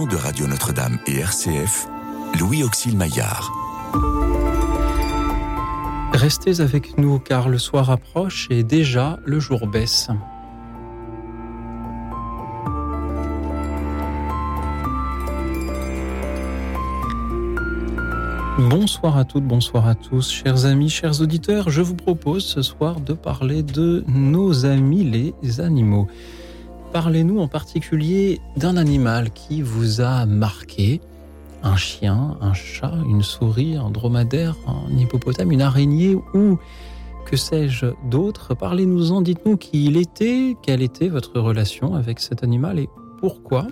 de Radio Notre-Dame et RCF, Louis Auxil Maillard. Restez avec nous car le soir approche et déjà le jour baisse. Bonsoir à toutes, bonsoir à tous, chers amis, chers auditeurs. Je vous propose ce soir de parler de nos amis les animaux. Parlez-nous en particulier d'un animal qui vous a marqué, un chien, un chat, une souris, un dromadaire, un hippopotame, une araignée ou que sais-je d'autre. Parlez-nous-en, dites-nous qui il était, quelle était votre relation avec cet animal et pourquoi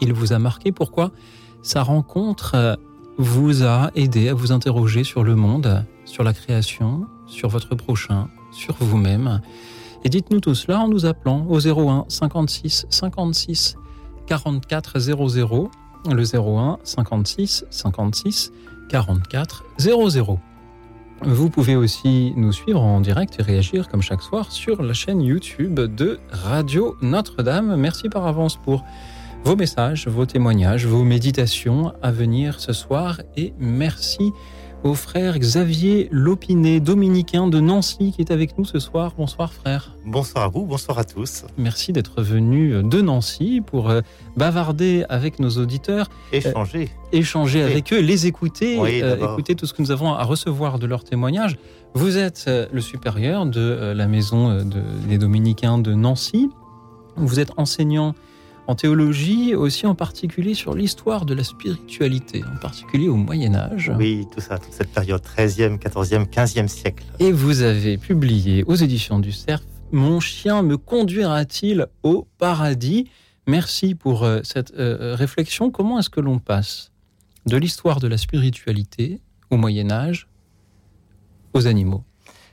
il vous a marqué, pourquoi sa rencontre vous a aidé à vous interroger sur le monde, sur la création, sur votre prochain, sur vous-même. Et dites-nous tout cela en nous appelant au 01 56 56 44 00, le 01 56 56 44 00. Vous pouvez aussi nous suivre en direct et réagir comme chaque soir sur la chaîne YouTube de Radio Notre-Dame. Merci par avance pour vos messages, vos témoignages, vos méditations à venir ce soir et merci au frère Xavier Lopinet, dominicain de Nancy, qui est avec nous ce soir. Bonsoir frère. Bonsoir à vous, bonsoir à tous. Merci d'être venu de Nancy pour euh, bavarder avec nos auditeurs. Échanger. Euh, échanger avec eux, les écouter, euh, écouter tout ce que nous avons à recevoir de leurs témoignages. Vous êtes le supérieur de la maison des dominicains de Nancy. Vous êtes enseignant en théologie, aussi en particulier sur l'histoire de la spiritualité, en particulier au Moyen Âge. Oui, tout ça, toute cette période 13e, 14e, 15e siècle. Et vous avez publié aux éditions du Cerf Mon chien me conduira-t-il au paradis? Merci pour euh, cette euh, euh, réflexion. Comment est-ce que l'on passe de l'histoire de la spiritualité au Moyen Âge aux animaux,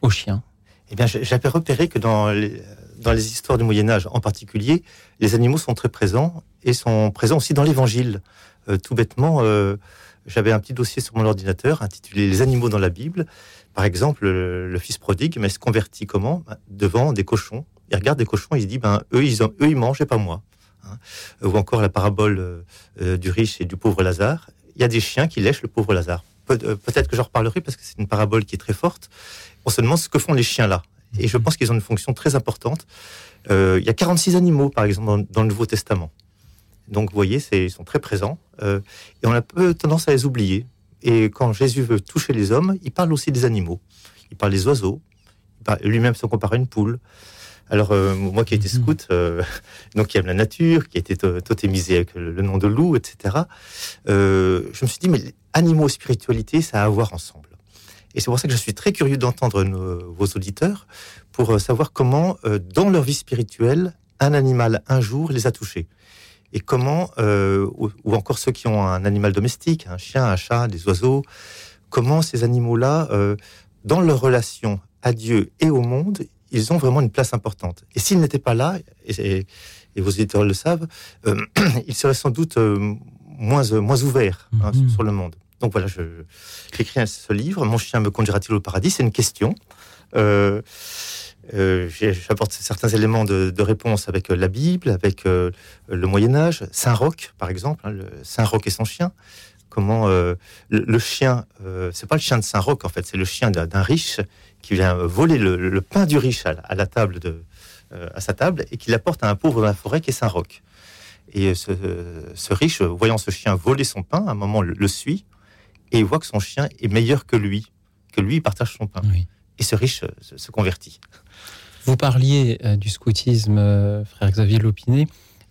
aux chiens? Eh bien, j'avais repéré que dans les dans les histoires du Moyen Âge en particulier, les animaux sont très présents et sont présents aussi dans l'Évangile. Euh, tout bêtement, euh, j'avais un petit dossier sur mon ordinateur intitulé Les animaux dans la Bible. Par exemple, le, fils prodigue, mais se convertit comment? Ben, Devant des cochons. Il regarde des cochons, il se dit, ben, eux, ils, mangent et pas moi. Hein. Ou encore la parabole euh, du riche et du pauvre Lazare. Il y a des chiens qui lèchent le pauvre Lazare. Peut-être que j'en reparlerai parce que c'est une parabole qui est très forte. On se demande ce que font les chiens là. Et je pense qu'ils ont une fonction très importante. Euh, il y a 46 animaux, par exemple, dans, le Nouveau Testament. Donc, vous voyez, ils sont très présents. Euh, et on a peu tendance à les oublier. Et quand Jésus veut toucher les hommes, il parle aussi des animaux. Il parle des oiseaux. Lui-même se compare à une poule. Alors, euh, moi qui ai été mhm. scout, donc qui aime la nature, qui a été totémisé avec le, nom de loup, etc., je me suis dit, mais animaux et spiritualité, ça a à voir ensemble. Et c'est pour ça que je suis très curieux d'entendre vos auditeurs pour euh, savoir comment, euh, dans leur vie spirituelle, un animal un jour les a touchés. Et comment, euh, ou, encore ceux qui ont un animal domestique, un chien, un chat, des oiseaux, comment ces animaux-là, dans leur relation à Dieu et au monde, ils ont vraiment une place importante. Et s'ils n'étaient pas là, et, vos auditeurs le savent, ils seraient sans doute moins, moins ouverts hein, mhm. sur le monde. Donc voilà, j'écris ce livre. Mon chien me conduira-t-il au paradis? C'est une question. Euh, euh, j'apporte certains éléments de, réponse avec euh, la Bible, avec le Moyen Âge, Saint Roch par exemple, hein, Saint Roch et son chien. Comment le, chien, c'est pas le chien de Saint Roch en fait, c'est le chien d'un riche qui vient voler le, pain du riche à, table à sa table et qui l'apporte à un pauvre dans la forêt qui est Saint Roch. Et ce, riche, voyant ce chien voler son pain, à un moment le suit et il voit que son chien est meilleur que lui, que lui partage son pain. Et ce riche euh, se, convertit. Vous parliez euh, du scoutisme, euh, frère Xavier Lopinet.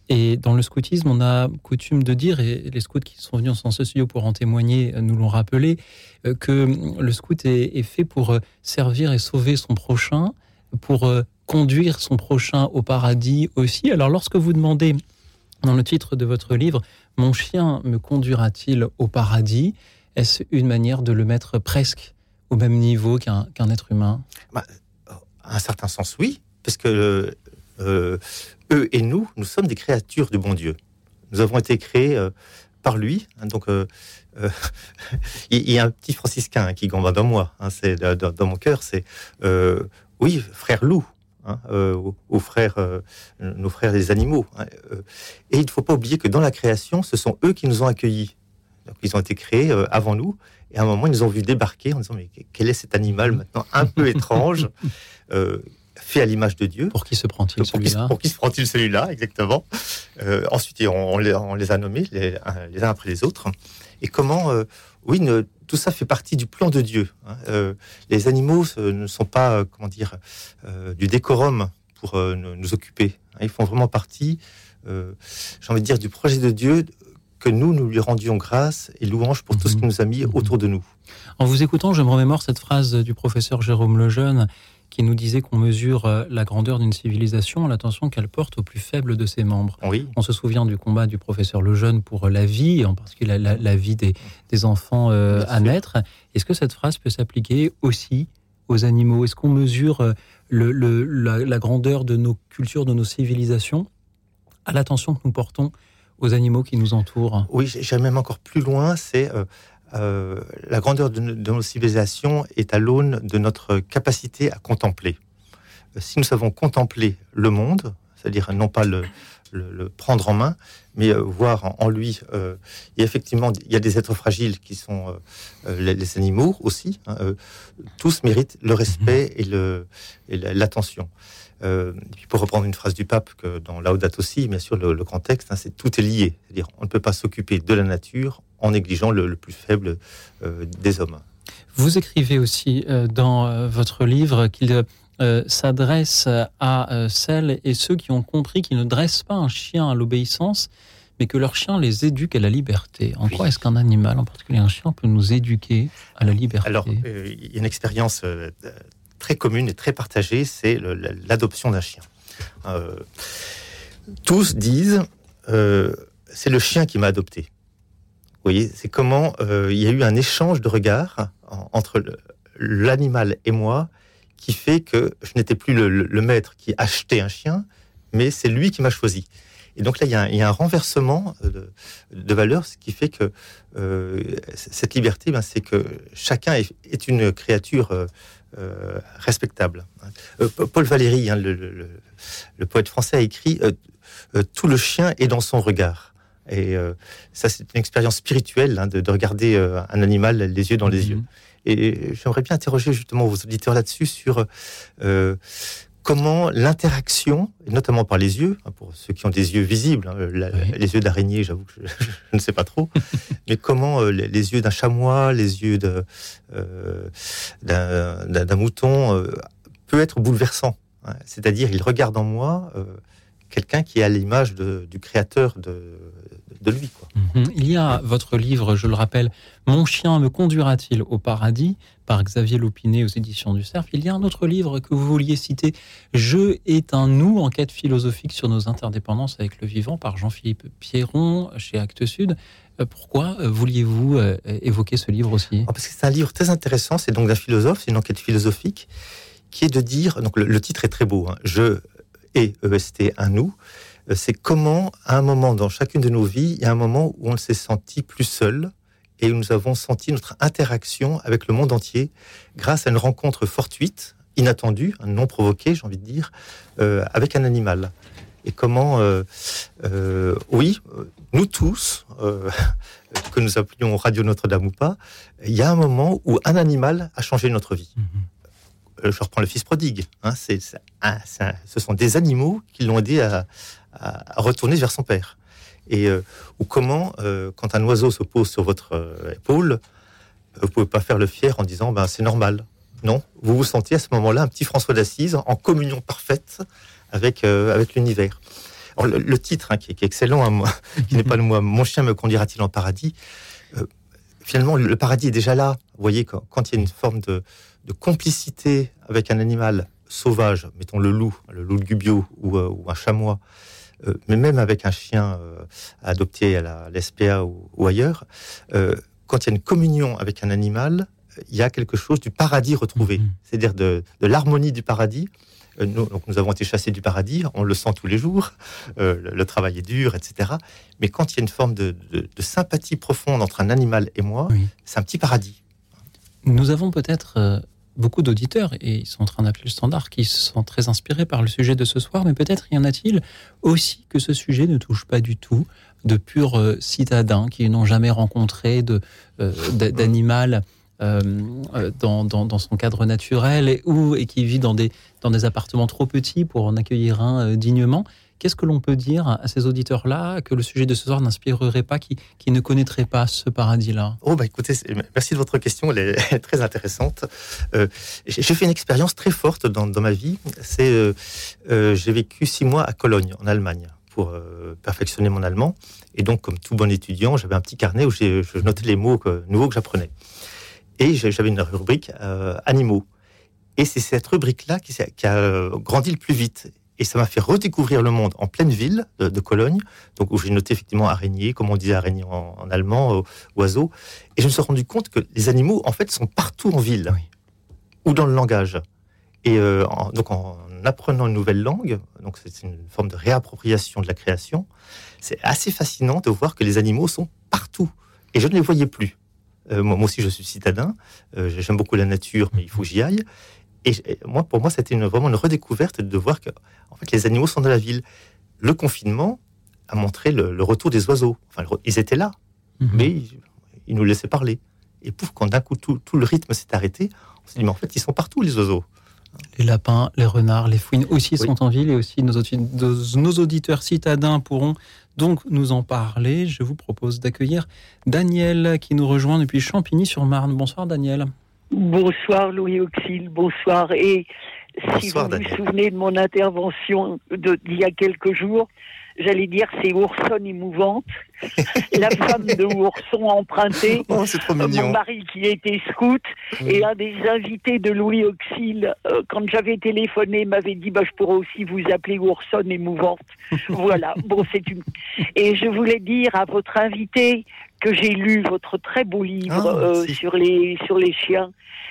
Et dans le scoutisme, on a coutume de dire, et les scouts qui sont venus en ce studio pour en témoigner nous l'ont rappelé, que le scout est, fait pour servir et sauver son prochain, pour conduire son prochain au paradis aussi. Alors lorsque vous demandez dans le titre de votre livre, Mon chien me conduira-t-il au paradis? Est-ce une manière de le mettre presque au même niveau qu'un être humain? Bah, À un certain sens, oui, parce que euh, eux et nous, nous sommes des créatures du bon Dieu. Nous avons été créés euh, par lui. Hein, donc, euh, il y a un petit franciscain qui gambade dans moi. Hein, c'est dans, mon cœur. C'est oui, frère loup. hein, aux, frères, nos frères les animaux. Hein, et il ne faut pas oublier que dans la création, ce sont eux qui nous ont accueillis. Donc, ils ont été créés avant nous. Et à un moment, ils nous ont vu débarquer en disant Mais quel est cet animal maintenant un peu étrange fait à l'image de Dieu. Pour qui se prend-il celui-là? Pour qui se prend-il celui-là, exactement? Euh, ensuite, on, les, a nommés les, uns après les autres. Et comment, euh, oui, tout ça fait partie du plan de Dieu. Hein. Euh, les animaux ne sont pas, comment dire, du décorum pour nous, occuper. Hein. Ils font vraiment partie, j'ai envie de dire, du projet de Dieu que nous, nous lui rendions grâce et louange pour tout ce mhm. qu'il nous a mis autour de nous. En vous écoutant, je me remémore cette phrase du professeur Jérôme Lejeune qui nous disait qu'on mesure euh, la grandeur d'une civilisation l'attention qu'elle porte au plus faible de ses membres. Oui. On se souvient du combat du professeur Lejeune pour la vie, en particulier la, la, vie des, des enfants euh, à naître. Est-ce que cette phrase peut s'appliquer aussi aux animaux? Est-ce qu'on mesure euh, le, la, grandeur de nos cultures, de nos civilisations à l'attention que nous portons aux animaux qui nous entourent? Oui, j'irais même encore plus loin, c'est euh, la grandeur de, nos civilisations est à l'aune de notre capacité à contempler. Euh, si nous savons contempler le monde, c'est-à-dire non pas le, prendre en main, mais euh, voir en, lui. et effectivement, il y a des êtres fragiles qui sont les, animaux aussi. Hein, tous méritent le respect et l'attention. Euh, pour reprendre une phrase du pape que dans Laudato aussi, bien sûr, le, contexte, hein, c'est tout est lié. C'est-à-dire, on ne peut pas s'occuper de la nature en négligeant le, plus faible euh, des hommes. Vous écrivez aussi euh, dans votre livre qu'il s'adresse à celles et ceux qui ont compris qu'ils ne dressent pas un chien à l'obéissance, mais que leur chien les éduque à la liberté. En quoi est-ce qu'un animal, en particulier un chien, peut nous éduquer à la liberté? Alors, il y a une expérience très commune et très partagée, c'est l'adoption d'un chien. Euh, tous disent euh, c'est le chien qui m'a adopté. Vous voyez, c'est comment euh, il y a eu un échange de regards entre l'animal et moi qui fait que je n'étais plus le, maître qui achetait un chien, mais c'est lui qui m'a choisi. Et donc là, il y a un, renversement de, de valeur, ce qui fait que cette liberté, ben, c'est que chacun est, une créature euh, respectable. Euh, Paul Valéry, hein, le, poète français, a écrit euh, Tout le chien est dans son regard. Et ça, c'est une expérience spirituelle hein, de, regarder un animal les yeux dans les mhm. yeux. Et j'aimerais bien interroger justement vos auditeurs là-dessus sur comment l'interaction, notamment par les yeux, hein, pour ceux qui ont des yeux visibles, hein, les yeux d'araignée, j'avoue que je, ne sais pas trop, mais comment euh, les, yeux d'un chamois, les yeux euh, d'un mouton euh, peut être bouleversant. Hein. C'est-à-dire, il regarde en moi quelqu'un qui est à l'image du créateur de, de lui. Mhm. Il y a votre livre, je le rappelle, Mon chien me conduira-t-il au paradis par Xavier Loupinet aux éditions du Cerf. Il y a un autre livre que vous vouliez citer, Je est un nous, enquête philosophique sur nos interdépendances avec le vivant par Jean-Philippe Pierron chez Actes Sud. Euh, pourquoi euh, vouliez-vous euh, évoquer ce livre aussi? Ah, Parce que c'est un livre très intéressant, c'est donc d'un philosophe, c'est une enquête philosophique qui est de dire, donc le, titre est très beau, hein, Je et EST un nous, c'est comment, à un moment dans chacune de nos vies, il y a un moment où on s'est senti plus seul et où nous avons senti notre interaction avec le monde entier grâce à une rencontre fortuite, inattendue, non provoquée, j'ai envie de dire, euh, avec un animal. Et comment, euh, oui, nous tous, que nous appelions Radio Notre-Dame ou pas, il y a un moment où un animal a changé notre vie. Mm-hmm. je reprends le fils prodigue. Hein, c'est, ce sont des animaux qui l'ont aidé à, à, retourner vers son père. Et euh, ou comment, euh, quand un oiseau se pose sur votre euh, épaule, vous pouvez pas faire le fier en disant ben c'est normal. Non, vous vous sentez à ce moment-là un petit François d'Assise en communion parfaite avec avec l'univers. Le, titre hein, qui, est, excellent, hein, qui n'est pas le moi, mon chien me conduira-t-il en paradis Finalement, le paradis est déjà là. Vous voyez, quand, il y a une forme de, complicité avec un animal sauvage, mettons le loup, le loup de Gubbio ou, un chamois, mais même avec un chien euh, adopté à la l'SPA ou, ailleurs, euh, quand il y a une communion avec un animal, il y a quelque chose du paradis retrouvé, mhm. c'est-à-dire de, l'harmonie du paradis. Nous, donc nous avons été chassés du paradis, on le sent tous les jours, le, travail est dur, etc. Mais quand il y a une forme de, sympathie profonde entre un animal et moi, c'est un petit paradis. Nous avons peut-être beaucoup d'auditeurs, et ils sont en train d'appeler le standard, qui sont très inspirés par le sujet de ce soir, mais peut-être y en a-t-il aussi que ce sujet ne touche pas du tout de purs euh, citadins qui n'ont jamais rencontré euh, d'animal euh, dans, son cadre naturel et, ou, et qui vit dans des appartements trop petits pour en accueillir un dignement. Qu'est-ce que l'on peut dire à ces auditeurs-là que le sujet de ce soir n'inspirerait pas, qui, ne connaîtraient pas ce paradis-là? Oh, bah écoutez, merci de votre question, elle est très intéressante. Euh, j'ai fait une expérience très forte dans, ma vie. C'est, euh, euh, j'ai vécu six mois à Cologne, en Allemagne, pour perfectionner mon allemand. Et donc, comme tout bon étudiant, j'avais un petit carnet où je notais les mots nouveaux que j'apprenais. Et j'avais une rubrique animaux. Et c'est cette rubrique-là qui, a grandi le plus vite. Et ça m'a fait redécouvrir le monde en pleine ville de, Cologne, donc où j'ai noté effectivement araignée, comme on dit araignée en, allemand, euh, oiseau. Et je me suis rendu compte que les animaux, en fait, sont partout en ville ou dans le langage. Et euh, donc en apprenant une nouvelle langue, donc c'est une forme de réappropriation de la création, c'est assez fascinant de voir que les animaux sont partout. Et je ne les voyais plus. Euh, moi, aussi, je suis citadin. J'aime beaucoup la nature, mais il faut que j'y aille. Et moi, pour moi, c'était vraiment une redécouverte de voir que en fait, les animaux sont dans la ville. Le confinement a montré le, retour des oiseaux. Enfin, ils étaient là, mhm. mais ils, nous laissaient parler. Et pouf, quand d'un coup tout, le rythme s'est arrêté, on s'est dit, mais en fait, ils sont partout, les oiseaux. Les lapins, les renards, les fouines aussi sont en ville et aussi nos, nos auditeurs citadins pourront donc nous en parler. Je vous propose d'accueillir Daniel qui nous rejoint depuis Champigny-sur-Marne. Bonsoir Daniel. Bonsoir Louis Auxil, bonsoir. Et si vous vous souvenez de mon intervention d'il y a quelques jours, j'allais dire c'est Ourson émouvante, la femme de Ourson empruntée, oh, mon mari qui était scout, et un des invités de Louis Auxil, euh, quand j'avais téléphoné, m'avait dit bah, je pourrais aussi vous appeler Ourson émouvante. voilà, bon c'est une... Et je voulais dire à votre invité que j'ai lu votre très beau livre ah, euh, sur les sur les chiens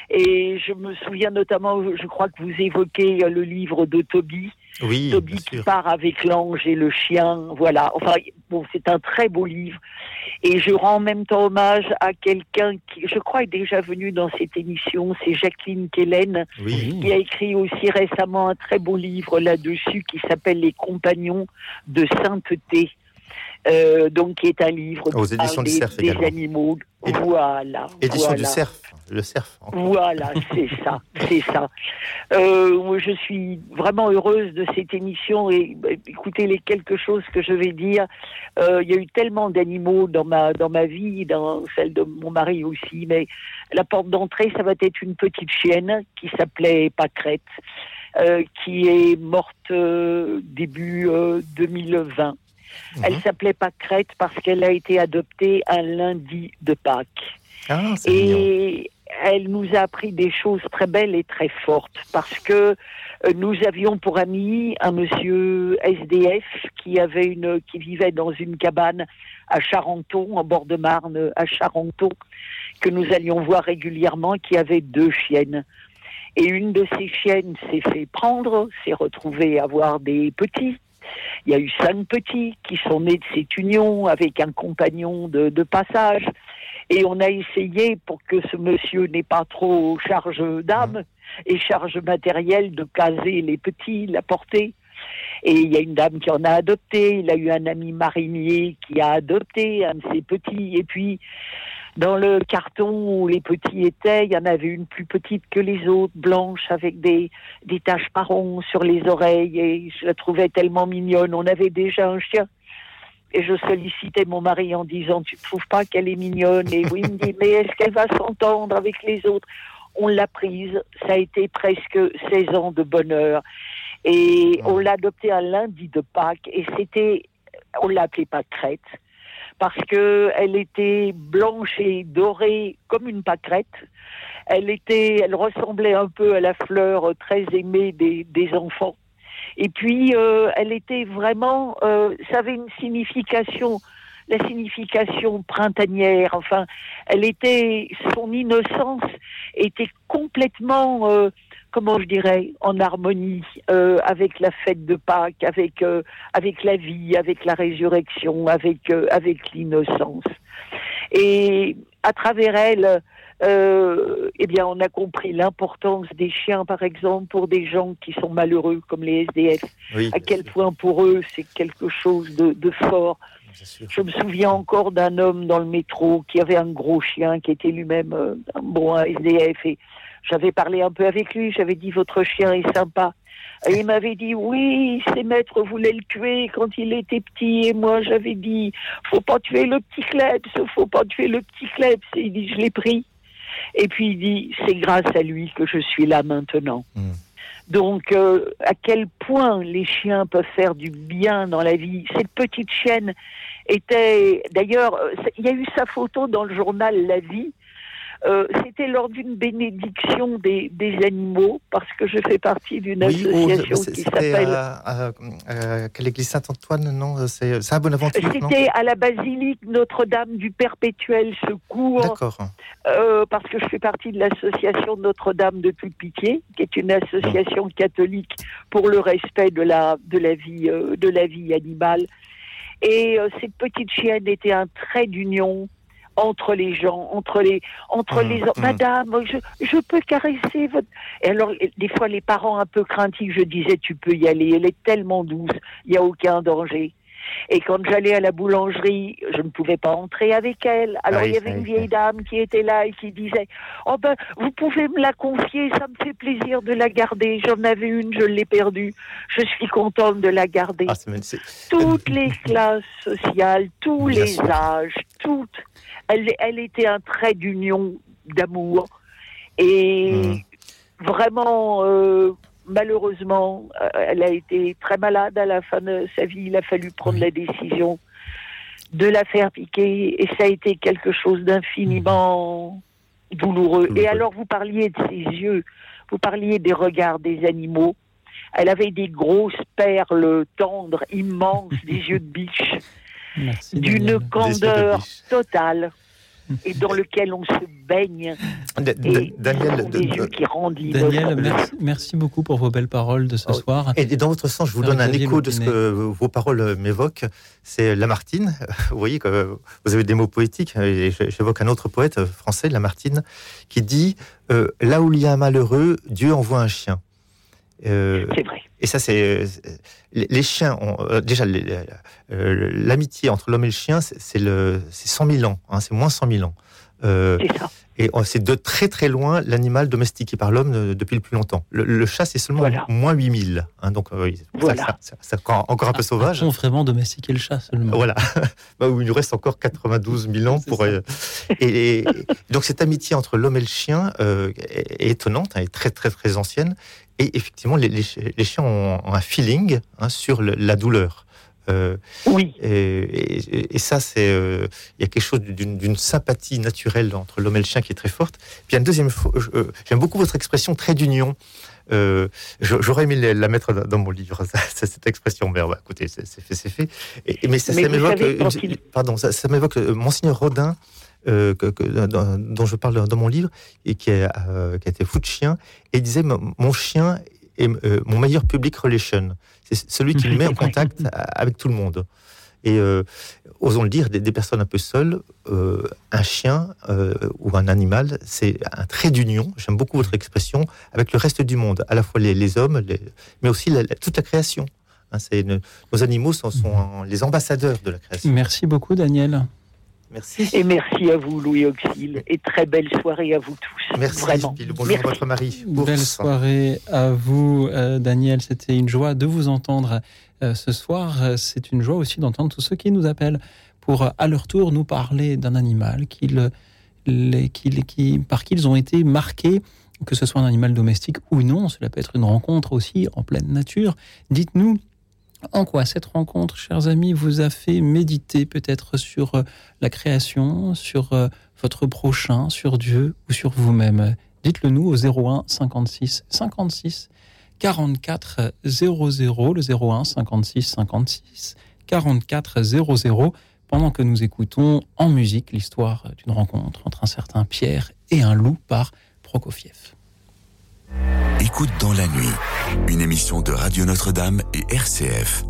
et je me souviens notamment, je crois que vous évoquez le livre de Toby. Oui, Toby qui part avec l'ange et le chien. Voilà. Enfin, bon, c'est un très beau livre. Et je rends en même temps hommage à quelqu'un qui, je crois, est déjà venu dans cette émission. C'est Jacqueline Kellen, qui a écrit aussi récemment un très beau livre là-dessus qui s'appelle Les Compagnons de sainteté. Euh, donc qui est un livre aux éditions du Cerf des animaux. voilà. Édition du Cerf, le Cerf. Voilà, c'est ça, c'est ça. Euh, je suis vraiment heureuse de cette émission et bah, écoutez les quelque chose que je vais dire. Euh, il y a eu tellement d'animaux dans ma dans ma vie, dans celle de mon mari aussi, mais la porte d'entrée, ça va être une petite chienne qui s'appelait Pâquerette. Euh, qui est morte début 2020. Elle mhm. s'appelait Pâquerette parce qu'elle a été adoptée un lundi de Pâques. Ah, et elle nous a appris des choses très belles et très fortes parce que euh, nous avions pour ami un monsieur SDF qui avait une qui vivait dans une cabane à Charenton en bord de Marne à Charenton que nous allions voir régulièrement qui avait deux chiennes et une de ces chiennes s'est fait prendre s'est retrouvée avoir des petits il y a eu cinq petits qui sont nés de cette union avec un compagnon de, passage. Et on a essayé, pour que ce monsieur n'ait pas trop charge d'âme et charge matérielle, de caser les petits, la porter. Et il y a une dame qui en a adopté, il a eu un ami marinier qui a adopté un de ses petits. Et puis, dans le carton où les petits étaient, il y en avait une plus petite que les autres, blanche, avec des, des taches marron sur les oreilles, et je la trouvais tellement mignonne. On avait déjà un chien. Et je sollicitais mon mari en disant, tu ne trouves pas qu'elle est mignonne Et oui, il me dit, mais est-ce qu'elle va s'entendre avec les autres? On l'a prise, ça a été presque 16 ans de bonheur. Et on l'a adoptée un lundi de Pâques, et c'était, on l'appelait pas crête parce que elle était blanche et dorée comme une pâquerette. Elle était, elle ressemblait un peu à la fleur très aimée des, des enfants. Et puis, euh, elle était vraiment, euh, ça avait une signification, la signification printanière. Enfin, elle était, son innocence était complètement euh, comment je dirais, en harmonie euh, avec la fête de Pâques, avec euh, avec la vie, avec la résurrection, avec euh, avec l'innocence. Et à travers elle, eh bien, on a compris l'importance des chiens, par exemple, pour des gens qui sont malheureux, comme les SDF. à quel point pour eux c'est quelque chose de, de fort. Je me souviens encore d'un homme dans le métro qui avait un gros chien, qui était lui-même un bon SDF, et j'avais parlé un peu avec lui. J'avais dit votre chien est sympa. Et il m'avait dit oui, ses maîtres voulaient le tuer quand il était petit. Et moi, j'avais dit faut pas tuer le petit Klebs, faut pas tuer le petit Klebs. Et il dit je l'ai pris. Et puis il dit, c'est grâce à lui que je suis là maintenant. Hmm. Donc, euh, à quel point les chiens peuvent faire du bien dans la vie. Cette petite chienne était, d'ailleurs, euh, il y a eu sa photo dans le journal La Vie. Euh, c'était lors d'une bénédiction des, animaux, parce que je fais partie d'une association qui s'appelle. À, quelle église Saint-Antoine Non, c'est un Bonaventure. C'était à la basilique Notre-Dame du Perpétuel Secours. D'accord. Euh, parce que je fais partie de l'association Notre-Dame de toute pitié, qui est une association catholique pour le respect de la, de la, vie, euh, de la vie animale. Et cette petite chienne était un trait d'union entre les gens, entre les, entre mmh, les, mmh. Madame, je, je peux caresser votre. Et alors, des fois, les parents un peu craintifs, je disais, tu peux y aller. Elle est tellement douce, il n'y a aucun danger. Et quand j'allais à la boulangerie, je ne pouvais pas entrer avec elle. Alors il y avait une vieille dame qui était là et qui disait "Oh ben, vous pouvez me la confier, ça me fait plaisir de la garder. J'en avais une, je l'ai perdue. Je suis contente de la garder." Ah, toutes les classes sociales, tous les âges, toutes elle, était un trait d'union, d'amour. Et hmm. vraiment, euh, malheureusement, euh, elle a été très malade à la fin de sa vie. Il a fallu prendre la décision de la faire piquer. Et ça a été quelque chose d'infiniment douloureux. Et alors, vous parliez de ses yeux, vous parliez des regards des animaux. Elle avait des grosses perles tendres, immenses, des yeux de biche d'une candeur totale et dans lequel on se baigne. Daniel, des yeux qui rendent Daniel merci, beaucoup pour vos belles paroles de ce ah soir. Et, dans votre sens, je vous donne un écho de ce que vos paroles m'évoquent. C'est Lamartine. Vous voyez que vous avez des mots poétiques. J'évoque un autre poète français, Lamartine, qui dit euh, Là où il y a un malheureux, Dieu envoie un chien. Euh, c'est vrai. Et ça, c'est les, chiens. Ont, euh, déjà, euh, l'amitié entre l'homme et le chien, c'est le, c'est 100 000 ans. Hein, c'est moins 100 000 ans. c'est ça. Et c'est de très très loin l'animal domestiqué par l'homme depuis le plus longtemps. Le, chat, c'est seulement moins 8000. Hein, donc, voilà. c'est encore un peu sauvage. On vraiment domestiqué le chat seulement? Voilà. bah, il nous reste encore 92 000 ans pour. et, donc, cette amitié entre l'homme et le chien est, étonnante, elle est très très très ancienne. Et effectivement, les, chiens ont, un feeling hein, sur la douleur. Euh, oui. Et, ça, c'est euh, il y a quelque chose d'une sympathie naturelle entre l'homme et le chien qui est très forte. Puis une deuxième, euh, j'aime beaucoup votre expression trait d'union. J'aurais aimé la mettre dans mon livre, cette expression, mais écoutez, c'est fait, c'est fait. Et, mais ça, m'évoque, pardon, ça, ça m'évoque Monseigneur Rodin euh, que, dont, je parle dans mon livre, et qui, est, euh, qui a été fou de chien, et il disait Mon chien est euh, mon meilleur public relation. C'est celui qui me met en contact avec tout le monde. Et osons le dire, des, personnes un peu seules, un chien ou un animal, c'est un trait d'union, j'aime beaucoup votre expression, avec le reste du monde, à la fois les, hommes, mais aussi toute la création. Hein, nos animaux sont, sont, les ambassadeurs de la création. Merci beaucoup, Daniel. Merci. Et merci à vous, Louis Auxil. Et très belle soirée à vous tous. Merci, Vraiment. Bonjour à votre mari. Belle soirée à vous, euh, Daniel. C'était une joie de vous entendre euh, ce soir. C'est une joie aussi d'entendre tous ceux qui nous appellent pour, à leur tour, nous parler d'un animal les, qui, par qui ils ont été marqués que ce soit un animal domestique ou non, cela peut être une rencontre aussi en pleine nature. Dites-nous en quoi cette rencontre, chers amis, vous a fait méditer peut-être sur euh, la création, sur euh, votre prochain, sur Dieu ou sur vous-même? Dites-le nous au 01 56 56 44 00, le 01 56 56 44 00, pendant que nous écoutons en musique l'histoire d'une rencontre entre un certain Pierre et un loup par Prokofiev. Écoute dans la nuit, une émission de Radio Notre-Dame et RCF.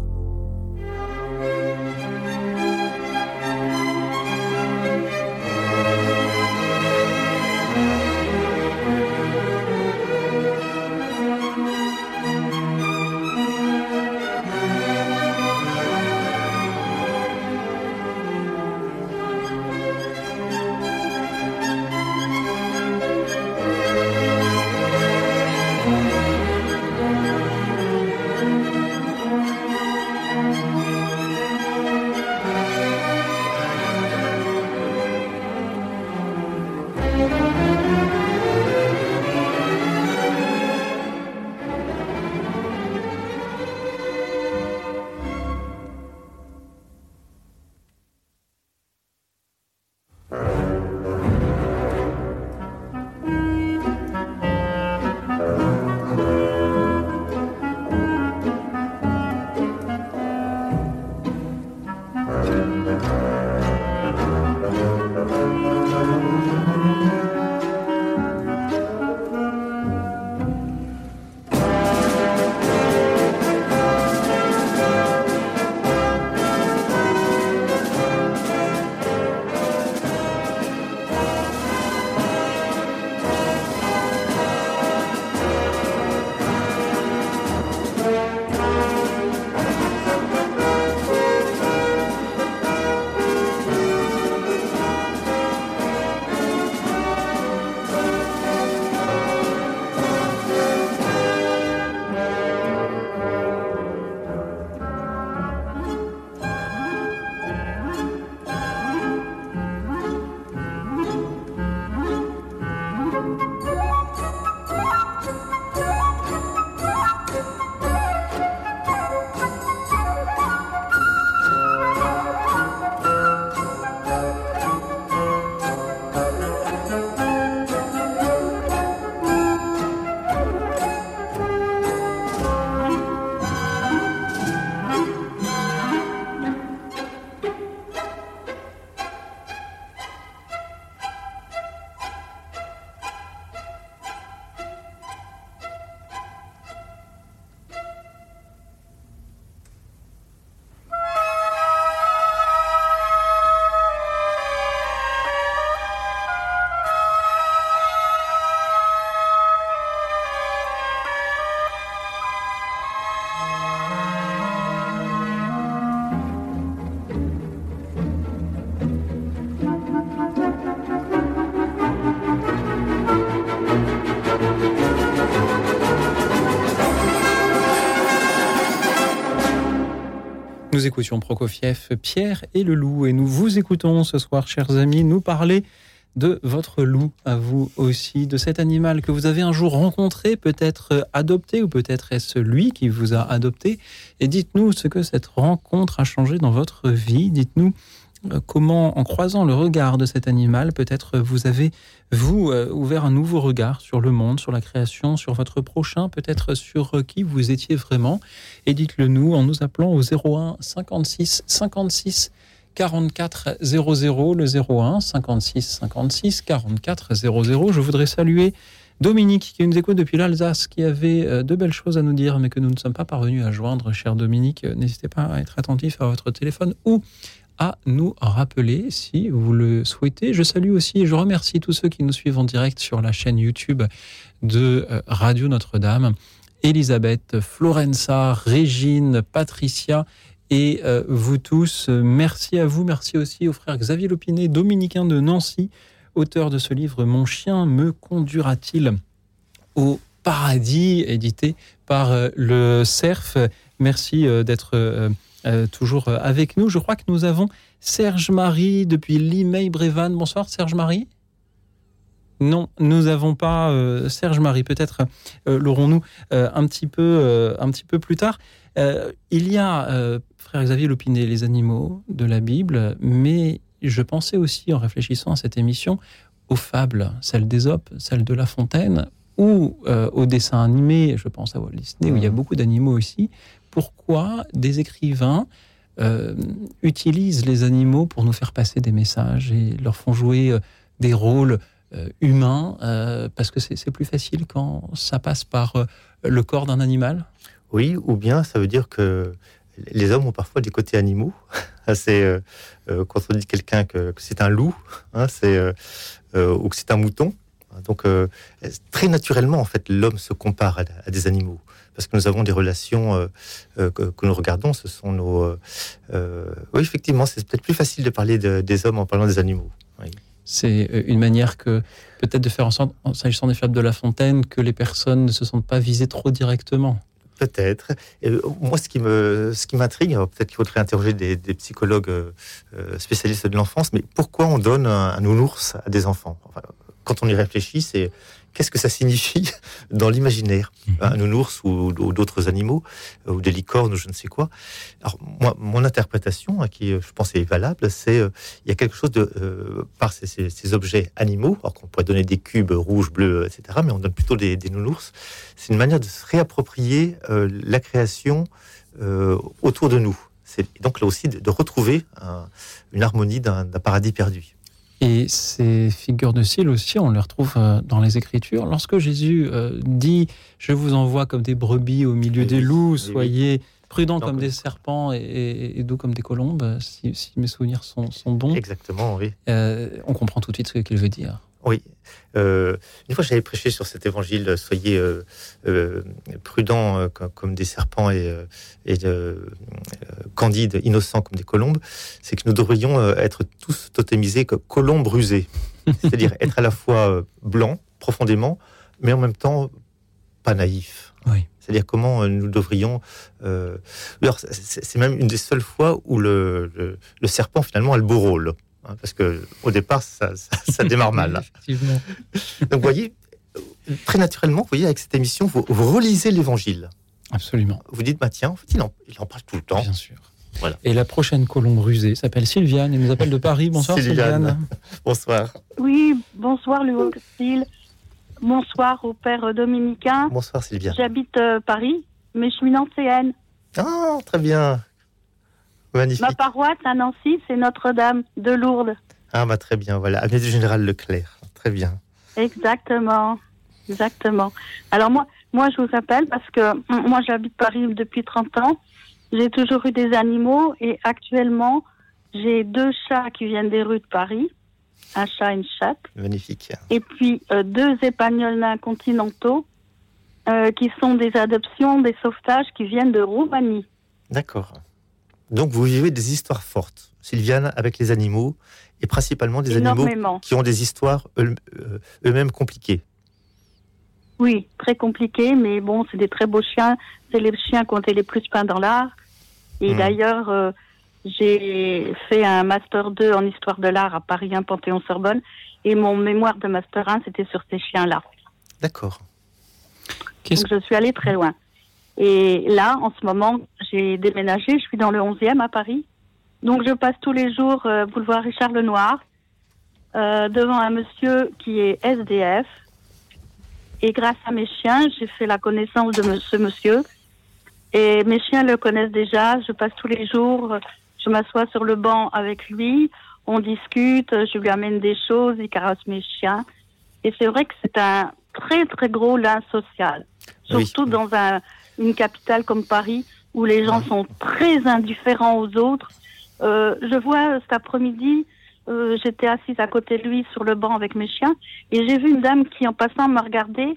Nous écoutions Prokofiev, Pierre et le loup, et nous vous écoutons ce soir, chers amis, nous parler de votre loup, à vous aussi, de cet animal que vous avez un jour rencontré, peut-être adopté, ou peut-être est-ce lui qui vous a adopté. Et dites-nous ce que cette rencontre a changé dans votre vie. Dites-nous euh, comment, en croisant le regard de cet animal, peut-être vous avez, vous, euh, ouvert un nouveau regard sur le monde, sur la création, sur votre prochain, peut-être sur qui vous étiez vraiment. Et dites-le nous en nous appelant au 01 56 56 44 00, le 01 56 56 44 00. Je voudrais saluer Dominique qui nous écoute depuis l'Alsace, qui avait de belles choses à nous dire, mais que nous ne sommes pas parvenus à joindre. Cher Dominique, n'hésitez pas à être attentif à votre téléphone ou à nous rappeler si vous le souhaitez. Je salue aussi et je remercie tous ceux qui nous suivent en direct sur la chaîne YouTube de euh, Radio Notre-Dame. Elisabeth, Florenza, Régine, Patricia et euh, vous tous. Merci à vous. Merci aussi au frère Xavier Lopinet, dominicain de Nancy, auteur de ce livre Mon chien me conduira-t-il au paradis, édité par euh, le CERF. Merci d'être euh, toujours euh, avec nous. Je crois que nous avons Serge Marie depuis l'email Brévan. Bonsoir Serge Marie. Non, nous n'avons pas euh, Serge Marie. Peut-être l'aurons-nous un petit peu un petit peu plus tard. il y a frère Xavier Lopinet, les animaux de la Bible, mais je pensais aussi en réfléchissant à cette émission aux fables, celles d'Ésope, celles de La Fontaine, ou aux dessins animés, je pense à Walt Disney, où il y a mmh. beaucoup d'animaux aussi, pourquoi des écrivains euh, utilisent les animaux pour nous faire passer des messages et leur font jouer euh, des rôles euh, humains, parce que c'est plus facile quand ça passe par le corps d'un animal? Oui, ou bien ça veut dire que les hommes ont parfois des côtés animaux. c'est quand on dit quelqu'un que, c'est un loup, hein, ou que c'est un mouton. Donc très naturellement, en fait, l'homme se compare à des animaux parce que nous avons des relations euh, euh, que, nous regardons. Ce sont nos. Euh, oui, effectivement, c'est peut-être plus facile de parler des hommes en parlant des animaux. C'est une manière que peut-être de faire en sorte, s'agissant des fables de La Fontaine, que les personnes ne se sentent pas visées trop directement. Peut-être. moi, ce qui me, ce qui m'intrigue, peut-être qu'il faudrait interroger des, psychologues spécialistes de l'enfance, mais pourquoi on donne un, nounours à des enfants? Quand on y réfléchit, c'est qu'est-ce que ça signifie dans l'imaginaire mhm. Un nounours ou, d'autres animaux, euh, ou des licornes ou je ne sais quoi. Alors, moi, mon interprétation, hein, qui je pense est valable, c'est euh, il y a quelque chose de, euh, par ces, objets animaux, alors qu'on pourrait donner des cubes rouges, bleus, etc., mais on donne plutôt des, nounours. C'est une manière de se réapproprier la création autour de nous. C'est donc là aussi de, retrouver une harmonie d'un paradis perdu. Et ces figures de style aussi, on les retrouve euh, dans les Écritures. Lorsque Jésus euh, dit Je vous envoie comme des brebis au milieu des loups, soyez prudents comme des serpents et, doux comme des colombes, si, mes souvenirs sont, bons. Exactement, oui. Euh, on comprend tout de suite ce qu'il veut dire. Oui. Euh, une fois, j'avais prêché sur cet évangile soyez euh, euh, prudents comme, des serpents et, candides, innocents comme des colombes. C'est que nous devrions être tous totémisés comme colombes rusés. C'est-à-dire être à la fois blanc, profondément, mais en même temps pas naïf. Oui. C'est-à-dire comment nous devrions. c'est même une des seules fois où le, le serpent finalement a le beau rôle. Hein, parce que au départ, ça, démarre mal. Effectivement. Donc, vous voyez, très naturellement, vous voyez, avec cette émission, vous, relisez l'Évangile. Absolument. Vous dites, bah tiens, en fait, il en, parle tout le temps. Bien sûr. Voilà. Et la prochaine colombe rusée s'appelle Sylviane. Elle nous appelle de Paris. Bonsoir Sylviane. Bonsoir. Oui, bonsoir Louis Bonsoir au père dominicain. Bonsoir Sylviane. J'habite euh, Paris, mais je suis nancéenne. Ah, très bien. Ma paroisse à Nancy, c'est Notre-Dame de Lourdes. Ah, bah très bien, voilà. Avenue du Général Leclerc. Très bien. Exactement. Exactement. Alors, moi, moi, je vous appelle parce que moi, j'habite Paris depuis 30 ans. J'ai toujours eu des animaux et actuellement, j'ai deux chats qui viennent des rues de Paris. Un chat et une chatte. Magnifique. Et puis, euh, deux épagnols nains continentaux euh, qui sont des adoptions, des sauvetages qui viennent de Roumanie. D'accord. Donc vous vivez des histoires fortes, Sylviane, avec les animaux, et principalement des animaux qui ont des histoires euh, eux-mêmes compliquées. Oui, très compliquées, mais bon, c'est des très beaux chiens. C'est les chiens qui ont été les plus peints dans l'art. Et Hmm. d'ailleurs, euh, j'ai fait un master 2 en histoire de l'art à Paris 1 Panthéon-Sorbonne. Et mon mémoire de master 1, c'était sur ces chiens-là. D'accord. Donc je suis allée très loin. Et là, en ce moment, j'ai déménagé. Je suis dans le 11e à Paris. Donc je passe tous les jours euh, boulevard Richard Lenoir euh, devant un monsieur qui est SDF. Et grâce à mes chiens, j'ai fait la connaissance de me- ce monsieur. Et mes chiens le connaissent déjà. Je passe tous les jours. Je m'assois sur le banc avec lui. On discute. Je lui amène des choses. Il caresse mes chiens. Et c'est vrai que c'est un très très gros lien social. Oui. Surtout dans un, une capitale comme Paris où les gens sont très indifférents aux autres. Euh, je vois euh, cet après-midi, euh, j'étais assise à côté de lui sur le banc avec mes chiens et j'ai vu une dame qui en passant me regardait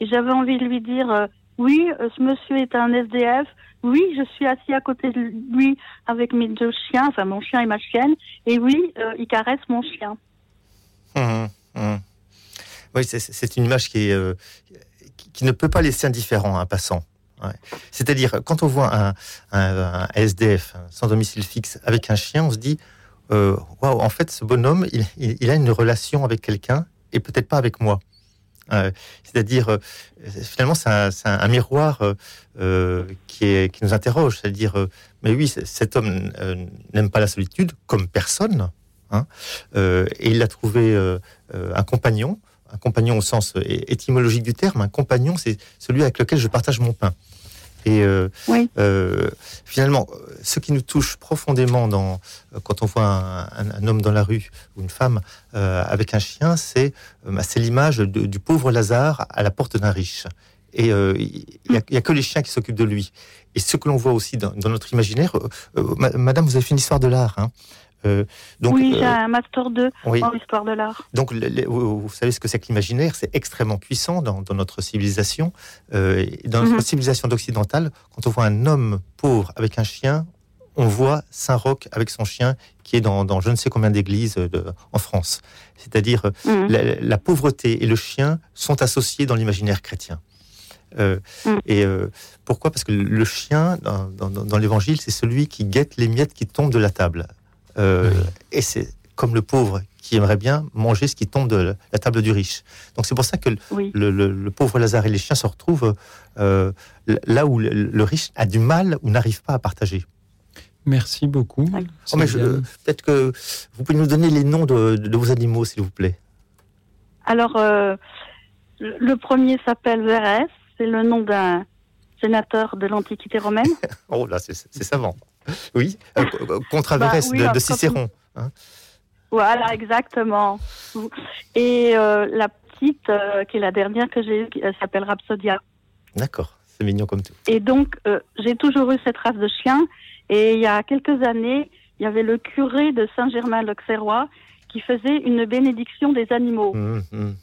et j'avais envie de lui dire euh, oui, ce monsieur est un SDF. Oui, je suis assis à côté de lui avec mes deux chiens, enfin mon chien et ma chienne. Et oui, il caresse mon chien. Mhm, mhm. Oui, c'est- une image qui, est, qui- qui ne peut pas laisser indifférent un passant. C'est-à-dire, quand on voit un, SDF, sans domicile fixe, avec un chien, on se dit euh, Waouh, en fait, ce bonhomme, il, a une relation avec quelqu'un et peut-être pas avec moi. Euh, C'est-à-dire, euh, finalement, c'est un, miroir qui, nous interroge. C'est-à-dire, mais oui, cet homme n'aime pas la solitude comme personne. hein. Et il a trouvé un compagnon, un compagnon au sens étymologique du terme. Un compagnon, c'est celui avec lequel je partage mon pain. Et euh, Oui. euh, finalement, ce qui nous touche profondément dans, euh, quand on voit un, un- un homme dans la rue ou une femme euh, avec un chien, c'est bah, l'image du pauvre Lazare à la porte d'un riche. Et il n'y a, y a que les chiens qui s'occupent de lui. Et ce que l'on voit aussi dans, dans notre imaginaire, ma- Madame, vous avez fait une histoire de l'art. Hein Euh, donc, oui, j'ai euh, un master 2 oui. en histoire de l'art. Donc, le- le- vous savez ce que c'est que l'imaginaire C'est extrêmement puissant dans, dans notre civilisation. Euh, dans notre Mhm. civilisation occidentale, quand on voit un homme pauvre avec un chien, on voit Saint-Roch avec son chien qui est dans, dans je ne sais combien d'églises en France. C'est-à-dire, Mhm. la, la pauvreté et le chien sont associés dans l'imaginaire chrétien. Euh, Mm. Et euh, pourquoi? Parce que le chien, dans, dans- dans l'évangile, c'est celui qui guette les miettes qui tombent de la table. Euh, Oui. Et c'est comme le pauvre qui aimerait bien manger ce qui tombe de la table du riche. Donc c'est pour ça que Oui. le, le- le pauvre Lazare et les chiens se retrouvent euh, là où le, le riche a du mal ou n'arrive pas à partager. Merci beaucoup. Oui. Oh, mais je- Sylviane. Peut-être que vous pouvez nous donner les noms de, de vos animaux, s'il vous plaît. Alors, euh, le le premier s'appelle Verès, c'est le nom d'un sénateur de l'Antiquité romaine. Oh là, c'est c'est savant. Oui, euh, contre Bah oui, de, Cicéron. voilà, exactement. Et euh, la petite, euh, qui est la dernière que j'ai eue, elle s'appelle Rhapsodia. D'accord, c'est mignon comme tout. Et donc, euh, j'ai toujours eu cette race de chien. Et il y a quelques années, il y avait le curé de Saint-Germain-l'Auxerrois qui faisait une bénédiction des animaux. Hum, hum.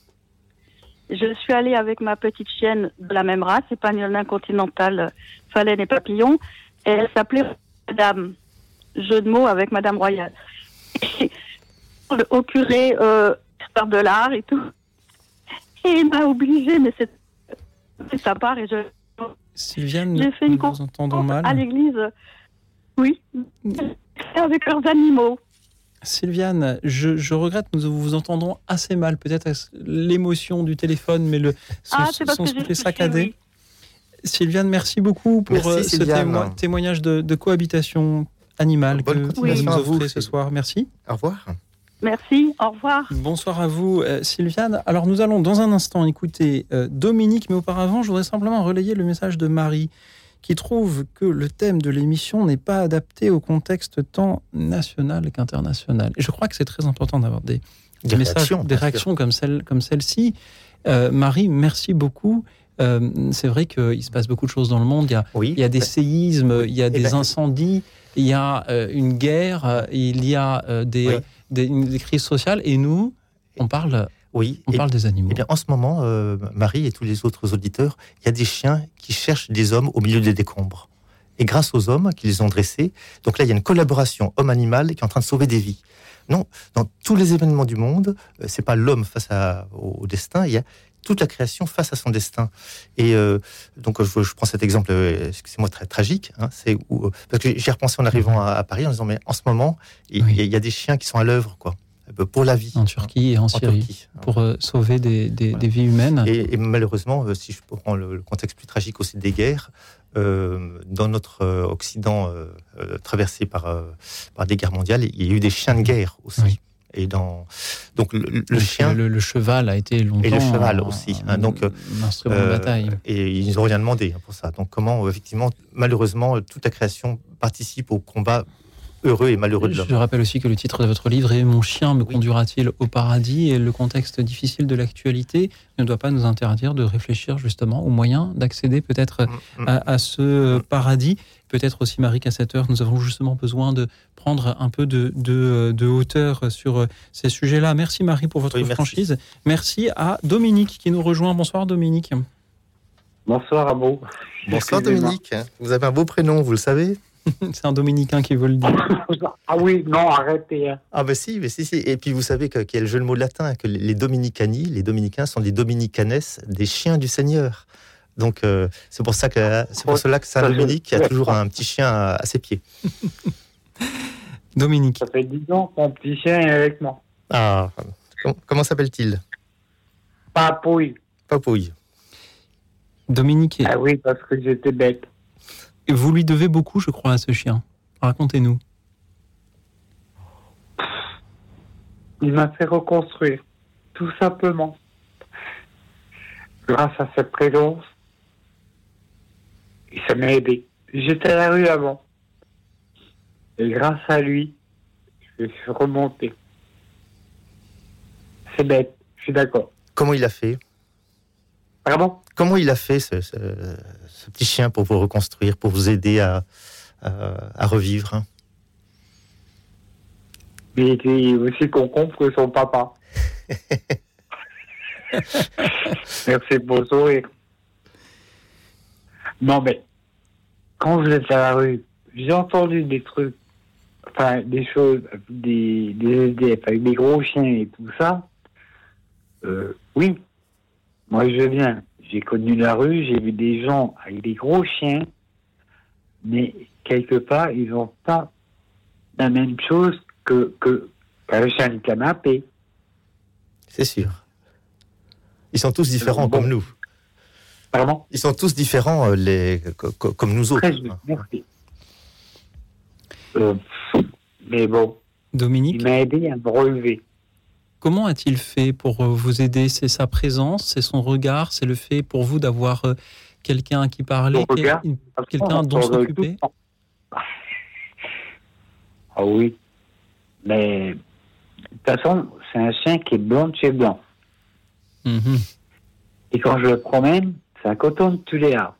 Je suis allée avec ma petite chienne de la même race, Épagnolin continental, euh, Phalène et Papillon, et elle s'appelait Madame. Jeu de mots avec Madame Royale. Au curé, euh, histoire de l'art et tout. Et il m'a obligée, mais c'est sa part, et je, Sylviane, j'ai fait une nous entendons mal. à l'église. Oui, avec leurs animaux. Sylviane, je, je regrette, nous vous entendons assez mal. Peut-être l'émotion du téléphone, mais le son, Ah, c'est parce son touché, saccadé. oui. Sylviane, merci beaucoup pour Merci, euh, ce témo- témoignage de, de cohabitation animale Bonne que vous nous offrez ce soir. Merci. Au revoir. Merci, au revoir. Bonsoir à vous, euh, Sylviane. Alors, nous allons dans un instant écouter euh, Dominique, mais auparavant, je voudrais simplement relayer le message de Marie, qui trouve que le thème de l'émission n'est pas adapté au contexte tant national qu'international. Et je crois que c'est très important d'avoir des, Des messages, réactions, des comme celle, comme celle-ci. Euh, Marie, merci beaucoup. Euh, c'est vrai qu'il se passe beaucoup de choses dans le monde. Il y a, Oui. il y a des séismes, il y a des ben- incendies, il y a euh, une guerre, il y a euh, des, Oui. des, une- des crises sociales. Et nous, on parle, Oui. on Et- parle des animaux. Eh bien, en ce moment, Marie et tous les autres auditeurs, il y a des chiens qui cherchent des hommes au milieu des décombres. Et grâce aux hommes qui les ont dressés, donc là, il y a une collaboration homme-animal qui est en train de sauver des vies. Non, dans tous les événements du monde, c'est pas l'homme face à- au, au destin, il y a toute la création face à son destin. Et euh, donc, je, je, prends cet exemple, euh, excusez-moi, très tragique. Hein, c'est où, euh, parce que j'ai repensé en arrivant à, à, Paris en disant, mais en ce moment, il oui. y, y, a des chiens qui sont à l'œuvre, quoi, pour la vie. En Turquie et en, en Syrie, Turquie, pour euh, sauver des, des, voilà. des, vies humaines. Et, et, malheureusement, si je prends le, le, contexte plus tragique aussi des guerres, dans notre Occident traversé par, par des guerres mondiales, il y a eu des chiens de guerre aussi. Oui. Et dans donc le, le, le chien, le, le, cheval a été longtemps et le cheval aussi. Un, hein, donc un instrument euh, de bataille. Et ils n'ont rien demandé pour ça. Donc comment effectivement, malheureusement, toute la création participe au combat heureux et malheureux de l'homme. Je rappelle aussi que le titre de votre livre est Mon chien me oui. conduira-t-il au paradis Et le contexte difficile de l'actualité ne doit pas nous interdire de réfléchir justement aux moyens d'accéder peut-être mmh, mmh. à, à, ce mmh. paradis. Peut-être aussi, Marie, qu'à cette heure, nous avons justement besoin de prendre un peu de, de, de hauteur sur ces sujets-là. Merci, Marie, pour votre oui, franchise. Merci. merci à Dominique qui nous rejoint. Bonsoir, Dominique. Bonsoir, à vous. Bonsoir, Dominique. Vous avez un beau prénom, vous le savez? c'est un dominicain qui veut le dire. ah oui, non, arrêtez. Ah ben si, mais si, si. Et puis vous savez qu'il y a le jeu de mots latin, que les dominicani, les dominicains sont des dominicanes, des chiens du Seigneur. Donc euh, c'est pour ça que c'est pour cela que Saint Dominique a toujours un petit chien à, à ses pieds. Dominique. Ça fait 10 ans que mon petit chien est avec moi. Ah, comment s'appelle-t-il? Papouille. Papouille. Dominique. Ah oui, parce que j'étais bête. Vous lui devez beaucoup, je crois, à ce chien. Racontez-nous. Il m'a fait reconstruire, tout simplement. Grâce à cette présence, et ça m'a aidé. J'étais à la rue avant. Et grâce à lui, je suis remonté. C'est bête, je suis d'accord. Comment il a fait? Pardon Comment il a fait ce, ce, ce, petit chien pour vous reconstruire, pour vous aider à, à, à revivre hein? Il était aussi concombre que son papa. Merci pour le sourire. Non, mais quand vous êtes à la rue, j'ai entendu des trucs, enfin des choses, des, des SDF avec des gros chiens et tout ça. Euh, oui, moi je viens j'ai connu la rue, j'ai vu des gens avec des gros chiens, mais quelque part, ils n'ont pas la même chose que, que qu'un chien de canapé. C'est sûr. Ils sont tous différents bon. comme nous. Pardon? Ils sont tous différents, euh, les, comme nous autres. Très merci. Euh, mais bon, Dominique, il m'a aidé à me relever. Comment a-t-il fait pour vous aider? C'est sa présence, c'est son regard, c'est le fait pour vous d'avoir quelqu'un qui parlait, quelqu'un dont s'occuper Ah oui, mais de toute façon, c'est un chien qui est blanc de chez blanc. Et quand je le promène, c'est un coton de Tuléa.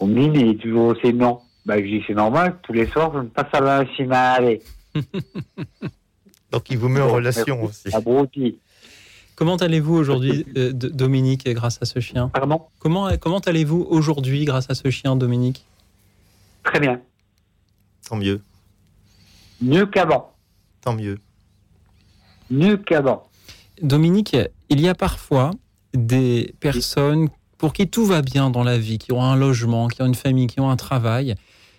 On me dit, mais il est toujours aussi non. Ben, je dis, c'est normal, tous les soirs, je me passe à la aller. Donc il vous met en relation aussi. Abruti. Comment allez-vous aujourd'hui, euh, Dominique, grâce à ce chien? Pardon? Comment, comment allez-vous aujourd'hui grâce à ce chien, Dominique? Très bien. Tant mieux. Mieux qu'avant. Tant mieux. Mieux qu'avant. Dominique, il y a parfois des personnes pour qui tout va bien dans la vie, qui ont un logement, qui ont une famille, qui ont un travail,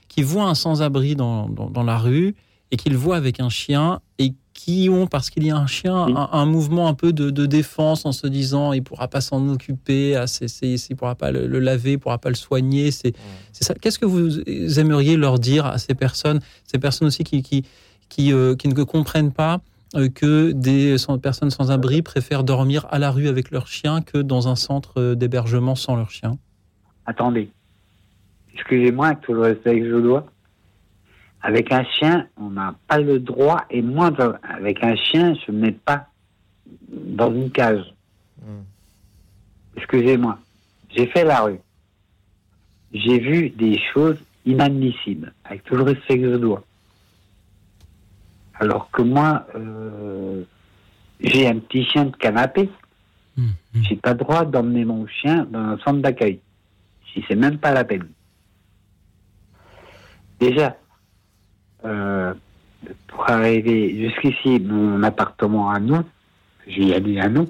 qui voient un sans-abri dans, dans, dans la rue et qu'ils voient avec un chien et qui ont, parce qu'il y a un chien, un, un, mouvement un peu de, de, défense en se disant il ne pourra pas s'en occuper, il ne pourra pas le, le, laver, il ne pourra pas le soigner. C'est ça. Qu'est-ce que vous aimeriez leur dire à ces personnes, ces personnes aussi qui, qui, qui, euh, qui ne comprennent pas euh, que des sans, personnes sans abri préfèrent dormir à la rue avec leur chien que dans un centre d'hébergement sans leur chien? Attendez. Excusez-moi, tout le respect que je dois. Avec un chien, on n'a pas le droit, et moi, avec un chien, je ne mets pas dans une cage. Mm. Excusez-moi. J'ai fait la rue. J'ai vu des choses inadmissibles, avec tout le respect que je dois. Alors que moi, euh, j'ai un petit chien de canapé. Mmh. J'ai pas le droit d'emmener mon chien dans un centre d'accueil. Si c'est même pas la peine. Déjà, euh, pour arriver jusqu'ici, mon appartement à nous, j'ai allé à nous,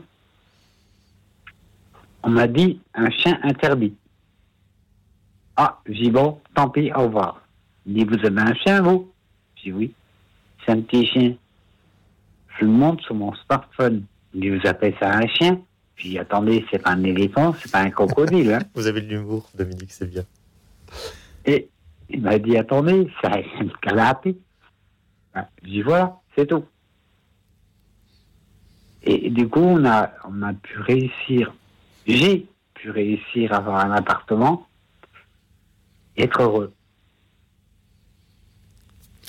on m'a dit un chien interdit. Ah, j'ai dit bon, tant pis, au revoir. Il dit, vous avez un chien, vous? J'ai oui. C'est un petit chien. Je le montre sur mon smartphone. Il dit, vous appelez ça un chien? J'ai dit, attendez, c'est pas un éléphant, c'est pas un crocodile. Hein. Vous avez de l'humour, Dominique, c'est bien. Et il m'a dit, attendez, c'est un canapé. J'ai dit, voilà, c'est tout. Et du coup, on a, on a pu réussir, j'ai pu réussir à avoir un appartement et être heureux.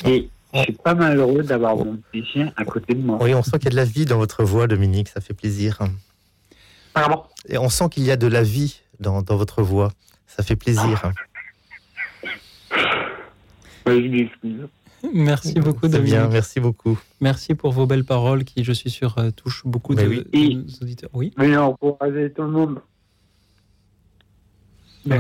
Et je suis pas malheureux d'avoir mon petit chien à côté de moi. Oui, on sent qu'il y a de la vie dans votre voix, Dominique, ça fait plaisir. Pardon? Et on sent qu'il y a de la vie dans, dans votre voix, ça fait plaisir. Oui, je m'excuse. Merci beaucoup, Dominique. bien, merci beaucoup. Merci pour vos belles paroles qui, je suis sûr, euh, touchent beaucoup de, Mais oui. de nos auditeurs. Oui, Mais aider tout le monde. oui.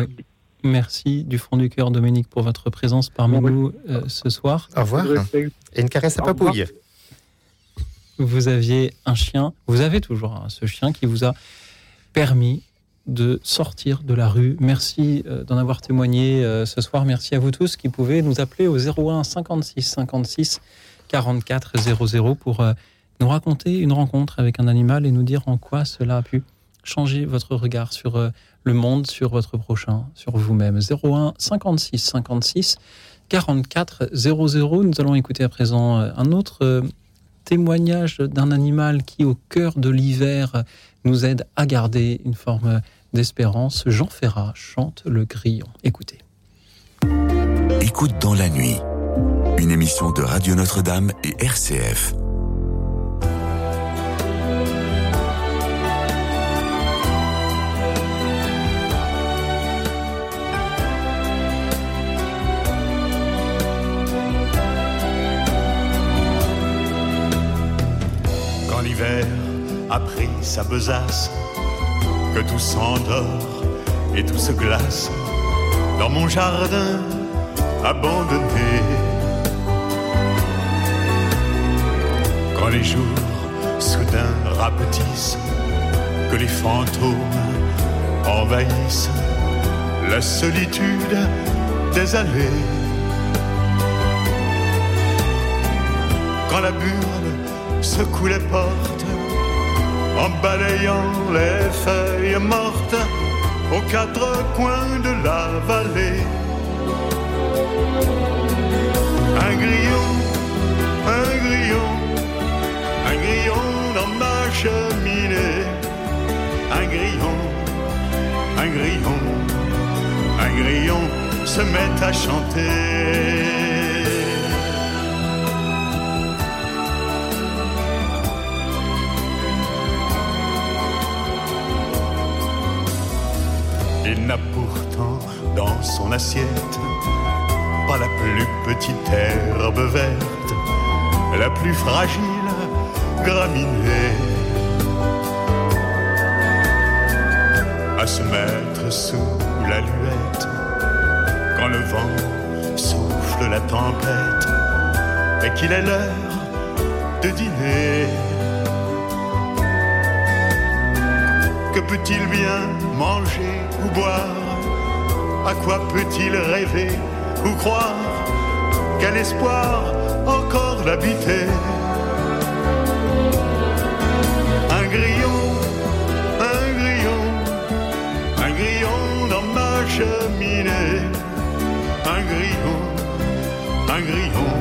Merci du fond du cœur, Dominique, pour votre présence parmi Oui. nous euh, ce soir. Au revoir. Et une caresse à papouille. Vous aviez un chien, vous avez toujours hein, ce chien qui vous a permis de sortir de la rue. Merci euh, d'en avoir témoigné euh, ce soir. Merci à vous tous qui pouvez nous appeler au 01 56 56 44 00 pour euh, nous raconter une rencontre avec un animal et nous dire en quoi cela a pu changer votre regard sur le monde, sur votre prochain, sur vous-même. 01 56 56 44 00. Nous allons écouter à présent un autre témoignage d'un animal qui, au cœur de l'hiver, nous aide à garder une forme d'espérance. Jean Ferrat chante le grillon. Écoutez. Écoute dans la nuit. Une émission de Radio Notre-Dame et RCF. Quand l'hiver a pris sa besace, que tout s'endort et tout se glace dans mon jardin abandonné. Quand les jours soudain rapetissent, que les fantômes envahissent la solitude des allées. Quand la burle secoue les portes en balayant les feuilles mortes aux quatre coins de la vallée. Un grillon, un grillon, un grillon dans ma cheminée. Un grillon, un grillon, un grillon se met à chanter. Dans son assiette pas la plus petite herbe verte, la plus fragile graminée. À se mettre sous la luette quand le vent souffle la tempête et qu'il est l'heure de dîner. Que peut-il bien manger ou boire À quoi peut-il rêver ou croire Quel espoir encore l'habiter Un grillon, un grillon, un grillon dans ma cheminée. Un grillon, un grillon,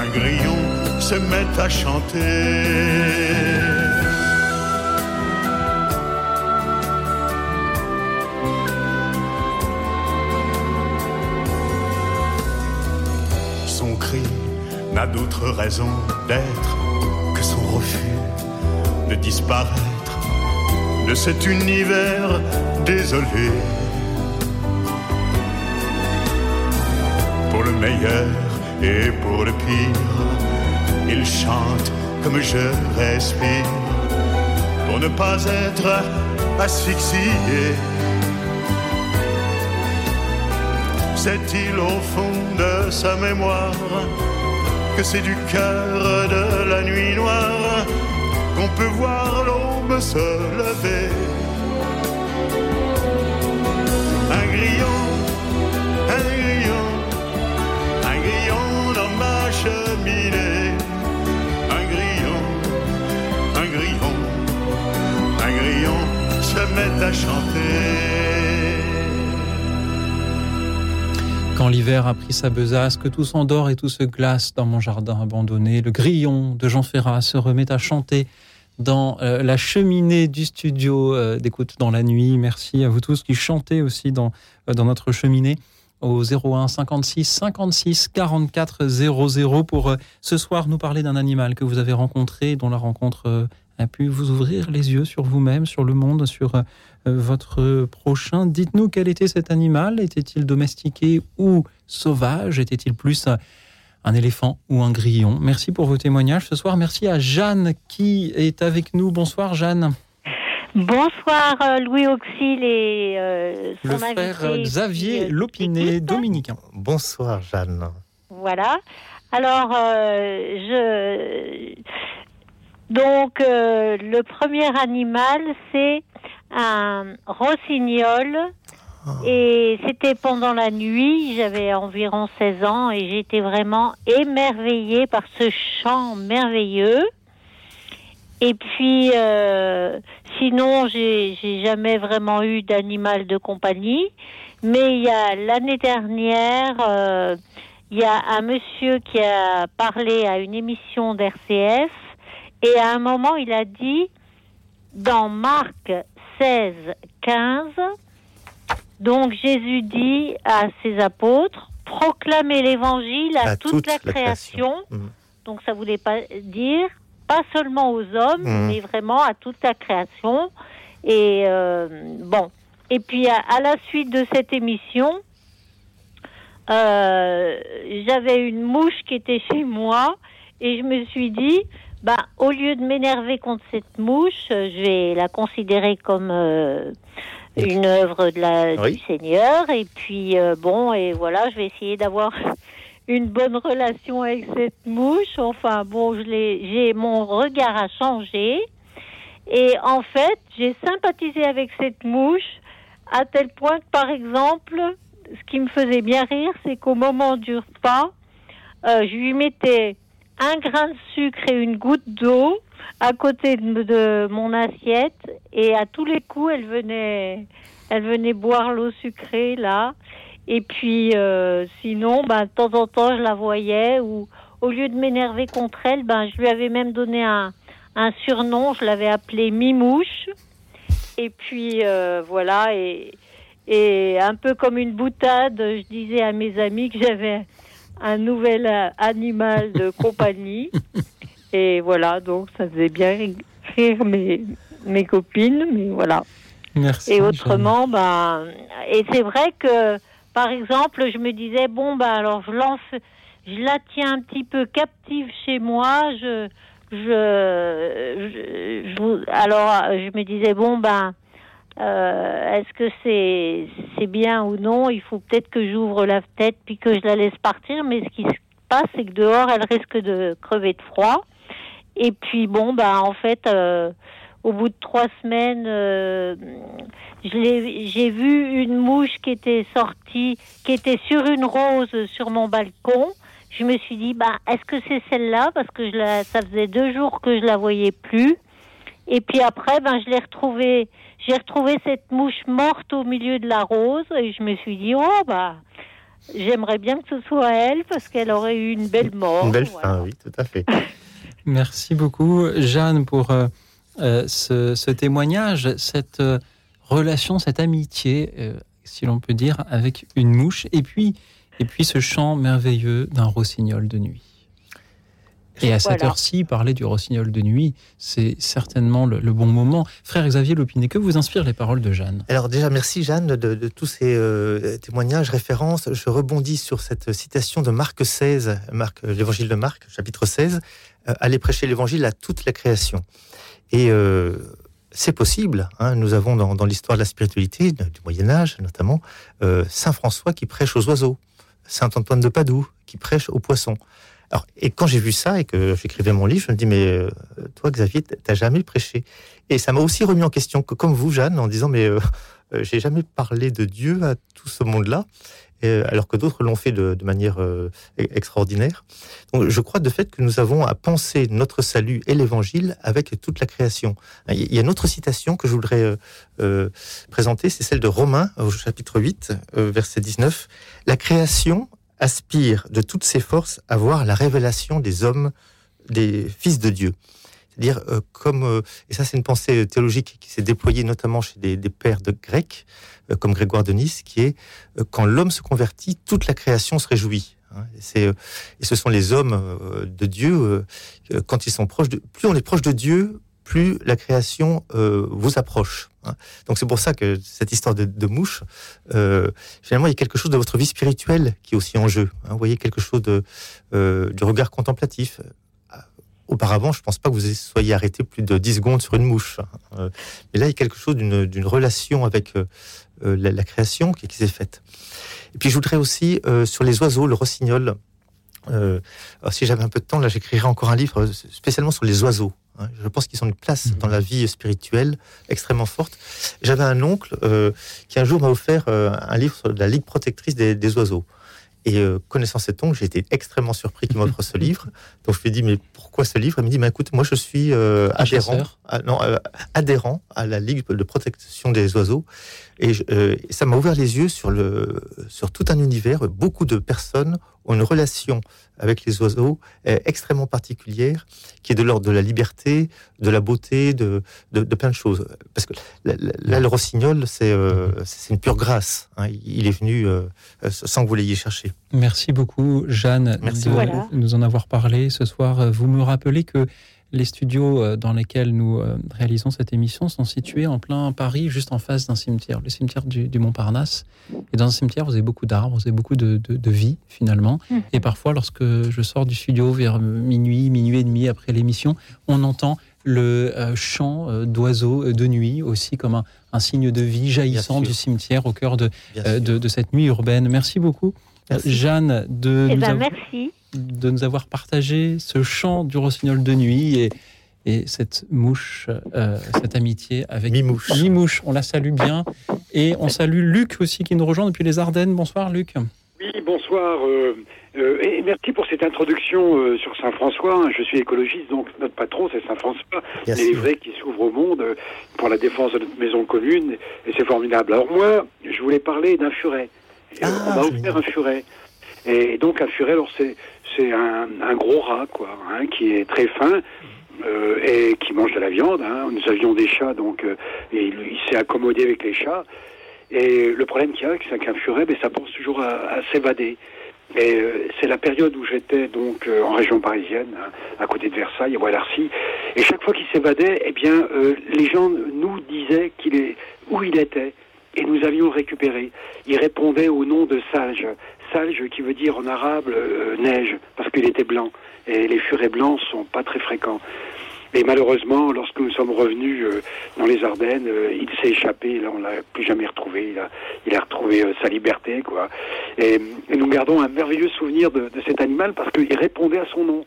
un grillon se met à chanter. N'a d'autre raison d'être que son refus de disparaître de cet univers désolé. Pour le meilleur et pour le pire, il chante comme je respire pour ne pas être asphyxié. Sait-il au fond de sa mémoire que c'est du cœur de la nuit noire qu'on peut voir l'aube se lever Un grillon, un grillon, un grillon dans ma cheminée. Un grillon, un grillon, un grillon se met à chanter. Quand l'hiver a pris sa besace, que tout s'endort et tout se glace dans mon jardin abandonné, le grillon de Jean Ferrat se remet à chanter dans euh, la cheminée du studio euh, d'écoute dans la nuit. Merci à vous tous qui chantez aussi dans, euh, dans notre cheminée au 01 56 56 44 00 pour ce soir nous parler d'un animal que vous avez rencontré, dont la rencontre a pu vous ouvrir les yeux sur vous-même, sur le monde, sur euh, votre prochain. Dites-nous quel était cet animal. Était-il domestiqué ou sauvage? Était-il plus un éléphant ou un grillon? Merci pour vos témoignages ce soir. Merci à Jeanne qui est avec nous. Bonsoir Jeanne. Bonsoir euh, Louis Auxil et euh, son Le frère invité Xavier euh, écoute. dominicain. Bonsoir, Jeanne. Voilà. Alors, euh, je donc euh, le premier animal c'est un rossignol et c'était pendant la nuit. J'avais environ 16 ans et j'étais vraiment émerveillée par ce chant merveilleux. Et puis, euh, sinon, j'ai j'ai jamais vraiment eu d'animal de compagnie. Mais il y a l'année dernière, euh, il y a un monsieur qui a parlé à une émission d'RCF et à un moment, il a dit dans Marc 16, 15, donc Jésus dit à ses apôtres, proclamez l'évangile à, toute, la, création. Mhm. Donc ça voulait pas dire pas seulement aux hommes, Mhm. mais vraiment à toute la création. Et euh, bon. Et puis à, à la suite de cette émission, euh, j'avais une mouche qui était chez moi et je me suis dit, bah, au lieu de m'énerver contre cette mouche, euh, je vais la considérer comme euh, une œuvre de la, Oui. du Seigneur. Et puis euh, bon, et voilà, je vais essayer d'avoir une bonne relation avec cette mouche. Enfin bon, je l'ai, j'ai mon regard a changé. Et en fait, j'ai sympathisé avec cette mouche à tel point que, par exemple, ce qui me faisait bien rire, c'est qu'au moment du repas, euh, je lui mettais un grain de sucre et une goutte d'eau à côté de, mon assiette et à tous les coups, elle venait, elle venait boire l'eau sucrée là. Et puis, euh, sinon, ben, de temps en temps, je la voyais ou au lieu de m'énerver contre elle, ben, je lui avais même donné un, un surnom, je l'avais appelée Mimouche. Et puis, euh, voilà, et, et un peu comme une boutade, je disais à mes amis que j'avais un nouvel euh, animal de compagnie. Et voilà, donc ça faisait bien rire mes, mes copines, mais voilà. Merci. Et Jeanne. autrement, ben, et c'est vrai que, par exemple, je me disais, bon, ben, alors je lance, je la tiens un petit peu captive chez moi, je, je, je- je- alors, je me disais, bon, ben, euh, est-ce que c'est, c'est bien ou non? Il faut peut-être que j'ouvre la tête puis que je la laisse partir, mais ce qui se passe, c'est que dehors, elle risque de crever de froid. Et puis, bon, ben, en fait, euh, au bout de trois semaines, euh, j'ai vu une mouche qui était sortie, qui était sur une rose sur mon balcon. Je me suis dit, bah, est-ce que c'est celle-là? Parce que je la, ça faisait deux jours que je la voyais plus. Et puis après, ben, je l'ai retrouvée. J'ai retrouvé cette mouche morte au milieu de la rose et je me suis dit, oh bah, j'aimerais bien que ce soit elle parce qu'elle aurait eu une belle mort. Une belle Voilà. fin, oui, tout à fait. Merci beaucoup, Jeanne, pour euh, euh, ce, ce témoignage, cette euh, relation, cette amitié, euh, si l'on peut dire, avec une mouche, et puis, et puis ce chant merveilleux d'un rossignol de nuit. Et à cette heure-ci, parler du rossignol de nuit, c'est certainement le, le bon moment. Frère Xavier Lopinet, que vous inspirent les paroles de Jeanne? Alors déjà, merci Jeanne de, de tous ces euh, témoignages, références. Je rebondis sur cette citation de Marc 16, Marc, euh, l'évangile de Marc, chapitre 16. euh, Allez prêcher l'évangile à toute la création. Et euh, c'est possible. hein. Nous avons dans, dans l'histoire de la spiritualité, du Moyen Âge notamment, euh, Saint François qui prêche aux oiseaux, Saint Antoine de Padoue qui prêche aux poissons. Alors, et quand j'ai vu ça et que j'écrivais mon livre, je me dis mais euh, toi Xavier, t'as jamais prêché. Et ça m'a aussi remis en question, que, comme vous Jeanne, en disant mais euh, euh, j'ai jamais parlé de Dieu à tout ce monde-là, euh, alors que d'autres l'ont fait de, de manière euh, e- extraordinaire. Donc, je crois de fait que nous avons à penser notre salut et l'Évangile avec toute la création. Il y a une autre citation que je voudrais présenter, c'est celle de Romains au chapitre 8, euh, verset 19. La création aspire de toutes ses forces à voir la révélation des hommes, des fils de Dieu. C'est-à-dire, euh, comme, euh, et ça c'est une pensée théologique qui s'est déployée notamment chez des, des pères de Grecs, euh, comme Grégoire de Nice, qui est euh, quand l'homme se convertit, toute la création se réjouit. hein. Et, et ce sont les hommes de Dieu, quand ils sont proches de, plus on est proche de Dieu, plus la création euh, vous approche. hein. Donc c'est pour ça que cette histoire de, mouche, euh, finalement, il y a quelque chose de votre vie spirituelle qui est aussi en jeu. hein. Vous voyez quelque chose de, euh, du regard contemplatif. Auparavant, je ne pense pas que vous soyez arrêté plus de 10 secondes sur une mouche. Euh, mais là, il y a quelque chose d'une relation avec la, création qui, qui s'est faite. Et puis, je voudrais aussi, sur les oiseaux, le rossignol, si j'avais un peu de temps, là, j'écrirais encore un livre spécialement sur les oiseaux. Hein. Je pense qu'ils ont une place Mhm. dans la vie spirituelle extrêmement forte. J'avais un oncle euh, qui un jour m'a offert euh, un livre sur la Ligue protectrice des, des oiseaux. Et euh, connaissant cet oncle, j'ai été extrêmement surpris qu'il m'offre ce livre. Donc je lui ai dit, mais pourquoi ce livre? Il m'a dit, mais écoute, moi je suis adhérent, à, non, adhérent à la Ligue de protection des oiseaux. Et je- ça m'a ouvert les yeux sur, le, sur tout un univers. Beaucoup de personnes ont une relation avec les oiseaux euh, extrêmement particulière, qui est de l'ordre de la liberté, de la beauté, de, de, de plein de choses. Parce que là, le rossignol, c'est euh, c'est une pure grâce. hein. Il est venu euh, sans que vous l'ayez cherché. Merci beaucoup, Jeanne, Merci de nous en avoir parlé ce soir. Vous me rappelez que les studios euh, dans lesquels nous euh, réalisons cette émission sont situés en plein Paris, juste en face d'un cimetière, le cimetière du, du Montparnasse. Et dans un cimetière, vous avez beaucoup d'arbres, vous avez beaucoup de, de- de vie, finalement. Mhm. Et parfois, lorsque je sors du studio vers minuit, minuit et demi après l'émission, on entend le euh, chant euh, d'oiseaux euh, de nuit, aussi comme un, un signe de vie jaillissant du cimetière au cœur de, euh, cette nuit urbaine. Merci beaucoup, Merci. Jeanne, de Eh nous, ben, avoir, merci. De nous avoir partagé ce chant du rossignol de nuit et, et cette mouche, euh, cette amitié avec Mi-mouche. Mimouche. On la salue bien. Et on salue Luc aussi qui nous rejoint depuis les Ardennes. Bonsoir Luc. Oui, bonsoir. euh, euh, et merci pour cette introduction euh, sur Saint-François. hein. Je suis écologiste, donc notre patron, c'est Saint-François, Bien les livrets qui s'ouvrent au monde pour la défense de notre maison commune, et c'est formidable. Alors moi, je voulais parler d'un furet. Euh, Ah, on m'a offert un furet. Et donc un furet, alors c'est un, un gros rat, quoi, hein, qui est très fin. euh, et qui mange de la viande. hein. Nous avions des chats, donc euh, et il, s'est accommodé avec les chats. Et le problème qu'il y a, c'est qu'un furet, ben, ça pense toujours à, s'évader. Et euh, c'est la période où j'étais donc en région parisienne, hein, à côté de Versailles, à Bois-d'Arcy. Et chaque fois qu'il s'évadait, eh bien, les gens nous disaient où il était, et nous avions récupéré. Il répondait au nom de Salge, Salge qui veut dire en arabe euh, neige, parce qu'il était blanc. Et les furets blancs sont pas très fréquents. Et malheureusement, lorsque nous sommes revenus euh, dans les Ardennes, euh, il s'est échappé. Là, on l'a plus jamais retrouvé. Il a, il a retrouvé euh, sa liberté, quoi. Et, et nous gardons un merveilleux souvenir de, de cet animal parce qu'il répondait à son nom.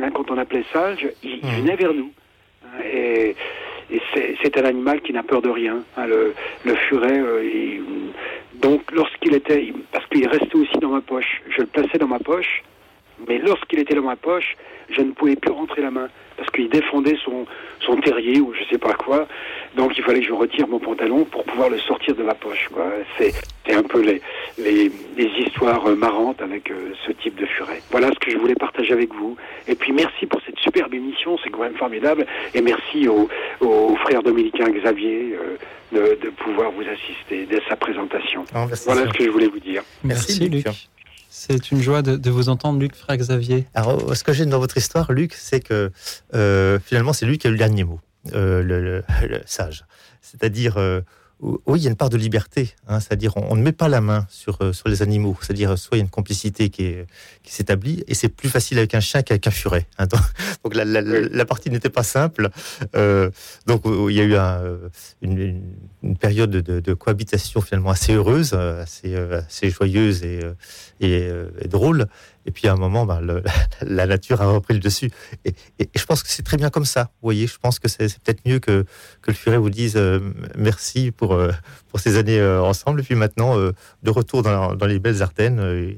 Hein, quand on appelait Sage, il, il Mhm. venait vers nous. Et, et c'est, un animal qui n'a peur de rien. hein, le, furet, euh, donc lorsqu'il était, parce qu'il restait aussi dans ma poche, je le plaçais dans ma poche, mais lorsqu'il était dans ma poche, je ne pouvais plus rentrer la main parce qu'il défendait son, son terrier ou je sais pas quoi. Donc il fallait que je retire mon pantalon pour pouvoir le sortir de ma poche. Quoi. C'est, c'est un peu les, les, les histoires euh, marrantes avec euh, ce type de furet. Voilà ce que je voulais partager avec vous. Et puis merci pour cette superbe émission, c'est quand même formidable. Et merci au, au frère dominicain Xavier euh, de, de pouvoir vous assister dès sa présentation. Ah. Voilà ce que je voulais vous dire. Merci, Merci, Luc. Luc. C'est une joie de, vous entendre, Luc Frère Xavier. Alors, euh, ce que j'aime dans votre histoire, Luc, c'est que euh, finalement, c'est lui qui a eu le dernier mot, euh, le, sage. C'est-à-dire, oui, il y a une part de liberté. hein, c'est-à-dire, on, ne met pas la main sur, euh, sur les animaux. C'est-à-dire, soit il y a une complicité qui est- qui s'établit, et c'est plus facile avec un chien qu'avec un furet. hein. donc, la, la- partie n'était pas simple. Euh, donc, euh, il y a eu un, euh, une, une- période de, cohabitation finalement assez heureuse, euh, assez, euh, assez joyeuse et, euh, euh, et drôle. Et puis à un moment, le, la nature a repris le dessus. Et, et, je pense que c'est très bien comme ça. Vous voyez, je pense que c'est peut-être mieux que, que le furet vous dise euh, merci pour, euh, pour ces années euh, ensemble. Et puis maintenant, de retour dans, dans, les belles Ardennes,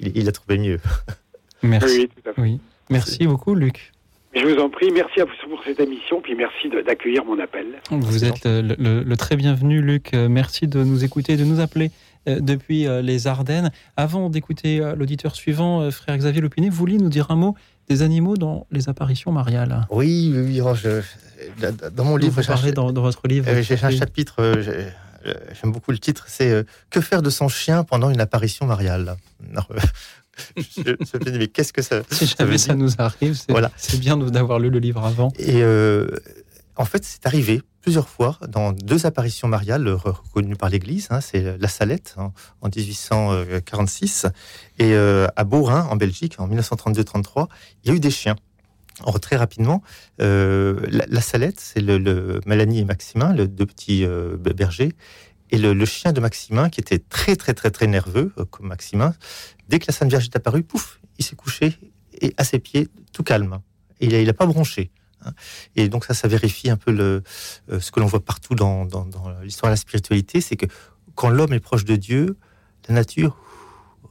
il, il, a trouvé mieux. Merci. Oui, Merci beaucoup, Luc. Je vous en prie, merci à vous pour cette émission, puis merci d'accueillir mon appel. Vous êtes le, le, le, très bienvenu, Luc. Merci de nous écouter, de nous appeler. Euh, depuis euh, les Ardennes. Avant d'écouter euh, l'auditeur suivant, frère Xavier Lopinet, vous vouliez nous dire un mot des animaux dans les apparitions mariales? Oui, oui, oh, dans mon livre, vous parlez dans, dans, votre livre. J'ai un chapitre, j'aime beaucoup le titre, c'est Que faire de son chien pendant une apparition mariale? Je, me dis, mais qu'est-ce que ça, si jamais ça, nous arrive, c'est voilà. bien d'avoir lu le livre avant. Et en fait, c'est arrivé plusieurs fois dans deux apparitions mariales reconnues par l'Église. Hein, c'est la Salette hein, en 1846 et euh, à Beaurain en Belgique en 1932-33. Il y a eu des chiens. Or, très rapidement, euh, la, Salette, c'est le, Mélanie et Maximin, les deux petits euh, bergers, et le, chien de Maximin, qui était très très très très nerveux, comme Maximin, dès que la Sainte Vierge est apparue, pouf, il s'est couché et à ses pieds, tout calme. Il n'a pas bronché. Hein. Et donc ça, ça vérifie un peu le, euh, ce que l'on voit partout dans, l'histoire de la spiritualité, c'est que quand l'homme est proche de Dieu, la nature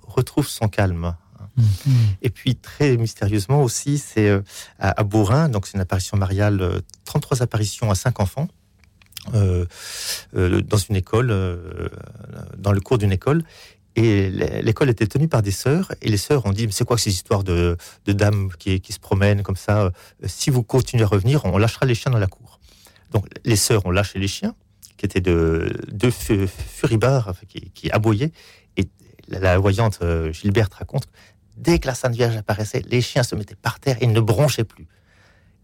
retrouve son calme. Hein. Mm-hmm. Et puis très mystérieusement aussi, c'est euh, à, Beaurain, donc c'est une apparition mariale, 33 euh, apparitions à 5 enfants. dans une école, dans le cours d'une école, et l'école était tenue par des sœurs, et les sœurs ont dit, mais c'est quoi ces histoires de, de dames qui, qui, se promènent comme ça euh, Si vous continuez à revenir, on lâchera les chiens dans la cour. Donc les sœurs ont lâché les chiens, qui étaient de deux furibards qui, qui aboyaient, et la, voyante euh, Gilberte raconte, dès que la Sainte Vierge apparaissait, les chiens se mettaient par terre et ne bronchaient plus.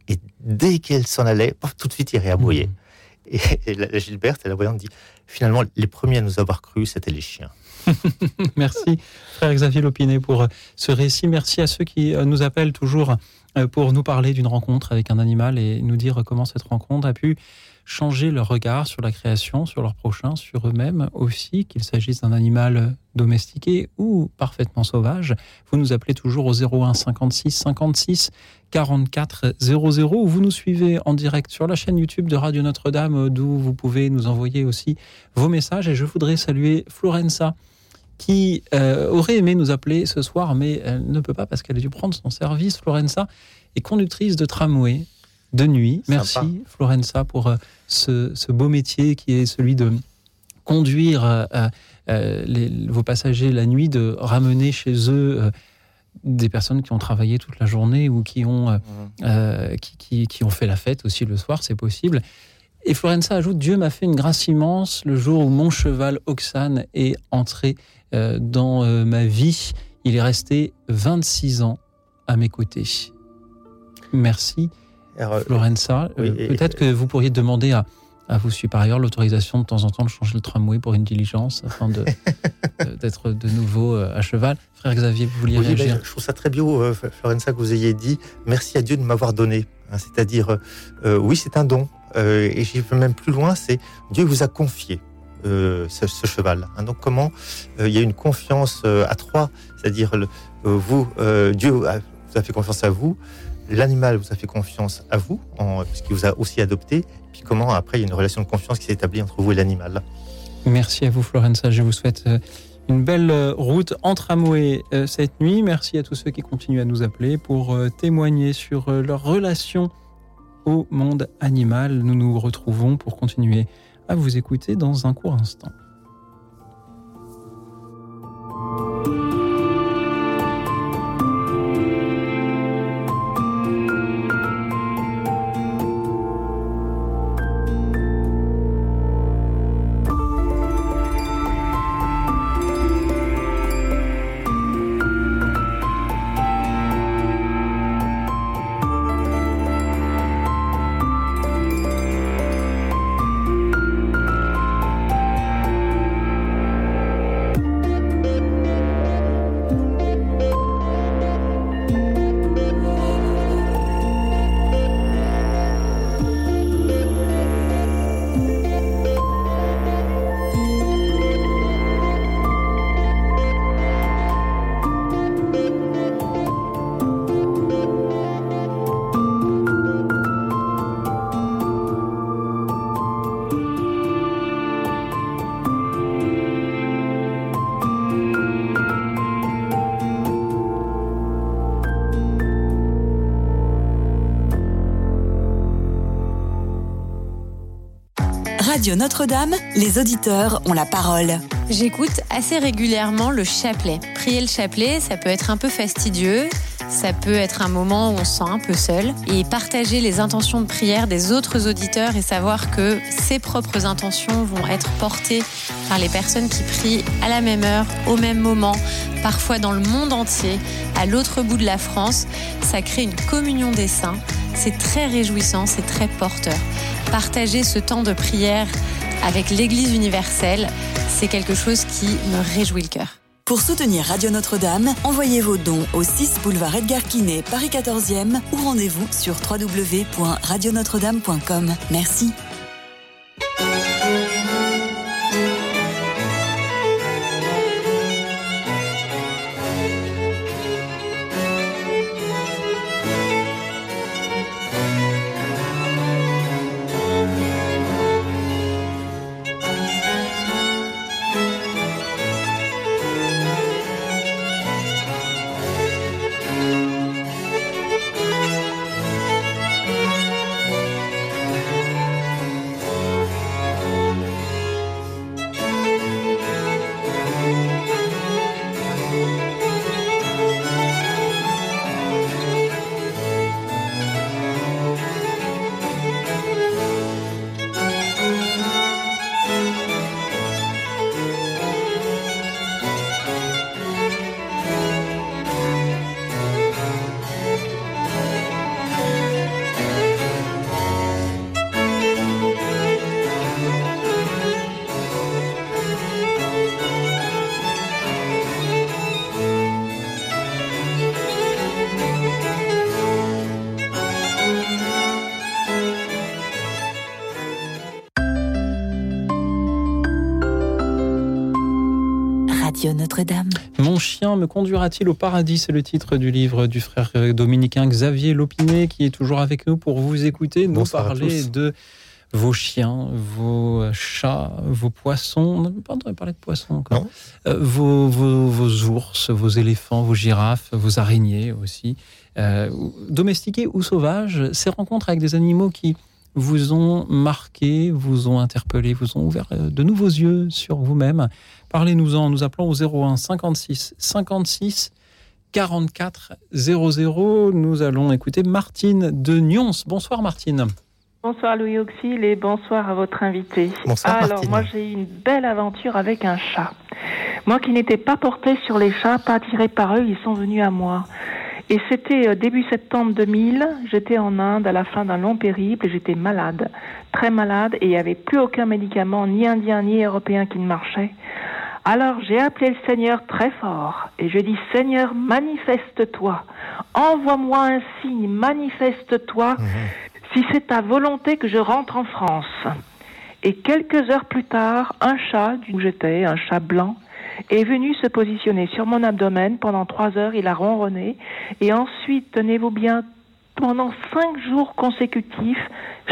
Et dès qu'elle s'en allait, tout de suite, ils réaboyaient. Mmh. Et, la, Gilberte, la voyante, dit, finalement, les premiers à nous avoir cru, c'était les chiens. Merci, frère Xavier Lopinet, pour euh, ce récit. Merci à ceux qui euh, nous appellent toujours euh, pour nous parler d'une rencontre avec un animal et nous dire comment cette rencontre a pu changer leur regard sur la création, sur leur prochain, sur eux-mêmes aussi, qu'il s'agisse d'un animal domestiqué ou parfaitement sauvage. Vous nous appelez toujours au 01 56 56 44 00 ou vous nous suivez en direct sur la chaîne YouTube de Radio Notre-Dame d'où vous pouvez nous envoyer aussi vos messages. Et je voudrais saluer Florenza qui euh, aurait aimé nous appeler ce soir, mais elle ne peut pas parce qu'elle a dû prendre son service. Florenza est conductrice de tramway de nuit. Merci Florenza pour euh, ce, beau métier qui est celui de conduire euh, vos passagers la nuit, de ramener chez eux des personnes qui ont travaillé toute la journée ou qui ont, mmh. qui, qui, ont fait la fête aussi le soir, c'est possible. Et Florenza ajoute Dieu m'a fait une grâce immense le jour où mon cheval Oxane est entré euh, dans euh, ma vie. Il est resté 26 ans à mes côtés. Merci, euh, Lorenza. Peut-être que vous pourriez demander à, à vos supérieurs l'autorisation de temps en temps de changer le tramway pour une diligence afin d'être de, nouveau à cheval. Frère Xavier, vous vouliez réagir Je trouve ça très beau, Florenza, que vous ayez dit merci à Dieu de m'avoir donné. Hein, c'est-à-dire, oui, c'est un don. et j'y vais même plus loin, c'est Dieu vous a confié. Euh, ce, cheval. Hein. donc comment euh, il y a une confiance euh, à trois, c'est-à-dire vous, Dieu vous a fait confiance à vous, l'animal vous a fait confiance à vous, en, puisqu'il vous a aussi adopté, puis comment après il y a une relation de confiance qui s'est établie entre vous et l'animal. Merci à vous Florenza, je vous souhaite une belle route en tramway cette nuit. Merci à tous ceux qui continuent à nous appeler pour témoigner sur leur relation au monde animal. Nous nous retrouvons pour continuer à vous écouter dans un court instant. Radio Notre-Dame, les auditeurs ont la parole. J'écoute assez régulièrement le chapelet. Prier le chapelet, ça peut être un peu fastidieux. Ça peut être un moment où on se sent un peu seul et partager les intentions de prière des autres auditeurs et savoir que ses propres intentions vont être portées par les personnes qui prient à la même heure, au même moment, parfois dans le monde entier, à l'autre bout de la France. Ça crée une communion des saints. C'est très réjouissant, c'est très porteur. Partager ce temps de prière avec l'Église universelle, c'est quelque chose qui me réjouit le cœur. Pour soutenir Radio Notre-Dame, envoyez vos dons au 6 boulevard Edgar Quinet, Paris 14e ou rendez-vous sur www.radionotre-dame.com. Merci. Me conduira-t-il au paradis? C'est le titre du livre du frère dominicain Xavier Lopinet qui est toujours avec nous pour vous écouter, nous Bonsoir parler de vos chiens, vos chats, vos poissons. On n'a pas entendu parler de poissons encore. Non. Euh, vos, vos, vos ours, vos éléphants, vos girafes, vos araignées aussi. Euh, domestiqués ou sauvages, ces rencontres avec des animaux qui vous ont marqué, vous ont interpellé, vous ont ouvert euh, de nouveaux yeux sur vous-même. Parlez-nous-en, nous appelons au 01 56 56 44 00. Nous allons écouter Martine de Nyons. Bonsoir Martine. Bonsoir Louis Auxil et bonsoir à votre invité. Bonsoir, Alors Martine. moi j'ai eu une belle aventure avec un chat. Moi qui n'étais pas portée sur les chats, pas attirée par eux, ils sont venus à moi. Et c'était euh, début septembre 2000, j'étais en Inde à la fin d'un long périple et j'étais malade, très malade et il n'y avait plus aucun médicament, ni indien ni européen qui ne marchait. Alors j'ai appelé le Seigneur très fort et je dis Seigneur, manifeste-toi, envoie-moi un signe, manifeste-toi si c'est ta volonté que je rentre en France. Et quelques heures plus tard, un chat, d'où j'étais, un chat blanc, est venu se positionner sur mon abdomen pendant trois heures. Il a ronronné. Et ensuite, tenez-vous bien, pendant cinq jours consécutifs,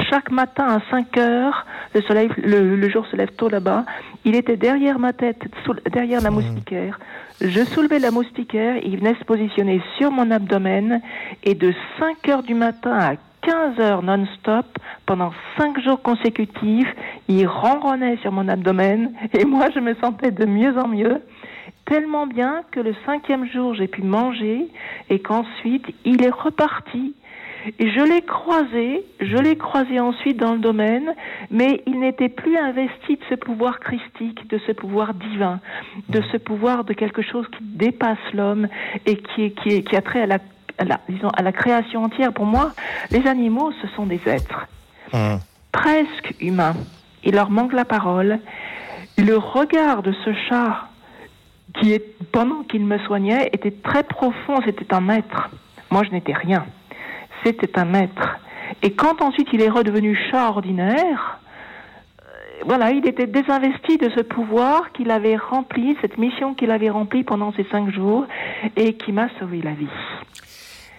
chaque matin à 5 heures, le, soleil, le, le jour se lève tôt là-bas, il était derrière ma tête, sous- derrière la moustiquaire. Je soulevais la moustiquaire, il venait se positionner sur mon abdomen et de 5 heures du matin à 15 heures non-stop, pendant 5 jours consécutifs, il ronronnait sur mon abdomen et moi je me sentais de mieux en mieux, tellement bien que le cinquième jour j'ai pu manger et qu'ensuite il est reparti. Et je l'ai croisé, je l'ai croisé ensuite dans le domaine, mais il n'était plus investi de ce pouvoir christique, de ce pouvoir divin, de ce pouvoir de quelque chose qui dépasse l'homme et qui, qui, qui a trait à la, à la- disons, à la création entière. Pour moi, les animaux, ce sont des êtres Hum. presque humains. Il leur manque la parole. Le regard de ce chat, qui est, pendant qu'il me soignait, était très profond. C'était un maître. Moi, je n'étais rien. C'était un maître. Et quand ensuite il est redevenu chat ordinaire, euh, voilà, il était désinvesti de ce pouvoir qu'il avait rempli, cette mission qu'il avait remplie pendant ces cinq jours et qui m'a sauvé la vie.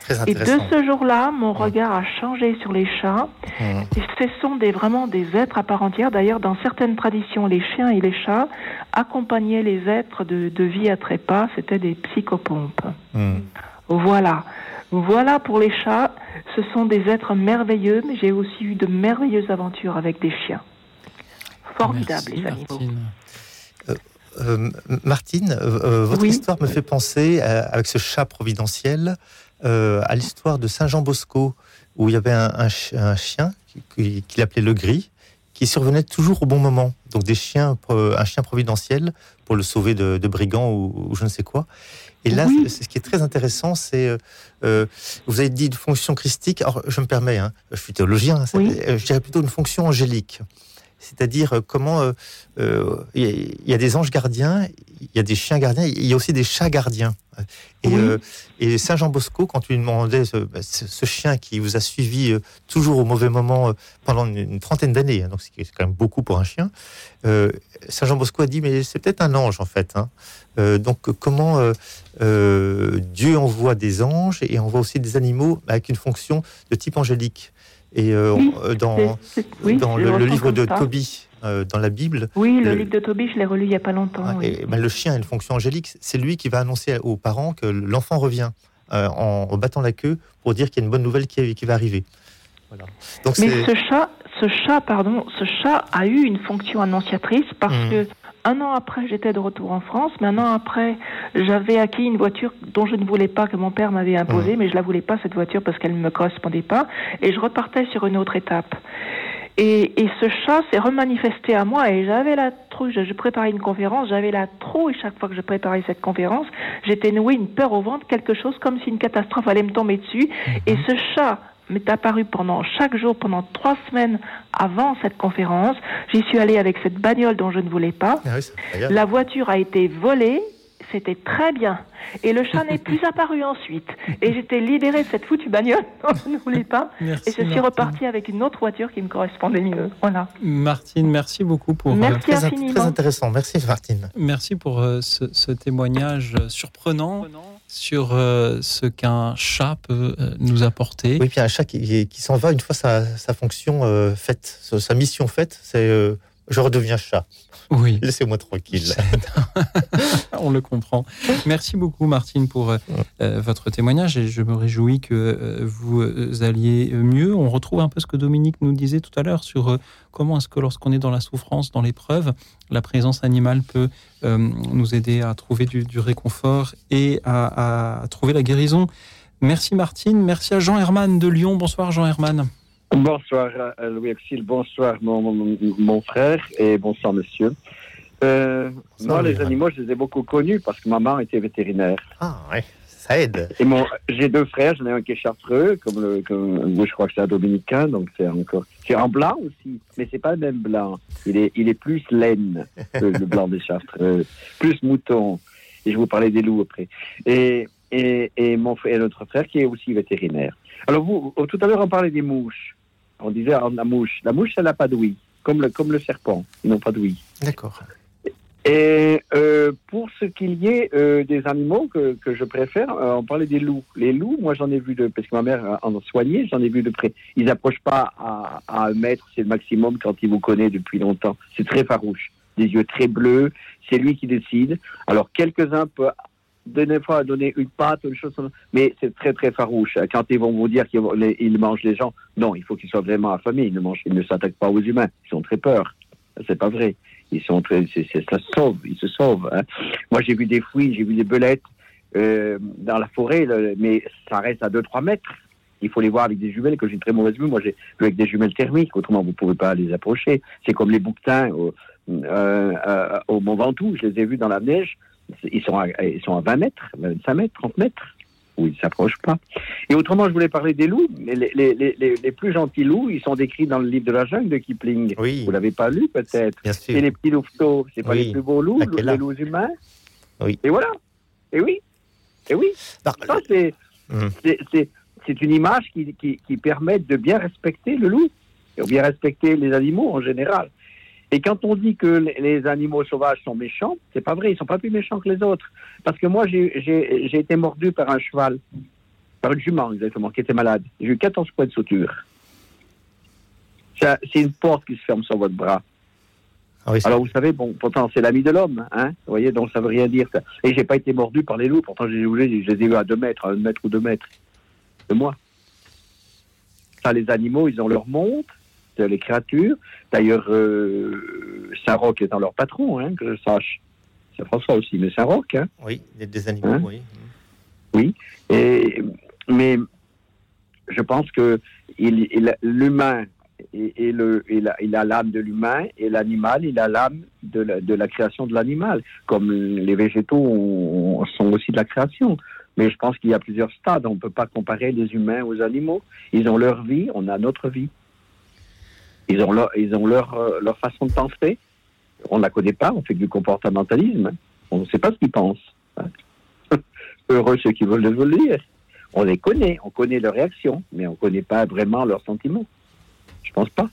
Très Et de ce jour-là, mon regard a changé sur les chats. Et ce sont des, vraiment des êtres à part entière. D'ailleurs, dans certaines traditions, les chiens et les chats accompagnaient les êtres de, de vie à trépas. C'était des psychopompes. Hum. Voilà. Voilà pour les chats. Ce sont des êtres merveilleux, mais j'ai aussi eu de merveilleuses aventures avec des chiens. formidables, les animaux. Euh, Martine, euh, euh, votre histoire me fait penser, avec ce chat providentiel, à l'histoire de Saint Jean Bosco, où il y avait un, chien qu'il appelait le gris, qui survenait toujours au bon moment. Donc des chiens, un chien providentiel pour le sauver de, brigands ou, je ne sais quoi. Et là, c'est ce qui est très intéressant, c'est vous avez dit une fonction christique. Alors, je me permets, hein, je suis théologien, hein, je dirais plutôt une fonction angélique c'est-à-dire euh, comment euh, euh, il y, a des anges gardiens, il y a des chiens gardiens, il y a aussi des chats gardiens. Et, Saint Jean Bosco, quand tu lui demandais bah, ce, chien qui vous a suivi toujours au mauvais moment pendant une, trentaine d'années, hein, donc c'est quand même beaucoup pour un chien, Saint Jean Bosco a dit mais c'est peut-être un ange en fait. Hein. donc comment Dieu envoie des anges et envoie aussi des animaux avec une fonction de type angélique. Et euh, euh, dans, dans le, livre de Tobie, euh, dans la Bible. Oui, le, livre de Tobie, je l'ai relu il n'y a pas longtemps. et, ben, le chien a une fonction angélique. C'est lui qui va annoncer aux parents que l'enfant revient en, battant la queue pour dire qu'il y a une bonne nouvelle qui, qui va arriver. Donc, Mais ce chat, ce chat, pardon, ce chat a eu une fonction annonciatrice parce mmh. que un an après, j'étais de retour en France, mais un an après, j'avais acquis une voiture dont je ne voulais pas, que mon père m'avait imposée, mais je la voulais pas, cette voiture, parce qu'elle ne me correspondait pas, et je repartais sur une autre étape. Et, ce chat s'est remanifesté à moi et j'avais la trouille, je, préparais une conférence, j'avais la trouille chaque fois que je préparais cette conférence, j'étais noué une peur au ventre, quelque chose comme si une catastrophe allait me tomber dessus. Et mhm. ce chat m'est apparu pendant chaque jour, pendant trois semaines avant cette conférence. J'y suis allée avec cette bagnole dont je ne voulais pas. Ah la voiture a été volée. C'était très bien. Et le chat n'est plus apparu ensuite. Et j'étais libérée de cette foutue bagnole dont je ne voulais pas. et je suis repartie avec une autre voiture qui me correspondait mieux. Voilà. Martine, merci beaucoup pour. Euh, merci très, très intéressant. Merci Martine. Merci pour euh, ce, ce témoignage surprenant sur euh, ce qu'un chat peut euh, nous apporter. Oui, puis un chat qui, s'en va une fois sa, sa fonction euh, faite, sa mission faite, c'est je redeviens chat. Oui. Laissez-moi tranquille. On le comprend. Merci beaucoup, Martine, pour euh, euh, votre témoignage et je me réjouis que euh, vous alliez mieux. On retrouve un peu ce que Dominique nous disait tout à l'heure sur comment est-ce que lorsqu'on est dans la souffrance, dans l'épreuve, la présence animale peut nous aider à trouver du, réconfort et à, à trouver la guérison. Merci Martine, merci à Jean Herman de Lyon. Bonsoir Jean Herman. Bonsoir euh, Louis Axil, bonsoir mon, frère et bonsoir monsieur. Euh, moi, les animaux, je les ai beaucoup connus parce que maman était vétérinaire. Ah ouais, ça aide. Et mon, j'ai deux frères, j'en ai un qui est chartreux, comme le, je crois que c'est un dominicain, donc c'est encore, c'est en blanc aussi, mais c'est pas le même blanc. Il est, il est plus laine que le blanc des chartreux, plus mouton. Et je vous parlais des loups après. Et, et, et mon et notre frère qui est aussi vétérinaire. Alors vous, tout à l'heure on parlait des mouches. On disait ah, la mouche. La mouche, elle n'a pas d'ouïe, comme le, comme le serpent. Ils n'ont pas d'ouïe. D'accord. Et euh, pour ce qu'il y ait euh, des animaux que, que je préfère, euh, on parlait des loups. Les loups, moi j'en ai vu de, parce que ma mère en a soigné, j'en ai vu de près. Ils n'approchent pas à, à un mètre, c'est le maximum quand il vous connaît depuis longtemps. C'est très farouche. Des yeux très bleus, c'est lui qui décide. Alors quelques-uns peuvent des fois donner une pâte, une chose, mais c'est très très farouche. Quand ils vont vous dire qu'ils mangent les gens, non, il faut qu'ils soient vraiment affamés. Ils ne mangent, ils ne s'attaquent pas aux humains. Ils sont très peur. C'est pas vrai. Ils sont très, c'est, ça sauve. Ils se sauvent. Hein. Moi, j'ai vu des fouilles, j'ai vu des belettes euh, dans la forêt, mais ça reste à 2-3 mètres. Il faut les voir avec des jumelles, que j'ai une très mauvaise vue. Moi, j'ai vu avec des jumelles thermiques, autrement, vous ne pouvez pas les approcher. C'est comme les bouquetins au, euh, euh, au Mont Ventoux. Je les ai vus dans la neige ils sont, à, ils sont à 20 mètres, 25 mètres, 30 mètres, où ils ne s'approchent pas. Et autrement, je voulais parler des loups. Les, les, les, les, plus gentils loups, ils sont décrits dans le livre de la jungle de Kipling. Oui. Vous l'avez pas lu, peut-être C'est les petits louveteaux. C'est pas les plus beaux loups, les loups humains. Oui. Et voilà. Et oui. Et oui. Ça, hum. c'est, une image qui, qui, qui permet de bien respecter le loup, et de bien respecter les animaux en général. Et quand on dit que les animaux sauvages sont méchants, c'est pas vrai, ils sont pas plus méchants que les autres. Parce que moi, j'ai été mordu par un cheval, par une jument exactement, qui était malade. J'ai eu 14 points de suture. C'est une porte qui se ferme sur votre bras. Ah Alors vous savez, bon, pourtant c'est l'ami de l'homme, hein. Vous voyez, donc ça veut rien dire. Ça. Et j'ai pas été mordu par les loups, pourtant j'ai je les ai eu à 2 mètres, à 1 mètre ou 2 mètres de moi. Ça, les animaux, ils ont leur montre, les créatures. D'ailleurs, euh, Saint-Roch étant leur patron, hein, que je sache. C'est François aussi, mais Saint-Roch. Hein. Oui, des, des animaux, Hein oui. Oui. Et, mais je pense que il, il- l'humain et, et le, il, a, il a l'âme de l'humain et l'animal, il a l'âme de la, de la création de l'animal. Comme les végétaux ont- sont aussi de la création. Mais je pense qu'il y a plusieurs stades. On ne peut pas comparer les humains aux animaux. Ils ont leur vie, on a notre vie. Ils ont leur, ils ont leur, euh, leur façon de penser. On ne la connaît pas, on fait du comportementalisme. On ne sait pas ce qu'ils pensent. Heureux ceux qui veulent le dire. On les connaît, on connaît leurs réactions, mais on ne connaît pas vraiment leurs sentiments. Je pense pas.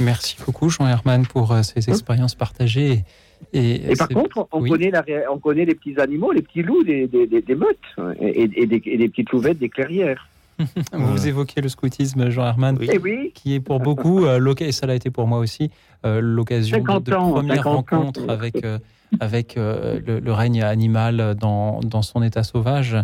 Merci beaucoup, Jean Herman, pour euh, ces expériences partagées. Et, Et par contre, on, oui. connaît la, ré- on connaît les petits animaux, les petits loups des, des, des- des meutes hein, et, et des, et des petites louvettes des clairières. Vous évoquez le scoutisme, Jean Herman, Eh oui. qui est pour beaucoup, euh, et ça l'a été pour moi aussi, euh, l'occasion de, 50 de ans, première 50 ans. rencontre avec, euh, avec euh, le, le règne animal dans, dans son état sauvage.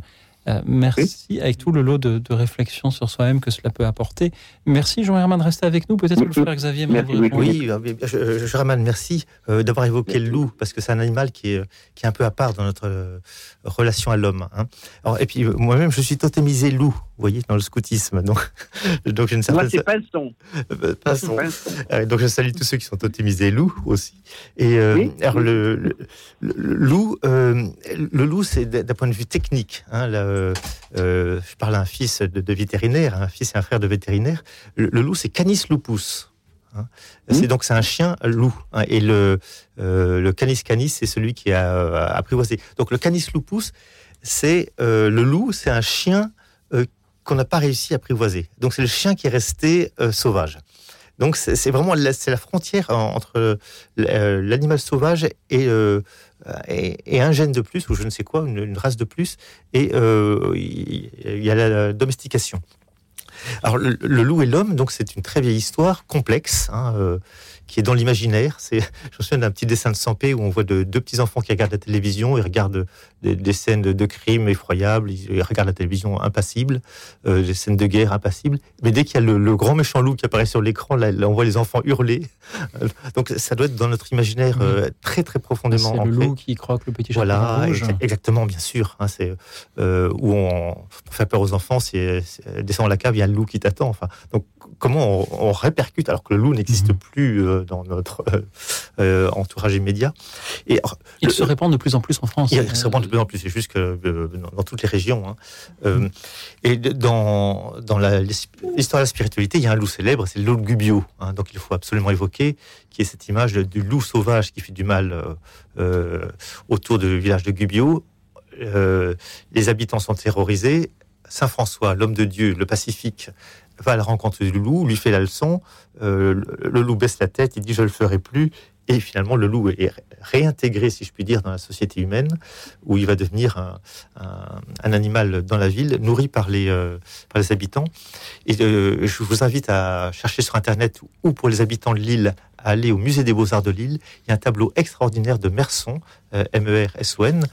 Euh, merci, avec tout le lot de, de réflexion sur soi-même que cela peut apporter. Merci Jean Herman, restez avec nous. Peut-être que le frère Xavier m'a Oui, oui, euh, je, je, ramène, merci euh, d'avoir évoqué le loup, parce que c'est un animal qui est, qui est un peu à part dans notre relation à l'homme. hein. Alors, et puis, moi-même, je suis totémisé loup, vous voyez, dans le scoutisme. Donc, donc j'ai une Moi, certaine... c'est Pinson. Euh, Pinson. Pinson. Euh, donc je salue tous ceux qui sont totémisés loup aussi. Et euh, Oui. alors le, le- le- le loup, euh, le loup, c'est d'un point de vue technique. Hein, euh, euh, je parle à un fils de, de vétérinaire, un fils et un frère de vétérinaire. Le, le loup, c'est Canis lupus. hein. C'est donc c'est un chien loup hein, et le euh, le canis canis c'est celui qui a apprivoisé. Donc le canis lupus c'est le loup, c'est un chien qu'on n'a pas réussi à apprivoiser. Donc c'est le chien qui est resté sauvage. Donc c'est vraiment la, la frontière en- entre l'animal sauvage et, et, et un gène de plus, ou je ne sais quoi, une, race de plus, et euh, il y a la, domestication. Alors le, le loup et l'homme, donc c'est une très vieille histoire complexe. hein, euh, qui est dans l'imaginaire. C'est, je me souviens d'un petit dessin de Sampé où on voit de- deux petits enfants qui regardent la télévision, ils regardent des, des scènes de, de crimes effroyables, ils, ils regardent la télévision impassible, euh, des scènes de guerre impassibles. Mais dès qu'il y a le, le grand méchant loup qui apparaît sur l'écran, là, là, on voit les enfants hurler. Donc ça doit être dans notre imaginaire euh, très très profondément C'est le loup qui croque le petit chapeau Voilà, rouge. exa- exactement, bien sûr. hein, c'est euh, où on faire peur aux enfants, c'est à la cave, il y a le loup qui t'attend. Enfin, donc comment on, on répercute alors que le loup n'existe Mhm. plus dans notre euh, euh, entourage immédiat. Et alors, le- se répand de plus en plus en France. il se répand de plus en plus. C'est juste que euh, dans, toutes les régions. hein. Euh, et dans, dans l'histoire de la spiritualité, il y a un loup célèbre, c'est le loup de Gubbio. hein. donc il faut absolument évoquer, qui est cette image du loup sauvage qui fait du mal euh, euh, autour du village de Gubbio. Euh, les habitants sont terrorisés. Saint François, l'homme de Dieu, le pacifique, va à la rencontre du loup, lui fait la leçon. Euh, le, loup baisse la tête, il dit je le ferai plus. Et finalement, le loup est réintégré, si je puis dire, dans la société humaine, où il va devenir un, animal dans la ville, nourri par les, euh, par les habitants. Et euh, je vous invite à chercher sur Internet ou pour les habitants de Lille, à aller au musée des Beaux-Arts de Lille. Il y a un tableau extraordinaire de Merson, euh, M-E-R-S-O-N,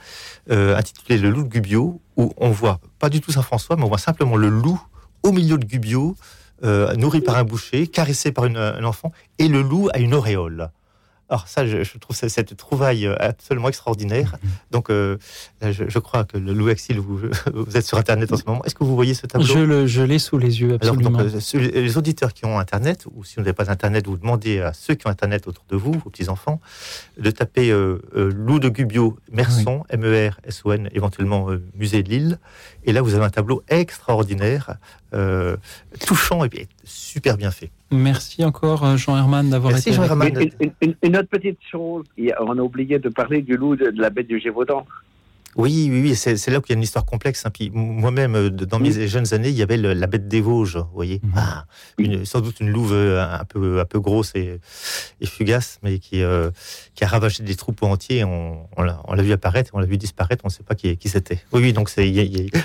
intitulé Le loup de Gubbio, où on voit pas du tout Saint-François, mais on voit simplement le loup au milieu de Gubbio, euh, nourri par un boucher, caressé par une- un enfant, et le loup a une auréole. Alors ça, je, je trouve ça- cette trouvaille absolument extraordinaire. Donc, euh, je, je crois que le Loup Axil, vous, vous êtes sur Internet en ce moment. Est-ce que vous voyez ce tableau? Je le- je l'ai sous les yeux, alors, absolument. donc, euh, les auditeurs qui ont Internet, ou si vous n'avez pas Internet, vous demandez à ceux qui ont Internet autour de vous, vos petits-enfants, de taper euh, euh, Loup de Gubbio, Merson, M-E-R-S-O-N, éventuellement Musée de Lille. Et là, vous avez un tableau extraordinaire, euh, touchant et super bien fait. Merci encore, euh, Jean Herman, d'avoir été Jean avec Herman. Une, une- une- une autre petite chose, on a oublié de parler du loup de, de la bête du Gévaudan. Oui, oui, oui, c'est là qu'il y a une histoire complexe. hein. Moi-même, euh, dans mes jeunes années, il y avait le- la bête des Vosges, vous voyez. Ah, une- sans doute une louve euh, un peu, un peu grosse et, et fugace, mais qui, euh, qui a ravagé des troupeaux entiers. On, on l'a vu apparaître, on l'a vu disparaître, on ne sait pas qui, qui c'était. Oui, oui, donc il y, a- il y a-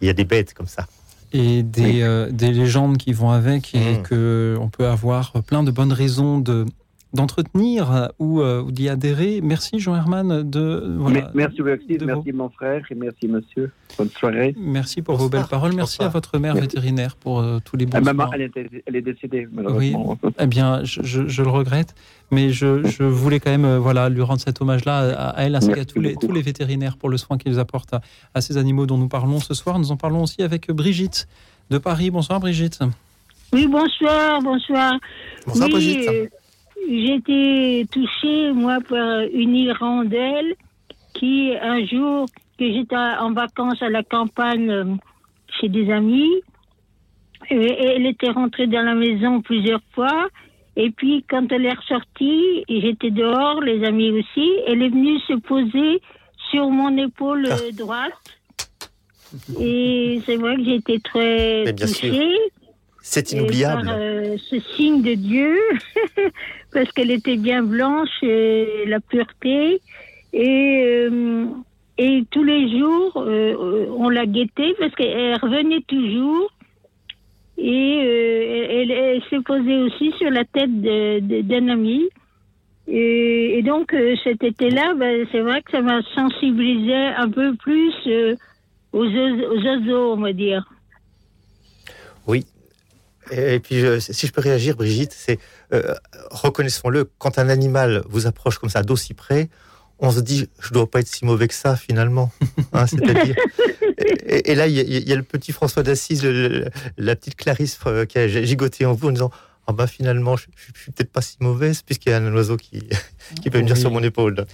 il y a des bêtes comme ça. et des, euh, des légendes qui vont avec et Mm. que on peut avoir plein de bonnes raisons de d'entretenir ou, ou d'y adhérer. Merci Jean Herman de voilà, Merci merci, merci mon frère et merci monsieur. Bonne soirée. Merci pour vos belles paroles. Merci à votre mère vétérinaire pour tous les bons ah, Maman, elle est, elle est, décédée malheureusement. Oui. eh bien, je, je, je, le regrette, mais je, je voulais quand même voilà lui rendre cet hommage-là à, à, elle ainsi qu'à tous les, tous les vétérinaires pour le soin qu'ils apportent à, à ces animaux dont nous parlons ce soir. Nous en parlons aussi avec Brigitte de Paris. Bonsoir Brigitte. Oui, bonsoir, bonsoir. Bonsoir oui, Brigitte. J'ai été touchée, moi, par une hirondelle qui, un jour, que j'étais en vacances à la campagne euh, chez des amis, et, elle était rentrée dans la maison plusieurs fois. Et puis, quand elle est ressortie, j'étais dehors, les amis aussi, elle est venue se poser sur mon épaule Ah. droite. Et c'est vrai que été très sûr. C'est inoubliable. par, euh, ce signe de Dieu, parce qu'elle était bien blanche, et la pureté. Et, euh, et tous les jours, euh, on la guettait parce qu'elle revenait toujours. Et elle, elle s'est posée aussi sur la tête d'un ami. Et, et donc, cet été-là, ben, c'est vrai que ça m'a sensibilisé un peu plus aux, aux oiseaux, on va dire. Oui. Et puis, je- si je peux réagir, Brigitte, c'est euh, reconnaissons-le, quand un animal vous approche comme ça d'aussi près, on se dit, je dois pas être si mauvais que ça finalement. Hein, C'est-à-dire. et, et là, il y, a- il y a le petit François d'Assise, la petite Clarisse euh, qui a gigoté en vous en disant. Ah bah finalement, je, je, je suis peut-être pas si mauvaise puisqu'il y a un oiseau qui, qui peut venir Oui. sur mon épaule.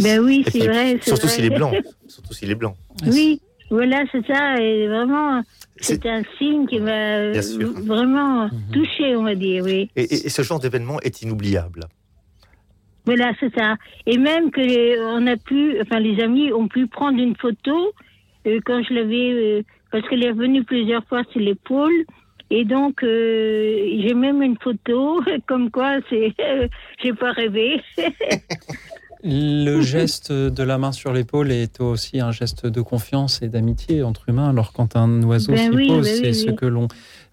Ben oui, c'est vrai. c'est Surtout s'il est blanc. Surtout s'il est blanc. Oui, voilà, c'est ça. Et vraiment, c'est un signe qui m'a sûr. Mhm. vraiment touché, on va dire, oui. Et, et- et ce genre d'événement est inoubliable. Voilà, c'est ça. Et même que les- on a pu, enfin, les amis ont pu prendre une photo euh, quand je l'avais, euh, parce qu'elle est revenue plusieurs fois sur l'épaule. Et donc, euh, j'ai même une photo, comme quoi, c'est, j'ai pas rêvé. Le geste de la main sur l'épaule est aussi un geste de confiance et d'amitié entre humains. Alors quand un oiseau Ben s'y oui, pose, ben c'est oui, ce oui. que l'on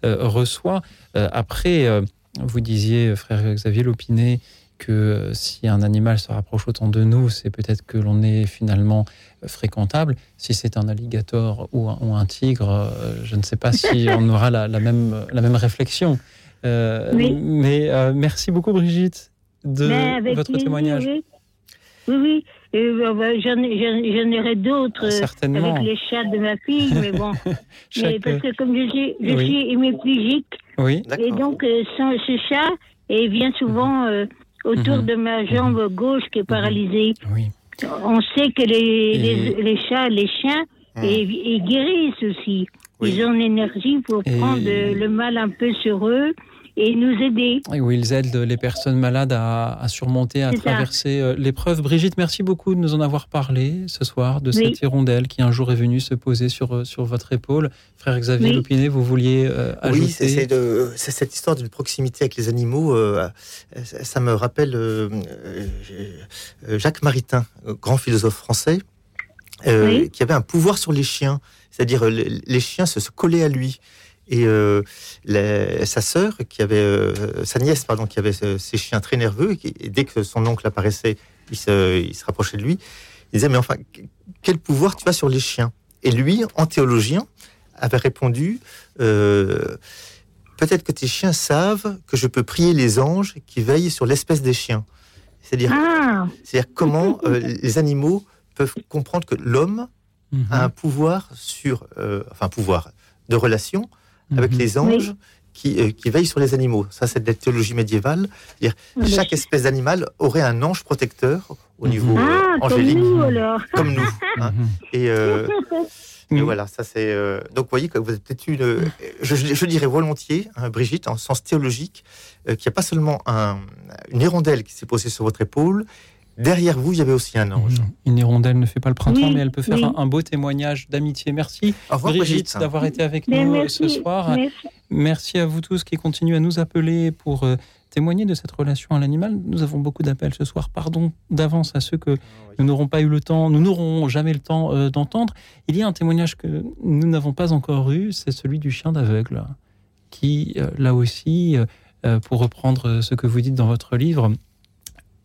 euh, reçoit. Euh, après, euh, vous disiez, frère Xavier Lopinet, que si un animal se rapproche autant de nous, c'est peut-être que l'on est finalement fréquentable. Si c'est un alligator ou un, ou un tigre, je ne sais pas si on aura la, la même, la même réflexion. Mais merci beaucoup Brigitte de avec votre plaisir, témoignage. Oui, oui. Et, bah, j'en, aurai d'autres euh, avec les chats de ma fille, mais bon. mais parce que comme je suis, je Oui. suis hémiplégique, Oui. et donc euh, sans- ce chat et vient souvent euh, autour Mhm. de ma jambe gauche qui est paralysée. Oui. On sait que les, Et- les, les chats, les chiens, Mhm. et, ils guérissent aussi. Oui. Ils ont l'énergie pour Et- prendre euh, le mal un peu sur eux et nous aider. Et où ils aident les personnes malades à, à surmonter, à traverser euh, l'épreuve. Brigitte, merci beaucoup de nous en avoir parlé ce soir, de Oui. cette hirondelle qui un jour est venue se poser sur, euh, sur votre épaule. Frère Xavier Oui. Lopinet, vous vouliez euh, ajouter Oui, c'est cette histoire d'une proximité avec les animaux. euh, ça me rappelle euh, Jacques Maritain, grand philosophe français, euh, Oui. qui avait un pouvoir sur les chiens. C'est-à-dire, les, les chiens se, se collaient à lui. Et euh, la- sa sœur, qui avait euh, sa nièce, pardon, qui avait ce- ces chiens très nerveux, et, dès que son oncle apparaissait, il se, il se rapprochait de lui. Il disait mais enfin, quel pouvoir tu as sur les chiens? Et lui, en théologien, avait répondu euh, Peut-être que tes chiens savent que je peux prier les anges qui veillent sur l'espèce des chiens. C'est-à-dire, Ah, c'est-à-dire comment euh, les animaux peuvent comprendre que l'homme Mhm. a un pouvoir sur, euh, enfin pouvoir de relation avec Mhm. les anges qui, euh, qui veillent sur les animaux. Ça, c'est de la théologie médiévale. Chaque espèce d'animal aurait un ange protecteur au Mhm. niveau euh, ah comme angélique, nous alors. comme nous. hein. Mhm. Et, euh, et voilà, ça c'est. euh, donc, vous voyez que vous êtes peut-être une. euh, Je, je dirais volontiers, hein, Brigitte, en sens théologique, euh, qu'il n'y a pas seulement un- une hirondelle qui s'est posée sur votre épaule. Derrière vous, il y avait aussi un ange. Mhm. Une hirondelle ne fait pas le printemps, Oui, mais elle peut faire oui. un, un beau témoignage d'amitié. Merci Au revoir, Brigitte d'avoir été avec Mais nous euh, merci, ce soir. merci. Merci à vous tous qui continuez à nous appeler pour euh, témoigner de cette relation à l'animal. Nous avons beaucoup d'appels ce soir. Pardon d'avance à ceux que nous n'aurons pas eu le temps, nous n'aurons jamais le temps euh, d'entendre. Il y a un témoignage que nous n'avons pas encore eu, c'est celui du chien d'aveugle, qui, euh, là aussi, pour reprendre ce que vous dites dans votre livre,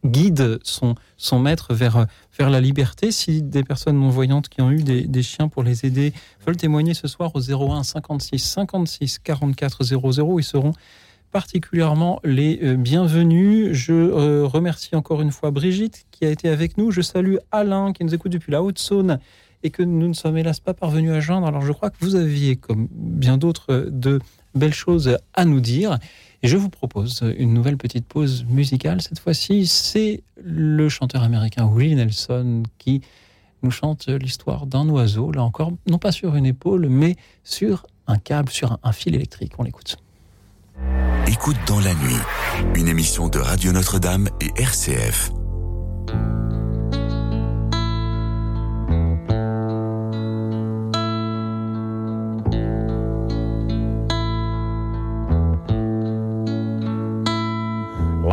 guide son, son maître vers, vers la liberté. Si des personnes non-voyantes qui ont eu des, chiens pour les aider veulent témoigner ce soir au 01 56 56 44 00, ils seront particulièrement les euh, bienvenus. Je euh, remercie encore une fois Brigitte qui a été avec nous. Je salue Alain qui nous écoute depuis la Haute-Saône et que nous ne sommes hélas pas parvenus à joindre. Alors je crois que vous aviez, comme bien d'autres, de belles choses à nous dire. Et je vous propose une nouvelle petite pause musicale. Cette fois-ci, c'est le chanteur américain Willie Nelson qui nous chante l'histoire d'un oiseau, là encore, non pas sur une épaule, mais sur un câble, sur un, fil électrique. On l'écoute. Écoute dans la nuit, une émission de Radio Notre-Dame et RCF.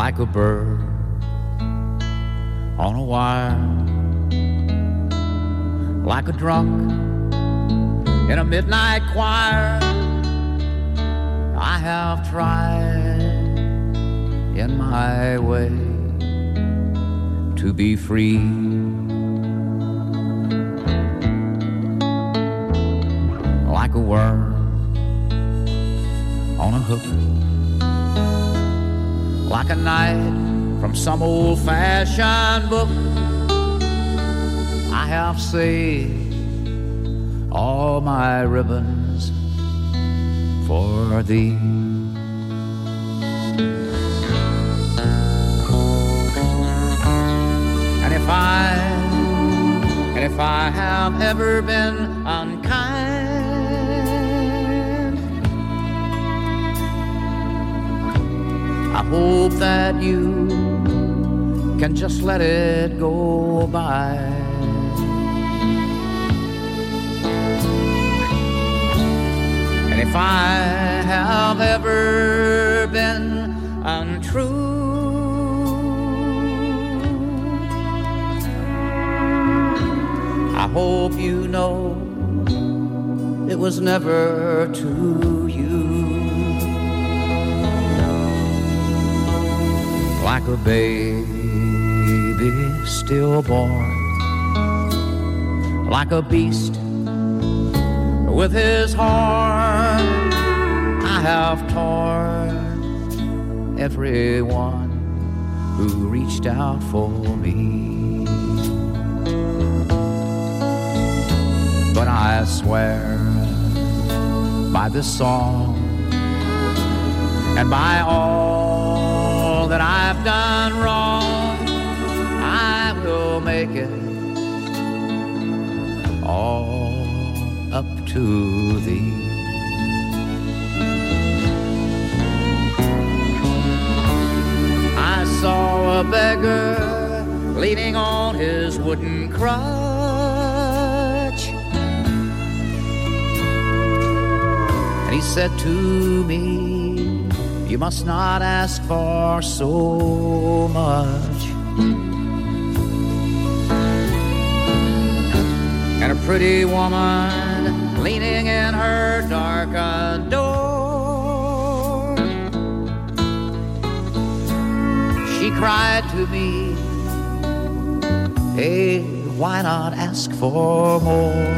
Like a bird on a wire, like a drunk in a midnight choir. I have tried in my way to be free. Like a worm on a hook like a knight from some old fashioned book. I have saved all my ribbons for thee. And if I, and if I have ever been unkind, I hope that you can just let it go by. And if I have ever been untrue, I hope you know it was never to you. Like a baby stillborn, like a beast with his horn. I have torn everyone who reached out for me. But I swear by this song and by all I've done wrong, I will make it all up to thee. I saw a beggar leaning on his wooden crutch. And he said to me, You must not ask for so much. And a pretty woman leaning in her darkened door. She cried to me, Hey, why not ask for more?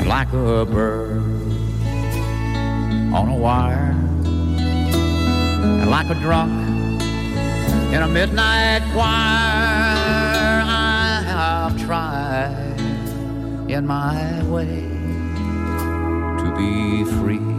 And like a bird on a wire, and like a drunk in a midnight choir, I have tried in my way to be free.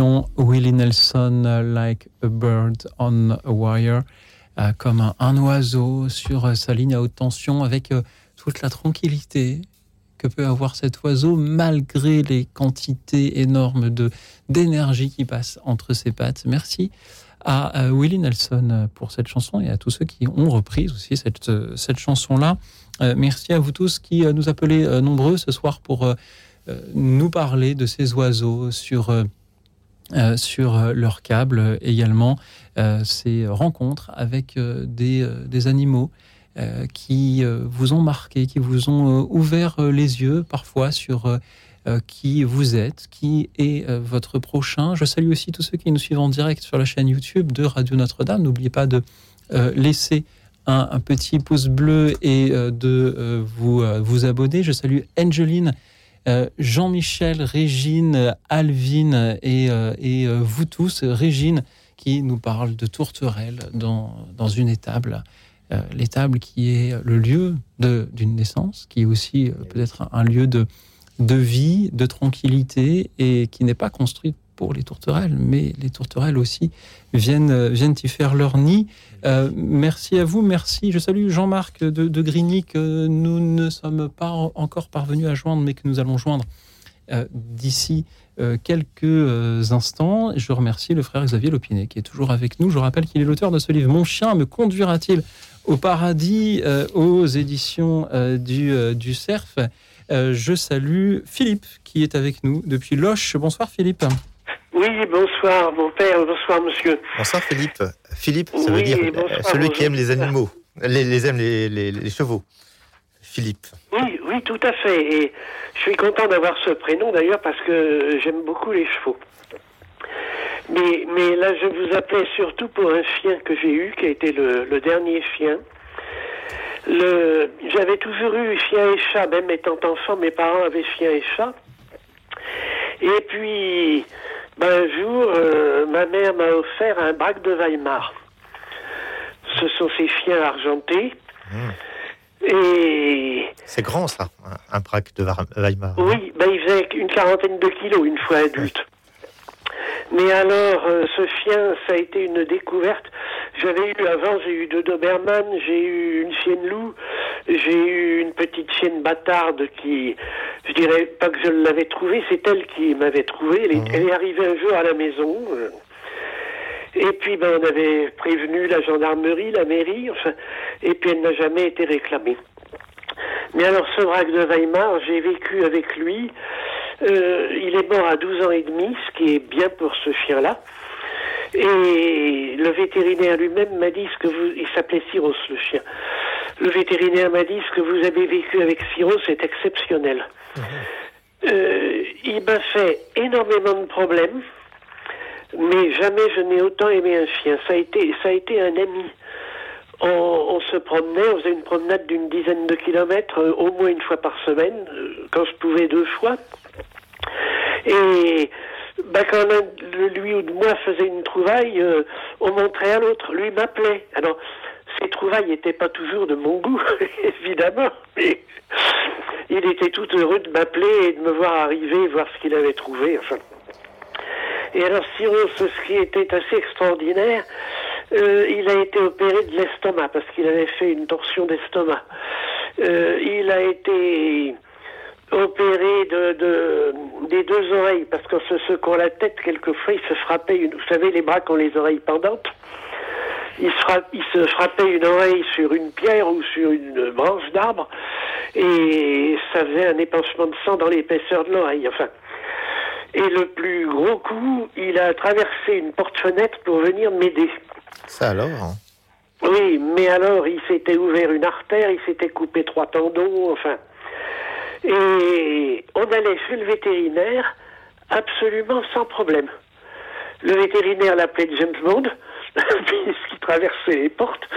Willie Nelson Like a Bird on a Wire, euh, comme un, oiseau sur euh, sa ligne à haute tension, avec euh, toute la tranquillité que peut avoir cet oiseau malgré les quantités énormes de d'énergie qui passe entre ses pattes. Merci à Willie Nelson pour cette chanson et à tous ceux qui ont repris aussi cette, cette chanson-là. Merci à vous tous qui euh, nous appelez nombreux ce soir pour nous parler de ces oiseaux sur, euh, sur euh, leur câble également, euh, ces rencontres avec des, des animaux qui vous ont marqué, qui vous ont ouvert les yeux parfois sur qui vous êtes, qui est votre prochain. Je salue aussi tous ceux qui nous suivent en direct sur la chaîne YouTube de Radio Notre-Dame. N'oubliez pas de laisser un, un petit pouce bleu et de vous, vous abonner. Je salue Angeline, Jean-Michel, Régine, euh, Alvin et, euh, euh, vous tous. Régine qui nous parle de tourterelles dans, une étable. Euh, L'étable qui est le lieu d'une naissance, qui est aussi euh, peut-être un, lieu de vie, de tranquillité et qui n'est pas construite pour les tourterelles, mais les tourterelles aussi viennent, euh, viennent y faire leur nid. Euh, merci à vous, merci. Je salue Jean-Marc de, Grigny que nous ne sommes pas en- encore parvenus à joindre, mais que nous allons joindre euh, d'ici euh, quelques euh, instants. Je remercie le frère Xavier Lopinet qui est toujours avec nous. Je rappelle qu'il est l'auteur de ce livre Mon chien me conduira-t-il au paradis euh, aux éditions euh, du, euh, du CERF. Euh, je salue Philippe qui est avec nous depuis Loche. Bonsoir Philippe. Oui, bonsoir, mon père, bonsoir, monsieur. Bonsoir Philippe. Philippe, ça veut dire euh, bonsoir, celui qui aime les animaux, les, les aime les, les- les chevaux. Philippe. Oui, oui, tout à fait. Et je suis content d'avoir ce prénom d'ailleurs parce que j'aime beaucoup les chevaux. Mais, mais là, je vous appelais surtout pour un chien que j'ai eu, qui a été le, le dernier chien. Le, j'avais toujours eu chien et chat, même étant enfant, mes parents avaient chien et chat. Et puis, ben, un jour, euh, ma mère m'a offert un braque de Weimar. Ce sont ces chiens argentés. Et C'est grand ça, un, braque de Weimar. oui, ben, il faisait une quarantaine de kilos une fois adulte. Mais alors, euh, ce chien, ça a été une découverte. J'avais eu avant, j'ai eu deux Doberman, j'ai eu une chienne loup, j'ai eu une petite chienne bâtarde qui, je dirais pas que je l'avais trouvée, c'est elle qui m'avait trouvé. Elle, est- elle est arrivée un jour à la maison. euh, et puis, ben, on avait prévenu la gendarmerie, la mairie, enfin, et puis elle n'a jamais été réclamée. Mais alors, ce braque de Weimar, j'ai vécu avec lui. Euh, il est mort à 12 ans et demi, ce qui est bien pour ce chien-là. Et le vétérinaire lui-même m'a dit ce que vous... Il s'appelait Cyros, le chien. Le vétérinaire m'a dit ce que vous avez vécu avec Cyros est exceptionnel. Euh, il m'a fait énormément de problèmes, mais jamais je n'ai autant aimé un chien. Ça a été, ça a été un ami. On, on se promenait, on faisait une promenade d'une dizaine de kilomètres, euh, au moins une fois par semaine, euh, quand je pouvais deux fois. Et ben, quand de lui ou de moi faisait une trouvaille, euh, on montrait à l'autre. Lui m'appelait. Alors, ces trouvailles n'étaient pas toujours de mon goût, évidemment, mais il était tout heureux de m'appeler et de me voir arriver, voir ce qu'il avait trouvé. Enfin. Et alors, Cyrus, ce qui était assez extraordinaire, euh, il a été opéré de l'estomac parce qu'il avait fait une torsion d'estomac. Euh, il a été opéré de, de- des deux oreilles parce qu'en se secouant la tête, quelquefois, il se frappait, une, vous savez, les bras qui ont les oreilles pendantes. Il se, frappe- il se frappait une oreille sur une pierre ou sur une branche d'arbre et ça faisait un épanchement de sang dans l'épaisseur de l'oreille. Enfin, et le plus gros coup, il a traversé une porte-fenêtre pour venir m'aider. Ça alors hein? Oui, mais alors il s'était ouvert une artère, il s'était coupé trois tendons, enfin. Et on allait chez le vétérinaire absolument sans problème. Le vétérinaire l'appelait James Bond, puisqu'il traversait les portes.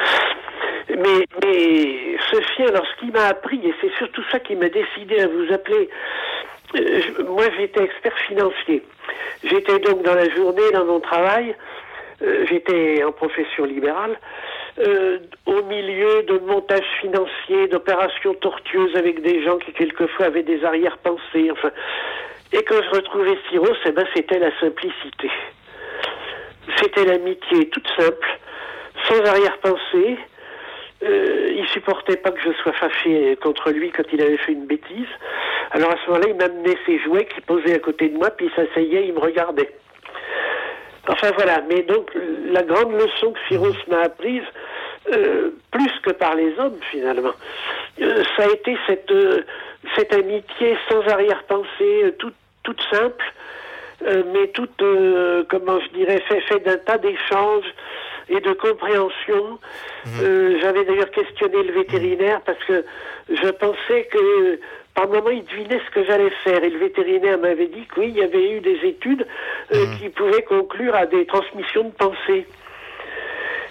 Mais, mais ce chien, lorsqu'il m'a appris, et c'est surtout ça qui m'a décidé à vous appeler, euh, moi j'étais expert financier. J'étais donc dans la journée, dans mon travail, euh, j'étais en profession libérale, euh, au milieu de montages financiers, d'opérations tortueuses avec des gens qui quelquefois avaient des arrière-pensées, enfin. Et quand je retrouvais Cyrus, eh ben, c'était la simplicité. C'était l'amitié toute simple, sans arrière-pensée. Euh, il supportait pas que je sois fâché contre lui quand il avait fait une bêtise. Alors à ce moment-là, il m'amenait ses jouets qu'il posait à côté de moi, puis il s'asseyait, il me regardait. Enfin voilà, mais donc la grande leçon que Cyrus m'a apprise, euh, plus que par les hommes finalement, euh, ça a été cette, euh, cette amitié sans arrière-pensée, euh, toute, toute simple, euh, mais toute, euh, comment je dirais, fait, fait d'un tas d'échanges et de compréhension. Euh, J'avais d'ailleurs questionné le vétérinaire parce que je pensais que euh, par moment il devinait ce que j'allais faire et le vétérinaire m'avait dit que oui, il y avait eu des études euh, qui pouvaient conclure à des transmissions de pensée.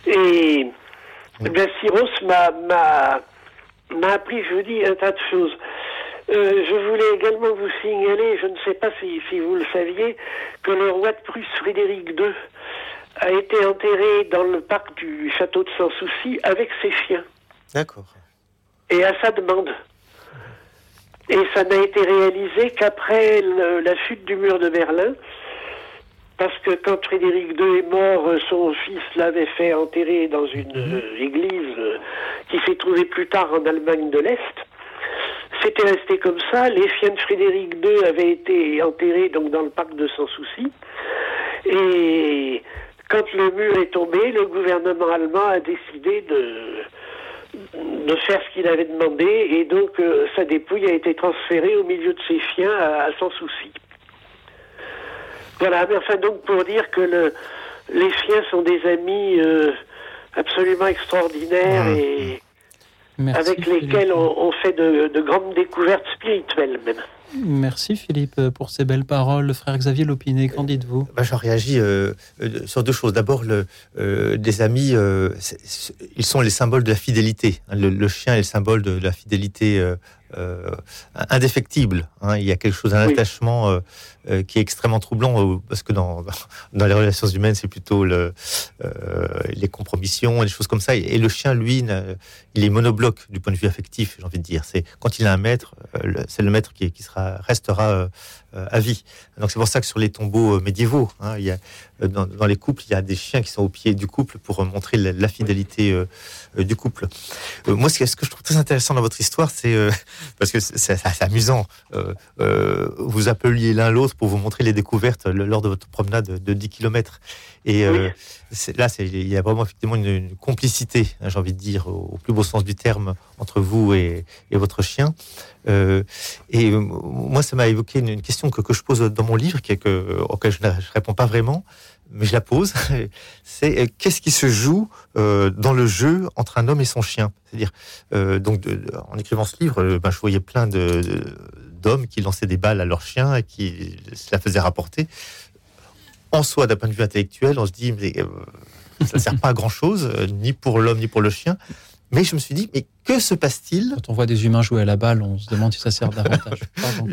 Et bien, Cyrus m'a m'a m'a appris, je vous dis, un tas de choses. Euh, je voulais également vous signaler, je ne sais pas si, si vous le saviez, que le roi de Prusse Frédéric II a été enterré dans le parc du château de Sans Souci avec ses chiens, D'accord. et à sa demande. Et ça n'a été réalisé qu'après le- la chute du mur de Berlin, parce que quand Frédéric II est mort, euh, son fils l'avait fait enterrer dans une euh, église euh, qui s'est trouvée plus tard en Allemagne de l'Est. C'était resté comme ça. Les chiens de Frédéric II avaient été enterrés donc dans le parc de Sans Souci. Et quand le mur est tombé, le gouvernement allemand a décidé de, de faire ce qu'il avait demandé et donc euh, sa dépouille a été transférée au milieu de ses chiens à, à Sans Souci. Voilà, mais enfin donc pour dire que le, les chiens sont des amis euh, absolument extraordinaires et Merci, avec lesquels on, on fait de, de grandes découvertes spirituelles même. Merci Philippe pour ces belles paroles. Frère Xavier Lopiné, qu'en dites-vous? Bah, J'en réagis euh, euh, sur deux choses. D'abord, le, euh, des amis, euh, ils sont les symboles de la fidélité. Le, le chien est le symbole de la fidélité indéfectible. hein. Il y a quelque chose, un Oui. attachement euh, euh, qui est extrêmement troublant euh, parce que dans, dans les relations humaines, c'est plutôt le, euh, les compromissions, les choses comme ça. Et, et le chien, lui, il est monobloc du point de vue affectif, j'ai envie de dire. C'est quand il a un maître, euh, c'est le maître qui, qui sera, restera euh, euh, à vie. Donc c'est pour ça que sur les tombeaux euh, médiévaux, hein, il y a, euh, dans, dans les couples, il y a des chiens qui sont au pied du couple pour euh, montrer la, la fidélité euh, euh, du couple. Euh, moi, ce que, je trouve très intéressant dans votre histoire, c'est euh, parce que c'est amusant. euh, euh, vous appeliez l'un l'autre pour vous montrer les découvertes lors de votre promenade de, de 10 km. Et euh, là, il y a vraiment effectivement une, une complicité, hein, j'ai envie de dire, au, au plus beau sens du terme, entre vous et, et votre chien. Euh, et euh, moi, ça m'a évoqué une, une question que, que je pose dans mon livre, qui est que, auquel je ne je réponds pas vraiment, mais je la pose. C'est euh, qu'est-ce qui se joue euh, dans le jeu entre un homme et son chien? C'est-à-dire, euh, donc, de- de- en écrivant ce livre, euh, ben, je voyais plein de de- d'hommes qui lançaient des balles à leurs chiens et qui se la faisaient rapporter. En soi, d'un point de vue intellectuel, on se dit, mais euh, ça ne sert pas à grand-chose, euh, ni pour l'homme, ni pour le chien. Mais je me suis dit, mais que se passe-t-il? Quand on voit des humains jouer à la balle, on se demande si ça sert davantage. Pardon.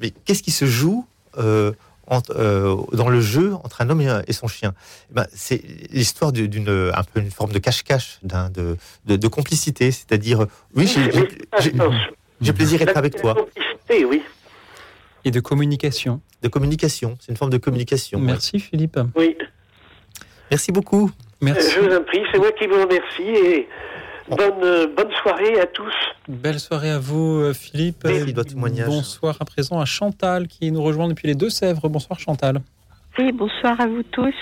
Mais qu'est-ce qui se joue euh, entre- euh, dans le jeu entre un homme et, son chien? Eh ben, C'est l'histoire du- d'une un peu une forme de cache-cache, d'un- de, de, de complicité. C'est-à-dire, oui, j'ai plaisir à être avec toi. Complicité, oui. Et de communication. De communication, c'est une forme de communication. Merci Philippe. Oui. Merci beaucoup. Merci. Je vous en prie, c'est moi qui vous remercie et bonne, euh, bonne soirée à tous. Belle soirée à vous, euh, Philippe. Merci de votre témoignage. Bonsoir à présent à Chantal qui nous rejoint depuis les Deux-Sèvres. Bonsoir Chantal. Oui, bonsoir à vous tous.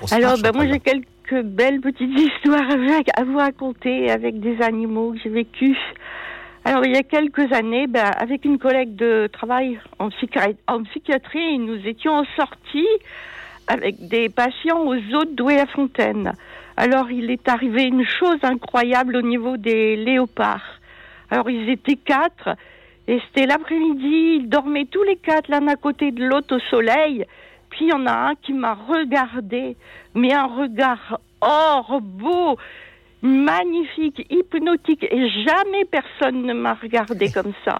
Bonsoir, Alors, ben, moi, Chantal. j'ai quelques belles petites histoires à vous raconter avec des animaux que j'ai vécus. Alors, il y a quelques années, ben, avec une collègue de travail en, psychiatrie, nous étions sortis avec des patients aux eaux de Douai-la-Fontaine. Alors, il est arrivé une chose incroyable au niveau des léopards. Alors, ils étaient quatre, et c'était l'après-midi, ils dormaient tous les quatre l'un à côté de l'autre au soleil. Puis il y en a un qui m'a regardé, mais un regard or, beau, magnifique, hypnotique, et jamais personne ne m'a regardé comme ça.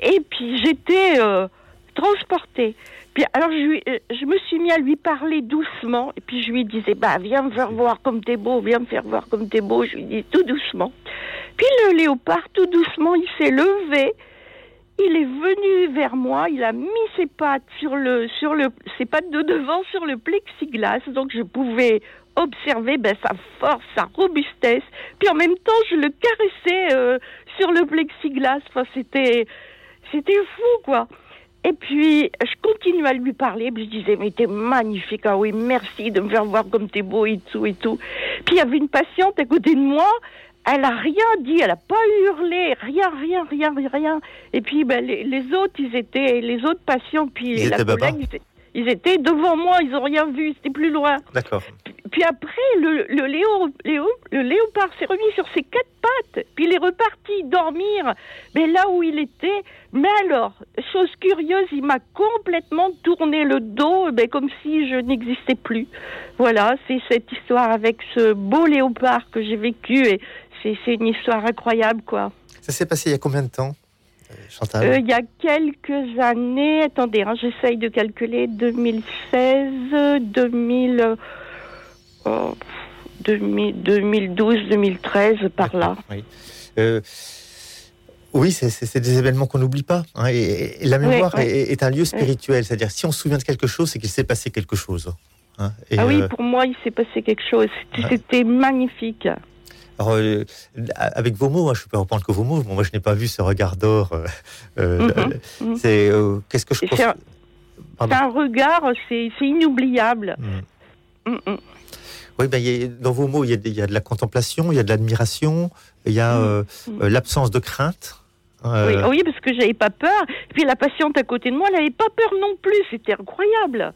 Et puis j'étais euh, transportée. Puis alors euh, je me suis mis à lui parler doucement, et puis je lui disais, bah viens me faire voir comme t'es beau, viens me faire voir comme t'es beau, je lui dis tout doucement. Puis le léopard, tout doucement, il s'est levé, il est venu vers moi, il a mis ses pattes sur le, sur le, ses pattes de devant sur le plexiglas, donc je pouvais observer ben, sa force, sa robustesse. Puis en même temps, je le caressais euh, sur le plexiglas. Enfin, c'était, c'était fou, quoi. Et puis, je continue à lui parler, puis je disais, mais t'es magnifique, ah oui, merci de me faire voir comme t'es beau et tout et tout. Puis il y avait une patiente à côté de moi, elle a rien dit, elle a pas hurlé, rien, rien, rien, rien. Et puis ben, les, les autres, ils étaient, les autres patients, puis Ils la collègue, ils étaient- devant moi, ils ont rien vu, c'était plus loin. D'accord. Puis après, le, le, léo, léo, le léopard s'est remis sur ses quatre pattes, puis il est reparti dormir, mais là où il était. Mais alors, chose curieuse, il m'a complètement tourné le dos, ben, comme si je n'existais plus. Voilà, c'est cette histoire avec ce beau léopard que j'ai vécu, et c'est une histoire incroyable, quoi. Ça s'est passé il y a combien de temps, Chantal Euh, Il y a quelques années, attendez, hein, j'essaye de calculer, 2016, 2000, euh, oh, 2000, 2012, 2013, par là. Oui. Euh, oui, c'est- des événements qu'on n'oublie pas. hein, et, et la mémoire. Est, est un lieu spirituel. C'est-à-dire, si on se souvient de quelque chose, c'est qu'il s'est passé quelque chose. hein. Et, ah oui, euh, pour moi, il s'est passé quelque chose. C'était- Ouais. C'était magnifique. Alors, euh, avec vos mots, hein, je peux reprendre que vos mots. Bon, moi, je n'ai pas vu ce regard d'or. euh, euh, Mhm, mhm. C'est qu'est-ce que je pense C'est un, un regard, c'est inoubliable. Mm. Mm, mm. Oui, ben, il y a- dans vos mots, il y, a, y de la contemplation, il y a de l'admiration, il y a l'absence de crainte. hein, Oui, oui, parce que j'avais pas peur. Et puis la patiente à côté de moi, elle n'avait pas peur non plus. C'était incroyable.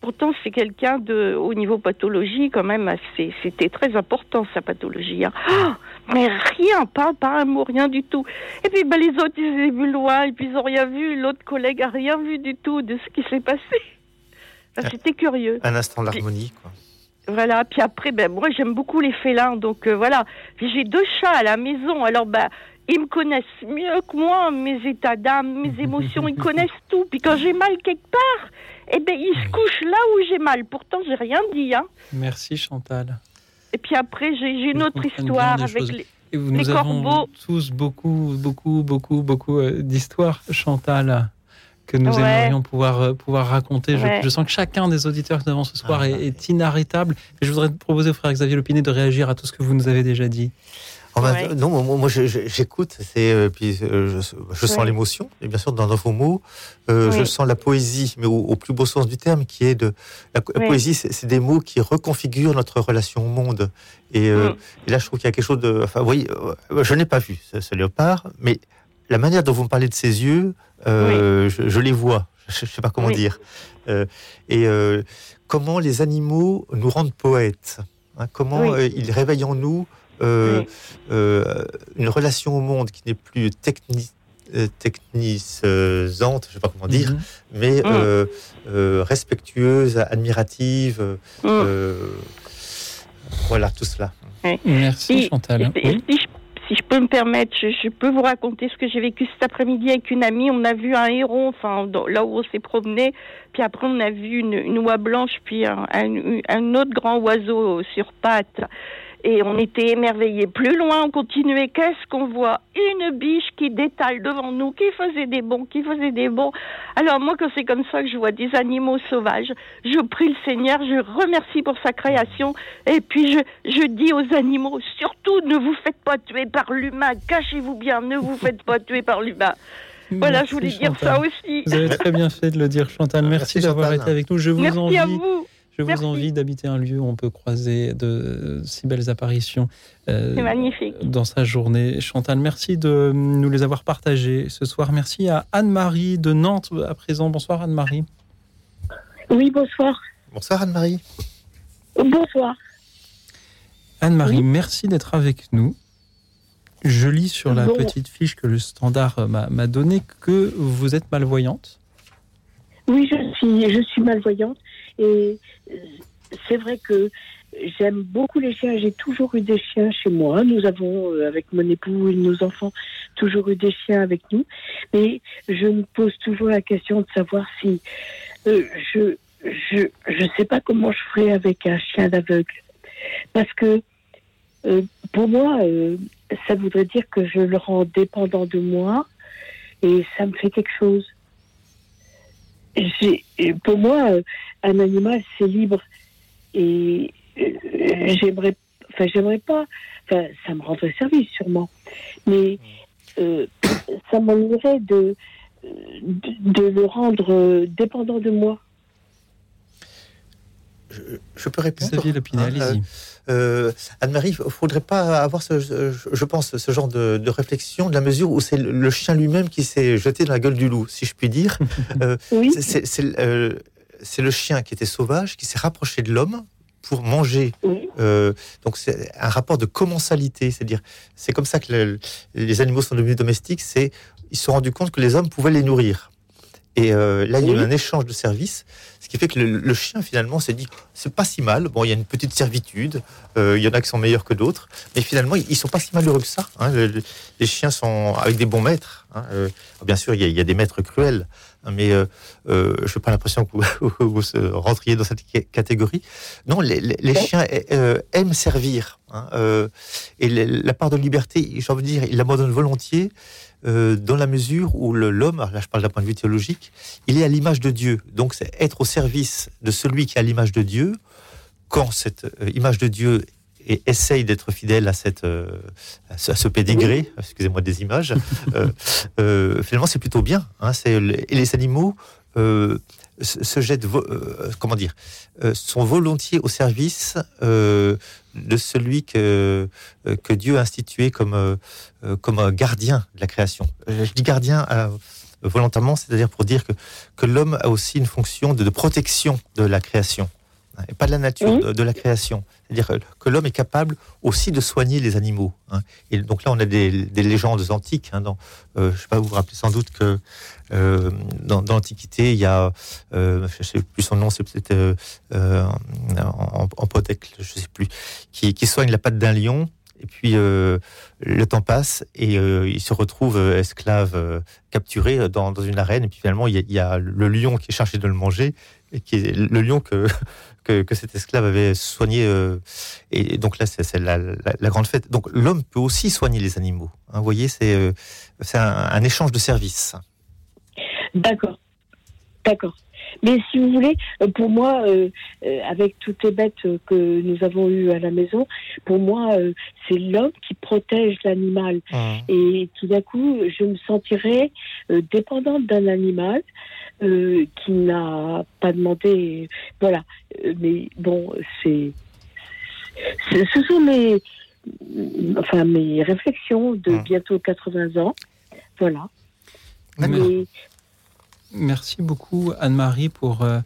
Pourtant, c'est quelqu'un de, au niveau pathologie, quand même, assez- c'était très important sa pathologie. hein. Ah, mais rien, pas, pas un mot, rien du tout. Et puis ben, les autres, ils étaient vus loin, et puis ils ont rien vu. L'autre collègue a rien vu du tout de ce qui s'est passé. Enfin, C'était curieux. un instant de l'harmonie. quoi. Voilà, puis après, ben, moi j'aime beaucoup les félins, donc euh, voilà. J'ai deux chats à la maison, alors ben, ils me connaissent mieux que moi, mes états d'âme, mes émotions, ils connaissent tout. Puis quand j'ai mal quelque part, eh ben, ils se couchent là où j'ai mal. Pourtant, j'ai rien dit, hein. Merci Chantal. Et puis après, j'ai une autre histoire avec choses. les, Et vous- les nous avons corbeaux. tous beaucoup, beaucoup, beaucoup, beaucoup euh, d'histoires, Chantal, que nous Ouais. aimerions pouvoir, euh, pouvoir raconter. Je- Ouais. Je, sens que chacun des auditeurs que nous avons ce soir est, est inarrêtable. Et je voudrais proposer au frère Xavier Lopinet de réagir à tout ce que vous nous avez déjà dit. Oh, ben, Non, moi, j'écoute, c'est euh, puis euh, je, je sens Ouais. l'émotion, et bien sûr dans vos mots, euh, je sens la poésie, mais au, au plus beau sens du terme, qui est de la, Oui. poésie, c'est des mots qui reconfigurent notre relation au monde. Et, euh, Mm. et là, je trouve qu'il y a quelque chose de, enfin, oui, je n'ai pas vu ce, ce léopard, mais la manière dont vous me parlez de ses yeux, euh, je, je les vois. Je ne sais pas comment dire. Et comment les animaux nous rendent poètes. hein, comment ils réveillent en nous euh, euh, une relation au monde qui n'est plus techni euh, technisante, je ne sais pas comment dire, Mhm. mais Mm. euh, euh, respectueuse, admirative. Mm. euh, voilà, tout cela. Merci Si- Chantal. si- Oui. si, je, si je peux me permettre, je, je peux vous raconter ce que j'ai vécu cet après-midi avec une amie. On a vu un héron, enfin dans- là où on s'est promené, puis après on a vu une, une oie blanche, puis un, un- un autre grand oiseau sur pattes. Et on était émerveillés. Plus loin, on continuait. Qu'est-ce qu'on voit? Une biche qui détale devant nous, qui faisait des bonds, qui faisait des bonds. Alors moi, quand c'est comme ça que je vois des animaux sauvages, je prie le Seigneur, je remercie pour sa création, et puis je, je dis aux animaux, surtout ne vous faites pas tuer par l'humain, cachez-vous bien, ne vous faites pas tuer par l'humain. Voilà, je voulais dire ça aussi. Vous avez très bien fait de le dire, Chantal. Merci, Merci, d'avoir été avec nous. Je vous Merci envie, à vous. Je vous Merci. envie d'habiter un lieu où on peut croiser de si belles apparitions. euh, C'est magnifique. Dans sa journée. Chantal, merci de nous les avoir partagées ce soir. Merci à Anne-Marie de Nantes à présent. Bonsoir Anne-Marie. Oui, bonsoir. Bonsoir Anne-Marie. Bonsoir. Anne-Marie, merci d'être avec nous. Je lis sur la Bon. petite fiche que le standard euh, m'a m'a donnée que vous êtes malvoyante. Oui, je suis, je suis malvoyante et euh, c'est vrai que j'aime beaucoup les chiens. J'ai toujours eu des chiens chez moi. Nous avons, euh, avec mon époux et nos enfants, toujours eu des chiens avec nous. Mais je me pose toujours la question de savoir si euh, je, je, je sais pas comment je ferais avec un chien d'aveugle, parce que pour moi, ça voudrait dire que je le rends dépendant de moi et ça me fait quelque chose. Et pour moi, euh, un animal, c'est libre. Et euh, j'aimerais, enfin, j'aimerais pas, enfin, ça me rendrait service sûrement, mais euh, ça m'ennuierait de, de, de le rendre euh, dépendant de moi. Je peux répondre Xavier Hein, allez-y. euh, Anne-Marie, il ne faudrait pas avoir, ce, je pense, ce genre de, de réflexion, de la mesure où c'est le, le chien lui-même qui s'est jeté dans la gueule du loup, si je puis dire. Euh, c'est- c'est- euh, le chien qui était sauvage, qui s'est rapproché de l'homme pour manger. Euh, donc c'est un rapport de commensalité, c'est-à-dire c'est comme ça que le- les animaux sont devenus domestiques. C'est ils se sont rendus compte que les hommes pouvaient les nourrir. Et euh, là, il y a eu un échange de services, ce qui fait que le, le chien, finalement, s'est dit c'est pas si mal. Bon, il y a une petite servitude, euh, il y en a qui sont meilleurs que d'autres, mais finalement, ils sont pas si malheureux que ça. hein. Le- le- les chiens sont avec des bons maîtres. hein. Euh, bien sûr, il y, a, il y a des maîtres cruels, hein, mais je n'ai pas l'impression que vous, vous rentriez dans cette ca- catégorie. Non, les, les- les chiens euh, aiment servir. et la part de liberté, j'ai envie de dire, ils l'abandonnent volontiers euh, dans la mesure où l'homme, là je parle d'un point de vue théologique, il est à l'image de Dieu. Donc c'est être au service de celui qui est à l'image de Dieu, quand cette euh, image de Dieu et essaye d'être fidèle à, cette, euh, à ce, pédigré, excusez-moi des images, finalement c'est plutôt bien. hein, et les animaux se, jettent, euh, comment dire, euh, sont volontiers au service euh, de celui que, euh, que Dieu a institué comme, euh, euh, comme un gardien de la création. Je dis gardien volontairement, c'est-à-dire pour dire que, que l'homme a aussi une fonction de, de protection de la création, hein, et pas de la nature, de, de la création. C'est-à-dire que, l'homme est capable aussi de soigner les animaux. hein. Et donc là, on a des, des légendes antiques. hein, dans, euh, je sais pas, vous vous rappelez sans doute que euh, dans, dans l'Antiquité, il y a, euh, je sais plus son nom, c'est peut-être en, en je sais plus, qui, qui soigne la patte d'un lion. Et puis euh, le temps passe et euh, il se retrouve euh, esclave capturé dans, dans une arène. Et puis finalement, il y, a, il y a le lion qui est chargé de le manger qui est le lion que que, que cet esclave avait soigné. euh, et donc là, c'est la, la, la grande fête. Donc l'homme peut aussi soigner les animaux. hein. vous voyez, c'est euh, un, un échange de services. D'accord. D'accord. Mais si vous voulez, euh, pour moi, euh, avec toutes les bêtes que nous avons eues à la maison, pour moi, c'est l'homme qui protège l'animal. Et tout d'un coup, je me sentirais dépendante d'un animal euh, qui n'a pas demandé. Voilà. Euh, Mais bon, c'est. Ce sont mes. Enfin, mes réflexions de bientôt 80 ans. Voilà. Mais- Merci beaucoup Anne-Marie pour euh,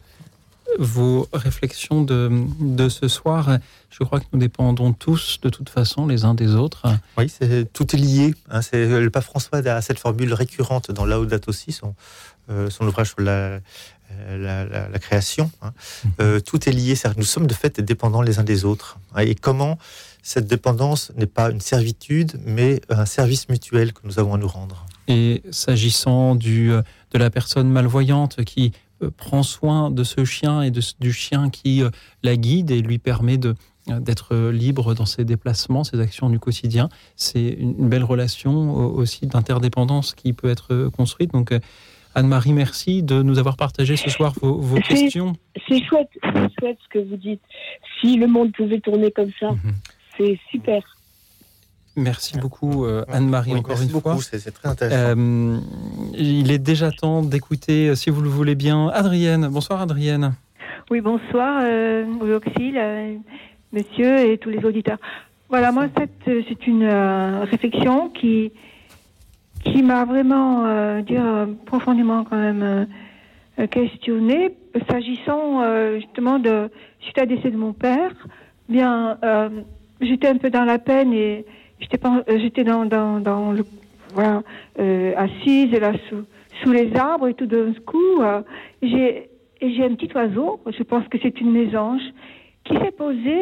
vos réflexions de, de ce soir. Je crois que nous dépendons tous de toute façon les uns des autres. Oui, c'est- tout est lié. hein. c'est, le pape François a cette formule récurrente dans Laudato Si, son, euh, son ouvrage sur la, euh, la, la- la création. hein. Euh, tout est lié. nous sommes de fait dépendants les uns des autres. hein. Et comment cette dépendance n'est pas une servitude, mais un service mutuel que nous avons à nous rendre. Et s'agissant du, euh, de la personne malvoyante qui euh, prend soin de ce chien et de, du chien qui euh, la guide et lui permet de euh, d'être euh, libre dans ses déplacements, ses actions du quotidien. C'est une, belle relation euh, aussi d'interdépendance qui peut être euh, construite. Donc, euh, Anne-Marie, merci de nous avoir partagé ce soir vos, questions. C'est chouette, c'est chouette ce que vous dites. Si le monde pouvait tourner comme ça, Mhm. c'est super. Merci beaucoup, euh, Anne-Marie, Oui, encore merci une beaucoup, fois. c'est- c'est très intéressant. Euh, il est déjà temps d'écouter, euh, si vous le voulez bien, Adrienne. Bonsoir, Adrienne. Oui, bonsoir, euh, Auxil, euh, monsieur et tous les auditeurs. Voilà, moi, cette- c'est une euh, réflexion qui, qui m'a vraiment, euh, dire, euh, profondément quand même euh, euh, questionnée, s'agissant euh, justement de, suite à décès de mon père, bien, j'étais un peu dans la peine et j'étais j'étais dans, dans, dans le, voilà, assise là sous, sous les arbres et tout d'un coup, j'ai, j'ai un petit oiseau, je pense que c'est une mésange, qui s'est posé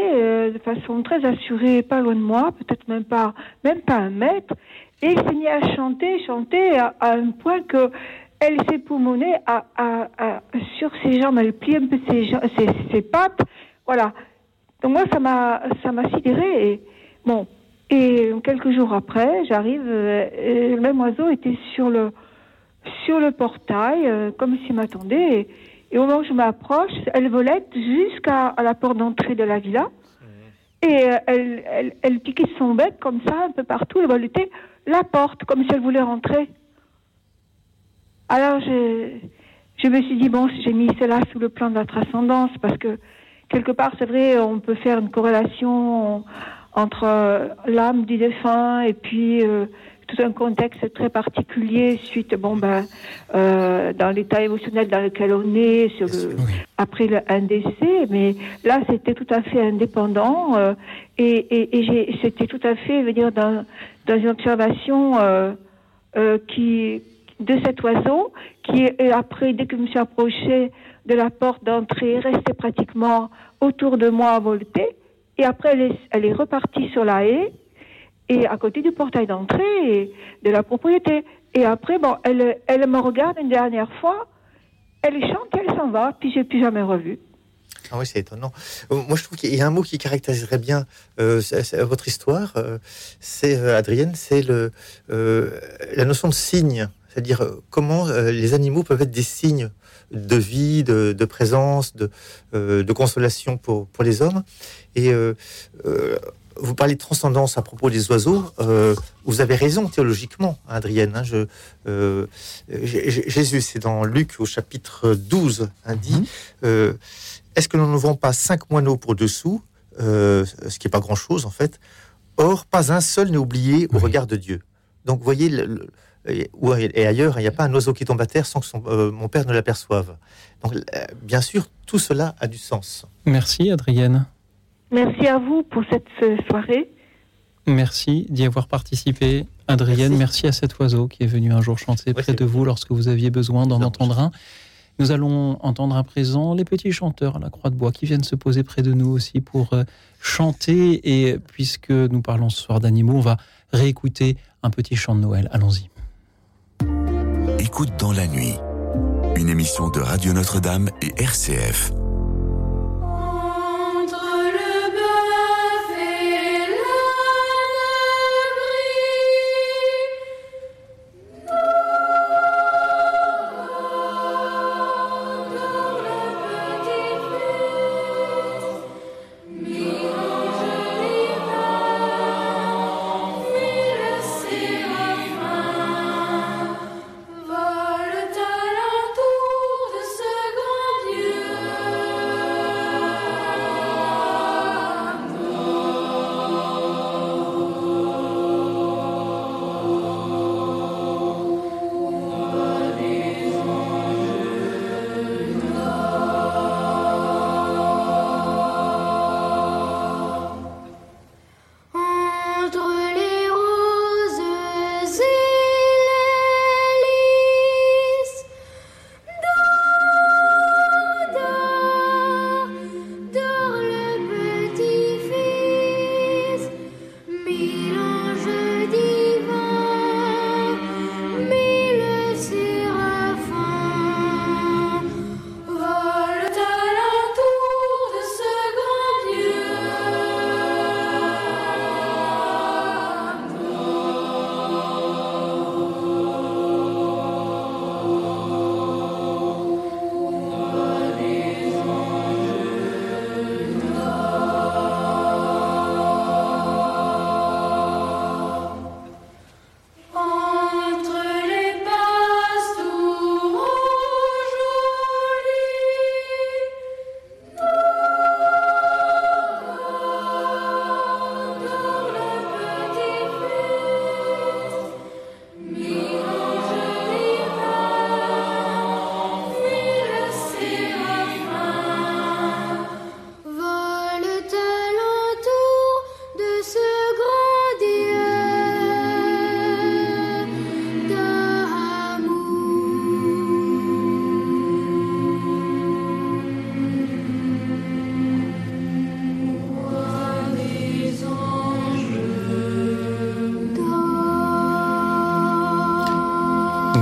de façon très assurée, pas loin de moi, peut-être même pas, même pas un mètre, et il s'est mis à chanter, chanter à, à un point que elle s'époumonait à, à, à- sur ses jambes, elle plie un peu ses, ses, ses pattes, voilà. Donc moi, ça m'a, ça m'a sidéré. Et, bon, et quelques jours après, j'arrive, euh, le même oiseau était sur le, sur le portail, euh, comme s'il m'attendait. Et, et au moment où je m'approche, elle volait jusqu'à à la porte d'entrée de la villa. Et euh, elle, elle, elle piquait son bec comme ça, un peu partout. Elle volait la porte, comme si elle voulait rentrer. Alors, je, me suis dit, bon, j'ai mis cela sous le plan de la transcendance, parce que quelque part, c'est vrai, on peut faire une corrélation entre euh, l'âme du défunt et puis euh, tout un contexte très particulier suite, bon, ben, euh, dans l'état émotionnel dans lequel on est, sur le, après le, un décès. Mais là, c'était tout à fait indépendant euh, et, et, et j'ai- c'était tout à fait, je veux dire, dans, dans une observation euh, euh, qui de cet oiseau qui, après, dès que je me suis approchée de la porte d'entrée, restait pratiquement autour de moi à volter. Et après, elle est, elle est repartie sur la haie et à côté du portail d'entrée de la propriété. Et après, bon, elle, elle me regarde une dernière fois, elle chante, elle s'en va, puis j'ai plus jamais revu. Ah oui, c'est étonnant. Euh, Moi, je trouve qu'il y a un mot qui caractériserait bien euh, votre histoire. euh, c'est Adrienne, c'est le la notion de signe, c'est-à-dire comment les animaux peuvent être des signes de vie, de, de présence, de, de consolation pour pour les hommes. Et vous parlez de transcendance à propos des oiseaux. euh, vous avez raison théologiquement, hein, Adrienne. hein, je, euh, Jésus, c'est dans Luc au chapitre 12, hein, dit euh, Est-ce que nous ne vendons pas cinq moineaux pour deux sous Euh, Ce qui n'est pas grand-chose, en fait. Or, pas un seul n'est oublié au regard de Dieu. Donc, vous voyez, le- le- et, ailleurs, il n'y a pas un oiseau qui tombe à terre sans que son- euh, mon père ne l'aperçoive. Donc, euh, bien sûr, tout cela a du sens. Merci Adrienne. Merci à vous pour cette euh, soirée. Merci d'y avoir participé. Adrienne, merci. à cet oiseau qui est venu un jour chanter près de vous lorsque vous aviez besoin d'en entendre un. Nous allons entendre à présent les petits chanteurs à la Croix de Bois qui viennent se poser près de nous aussi pour euh, chanter. Et puisque nous parlons ce soir d'animaux, on va réécouter un petit chant de Noël. Allons-y. Écoute dans la nuit. Une émission de Radio Notre-Dame et RCF.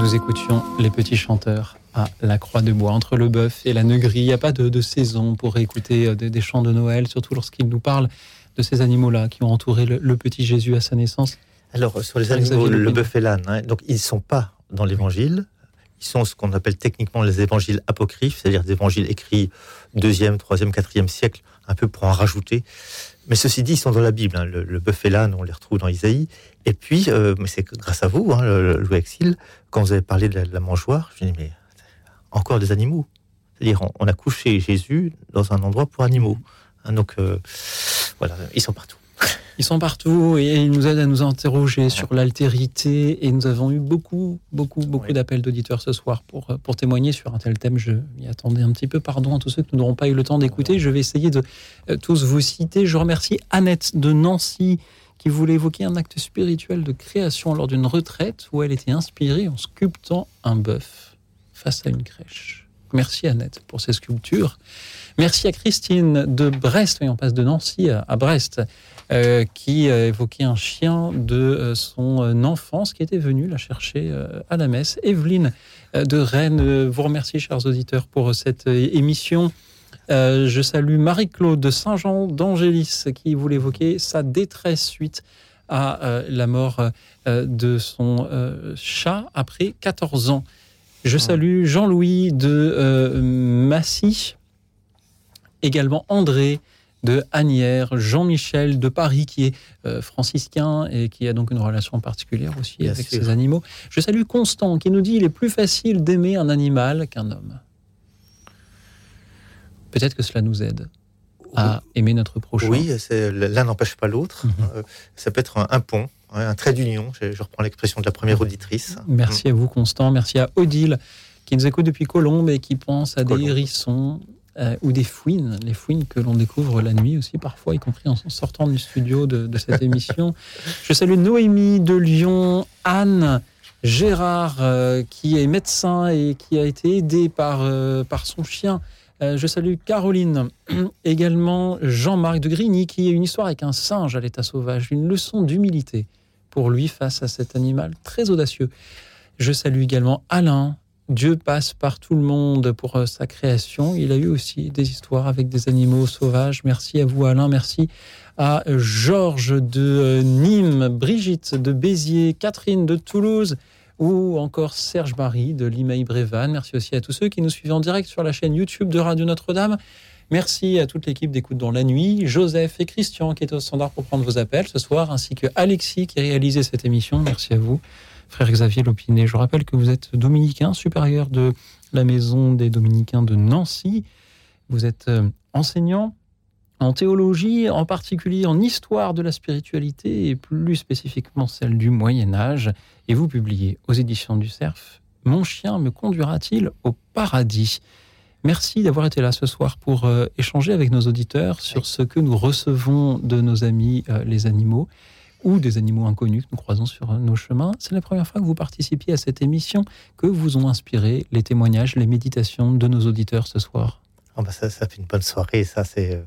Nous écoutions les petits chanteurs à la Croix de Bois, entre le bœuf et la negrie. Il n'y a pas de, de saison pour écouter euh, des, des chants de Noël, surtout lorsqu'ils nous parlent de ces animaux-là qui ont entouré le, le petit Jésus à sa naissance. Alors, sur les Xavier animaux, le Lepine. bœuf et l'âne, hein, donc ils ne sont pas dans l'évangile. Ils sont ce qu'on appelle techniquement les évangiles apocryphes, c'est-à-dire des évangiles écrits deuxième, troisième, quatrième siècle, un peu pour en rajouter. Mais ceci dit, ils sont dans la Bible. hein. Le, bœuf et l'âne, on les retrouve dans Isaïe. Et puis, euh, mais c'est grâce à vous, hein, le, Exil, quand vous avez parlé de la, mangeoire, je me dis, mais encore des animaux. C'est-à-dire, on, on a couché Jésus dans un endroit pour animaux. Hein, donc, euh, voilà, ils sont partout. Ils sont partout et ils nous aident à nous interroger sur l'altérité. Et nous avons eu beaucoup, beaucoup, beaucoup d'appels d'auditeurs ce soir pour, euh, pour témoigner sur un tel thème. Je m'y attendais un petit peu. Pardon à tous ceux que nous n'aurons pas eu le temps d'écouter. Je vais essayer de euh, tous vous citer. Je remercie Annette de Nancy qui voulait évoquer un acte spirituel de création lors d'une retraite où elle était inspirée en sculptant un bœuf face à une crèche. Merci Annette pour ces sculptures. Merci à Christine de Brest, oui, on passe de Nancy à Brest, euh, qui a évoqué un chien de euh, son euh, enfance qui était venu la chercher euh, à la messe. Evelyne euh, de Rennes euh, vous remercie, chers auditeurs, pour cette euh, émission. Euh, je salue Marie-Claude de Saint-Jean d'Angélis qui voulait évoquer sa détresse suite à euh, la mort euh, de son euh, chat après 14 ans. Je salue Jean-Louis de euh, Massy, également André de Agnières, Jean-Michel de Paris qui est euh, franciscain et qui a donc une relation particulière aussi Bien avec sûr. ses animaux. Je salue Constant qui nous dit il est plus facile d'aimer un animal qu'un homme. Peut-être que cela nous aide à aimer notre prochain. Oui, l'un n'empêche pas l'autre. Euh, Ça peut être un, un pont, ouais, un trait d'union. Je, je reprends l'expression de la première auditrice. Merci à vous, Constant. Merci à Odile, qui nous écoute depuis Colombe et qui pense à des hérissons euh, ou des fouines, les fouines que l'on découvre la nuit aussi, parfois, y compris en sortant du studio de, de cette émission. Je salue Noémie de Lyon, Anne. Gérard, euh, qui est médecin et qui a été aidé par, euh, par son chien. Je salue Caroline, également Jean-Marc de Grigny, qui a une histoire avec un singe à l'état sauvage, une leçon d'humilité pour lui face à cet animal très audacieux. Je salue également Alain. Dieu passe par tout le monde pour euh, sa création. Il a eu aussi des histoires avec des animaux sauvages. Merci à vous, Alain. Merci à Georges de euh, Nîmes, Brigitte de Béziers, Catherine de Toulouse ou encore Serge Marie de Limeil-Brévannes. Merci aussi à tous ceux qui nous suivent en direct sur la chaîne YouTube de Radio Notre-Dame. Merci à toute l'équipe d'écoute dans la nuit, Joseph et Christian qui étaient au standard pour prendre vos appels ce soir, ainsi que Alexis qui a réalisé cette émission. Merci à vous, frère Xavier Lopinet. Je rappelle que vous êtes dominicain, supérieur de la maison des dominicains de Nancy. Vous êtes euh, enseignant en théologie, en particulier en histoire de la spiritualité et plus spécifiquement celle du Moyen Âge. Et vous publiez aux éditions du Cerf Mon chien me conduira-t-il au paradis? Merci d'avoir été là ce soir pour euh, échanger avec nos auditeurs sur ce que nous recevons de nos amis euh, les animaux ou des animaux inconnus que nous croisons sur nos chemins. C'est la première fois que vous participiez à cette émission. Que vous ont inspiré les témoignages, les méditations de nos auditeurs ce soir bah ça, ça fait une bonne soirée. Ça, c'est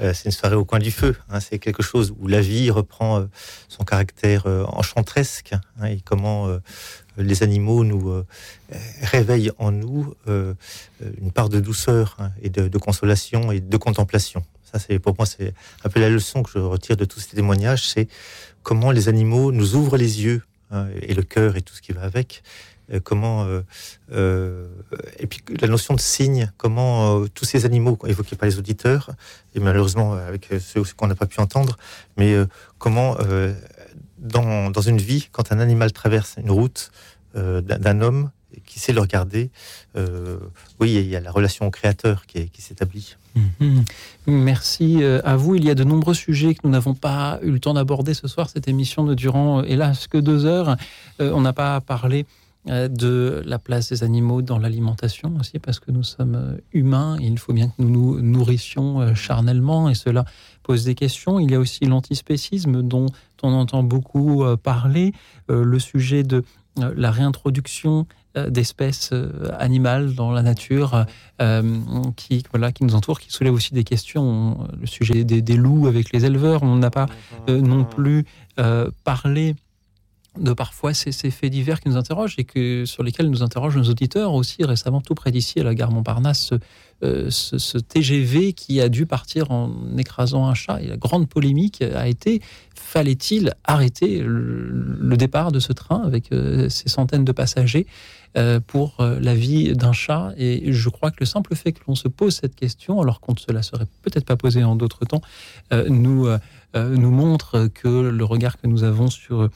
euh, une soirée au coin du feu. hein. C'est quelque chose où la vie reprend euh, son caractère euh, enchantresque hein, et comment euh, les animaux nous réveillent en nous une part de douceur hein, et de consolation et de contemplation. Pour moi, c'est un peu la leçon que je retire de tous ces témoignages, c'est comment les animaux nous ouvrent les yeux hein, et le cœur et tout ce qui va avec. Euh, comment euh, euh, et puis la notion de signe, comment euh, tous ces animaux évoqués par les auditeurs et malheureusement euh, avec euh, ceux qu'on n'a pas pu entendre, mais euh, comment euh, dans, une vie, quand un animal traverse une route euh, d'un homme qui sait le regarder, euh, oui, il y a la relation au créateur qui s'établit. Mhm. Merci euh, à vous. Il y a de nombreux sujets que nous n'avons pas eu le temps d'aborder ce soir. Cette émission ne durant, euh, hélas, que deux heures. Euh, on n'a pas parlé de la place des animaux dans l'alimentation aussi, parce que nous sommes humains. il faut bien que nous nous nourrissions charnellement, et cela pose des questions. Il y a aussi l'antispécisme dont on entend beaucoup parler, le sujet de la réintroduction d'espèces euh, animales dans la nature euh, qui, voilà, qui nous entourent, qui soulève aussi des questions. On- Le sujet des, des loups avec les éleveurs, on n'a pas euh, non plus euh, parlé de parfois ces, ces faits divers qui nous interrogent et que, sur lesquels nous interrogent nos auditeurs aussi récemment, tout près d'ici, à la gare Montparnasse, ce, euh, TGV qui a dû partir en écrasant un chat. Et la grande polémique a été fallait-il arrêter le, départ de ce train avec euh, ces centaines de passagers euh, pour euh, la vie d'un chat? Et je crois que le simple fait que l'on se pose cette question, alors qu'on ne se la serait peut-être pas posée en d'autres temps, nous, nous montre que le regard que nous avons sur,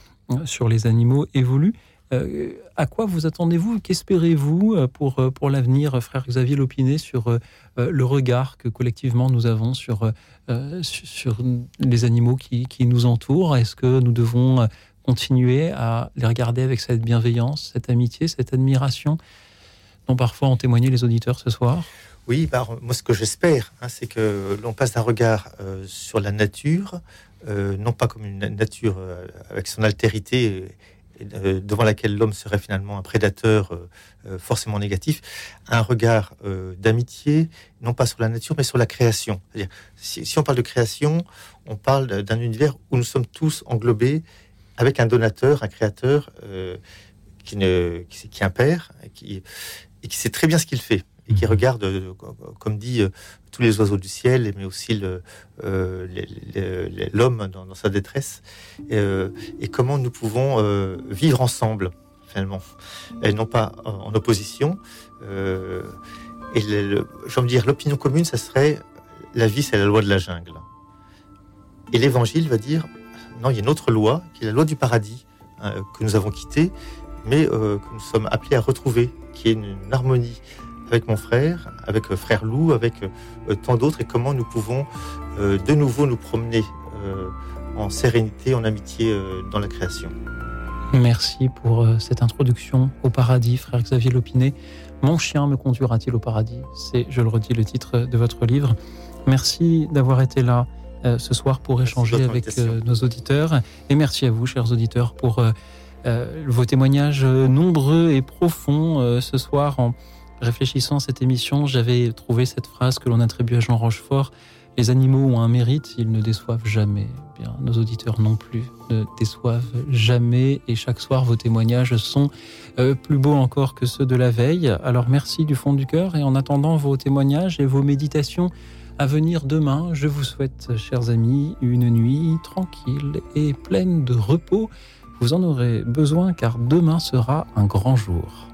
sur les animaux évolue. Euh, à quoi vous attendez-vous? Qu'espérez-vous euh, pour, euh, pour l'avenir, frère Xavier Lopinet, sur le regard que collectivement nous avons sur, sur, les animaux qui, qui nous entourent? Est-ce que nous devons continuer à les regarder avec cette bienveillance, cette amitié, cette admiration dont parfois ont témoigné les auditeurs ce soir? Oui, bah, moi ce que j'espère, hein, c'est que l'on passe d'un regard sur la nature, euh, non pas comme une nature euh, avec son altérité, euh, devant laquelle l'homme serait finalement un prédateur forcément négatif, un regard d'amitié, non pas sur la nature, mais sur la création. C'est-à-dire, si, si on parle de création, on parle d'un univers où nous sommes tous englobés avec un donateur, un créateur qui, ne, qui, qui est un père, qui, et qui sait très bien ce qu'il fait et qui regarde, euh, comme dit, tous les oiseaux du ciel, mais aussi le, euh, l'homme dans, dans sa détresse, euh, et comment nous pouvons euh, vivre ensemble, finalement, et non pas en, opposition. Euh, et le, le- j'ai envie de dire, l'opinion commune, ça serait la vie, c'est la loi de la jungle. Et l'évangile va dire, non, il y a une autre loi, qui est la loi du paradis, hein, que nous avons quittée, mais euh, que nous sommes appelés à retrouver, qui est une harmonie avec mon frère, avec euh, frère Lou, avec euh, tant d'autres, et comment nous pouvons euh, de nouveau nous promener euh, en sérénité, en amitié euh, dans la création. Merci pour euh, cette introduction au paradis, frère Xavier Lopinet. Mon chien me conduira-t-il au paradis? C'est, je le redis, le titre de votre livre. Merci d'avoir été là euh, ce soir pour échanger avec euh, nos auditeurs. Et merci à vous, chers auditeurs, pour euh, euh, vos témoignages euh, nombreux et profonds euh, ce soir. En réfléchissant à cette émission, j'avais trouvé cette phrase que l'on attribue à Jean Rochefort. Les animaux ont un mérite, ils ne déçoivent jamais. Eh Bien, nos auditeurs non plus ne déçoivent jamais et chaque soir vos témoignages sont euh, plus beaux encore que ceux de la veille. Alors merci du fond du cœur et en attendant vos témoignages et vos méditations à venir demain, je vous souhaite, chers amis, une nuit tranquille et pleine de repos. Vous en aurez besoin car demain sera un grand jour.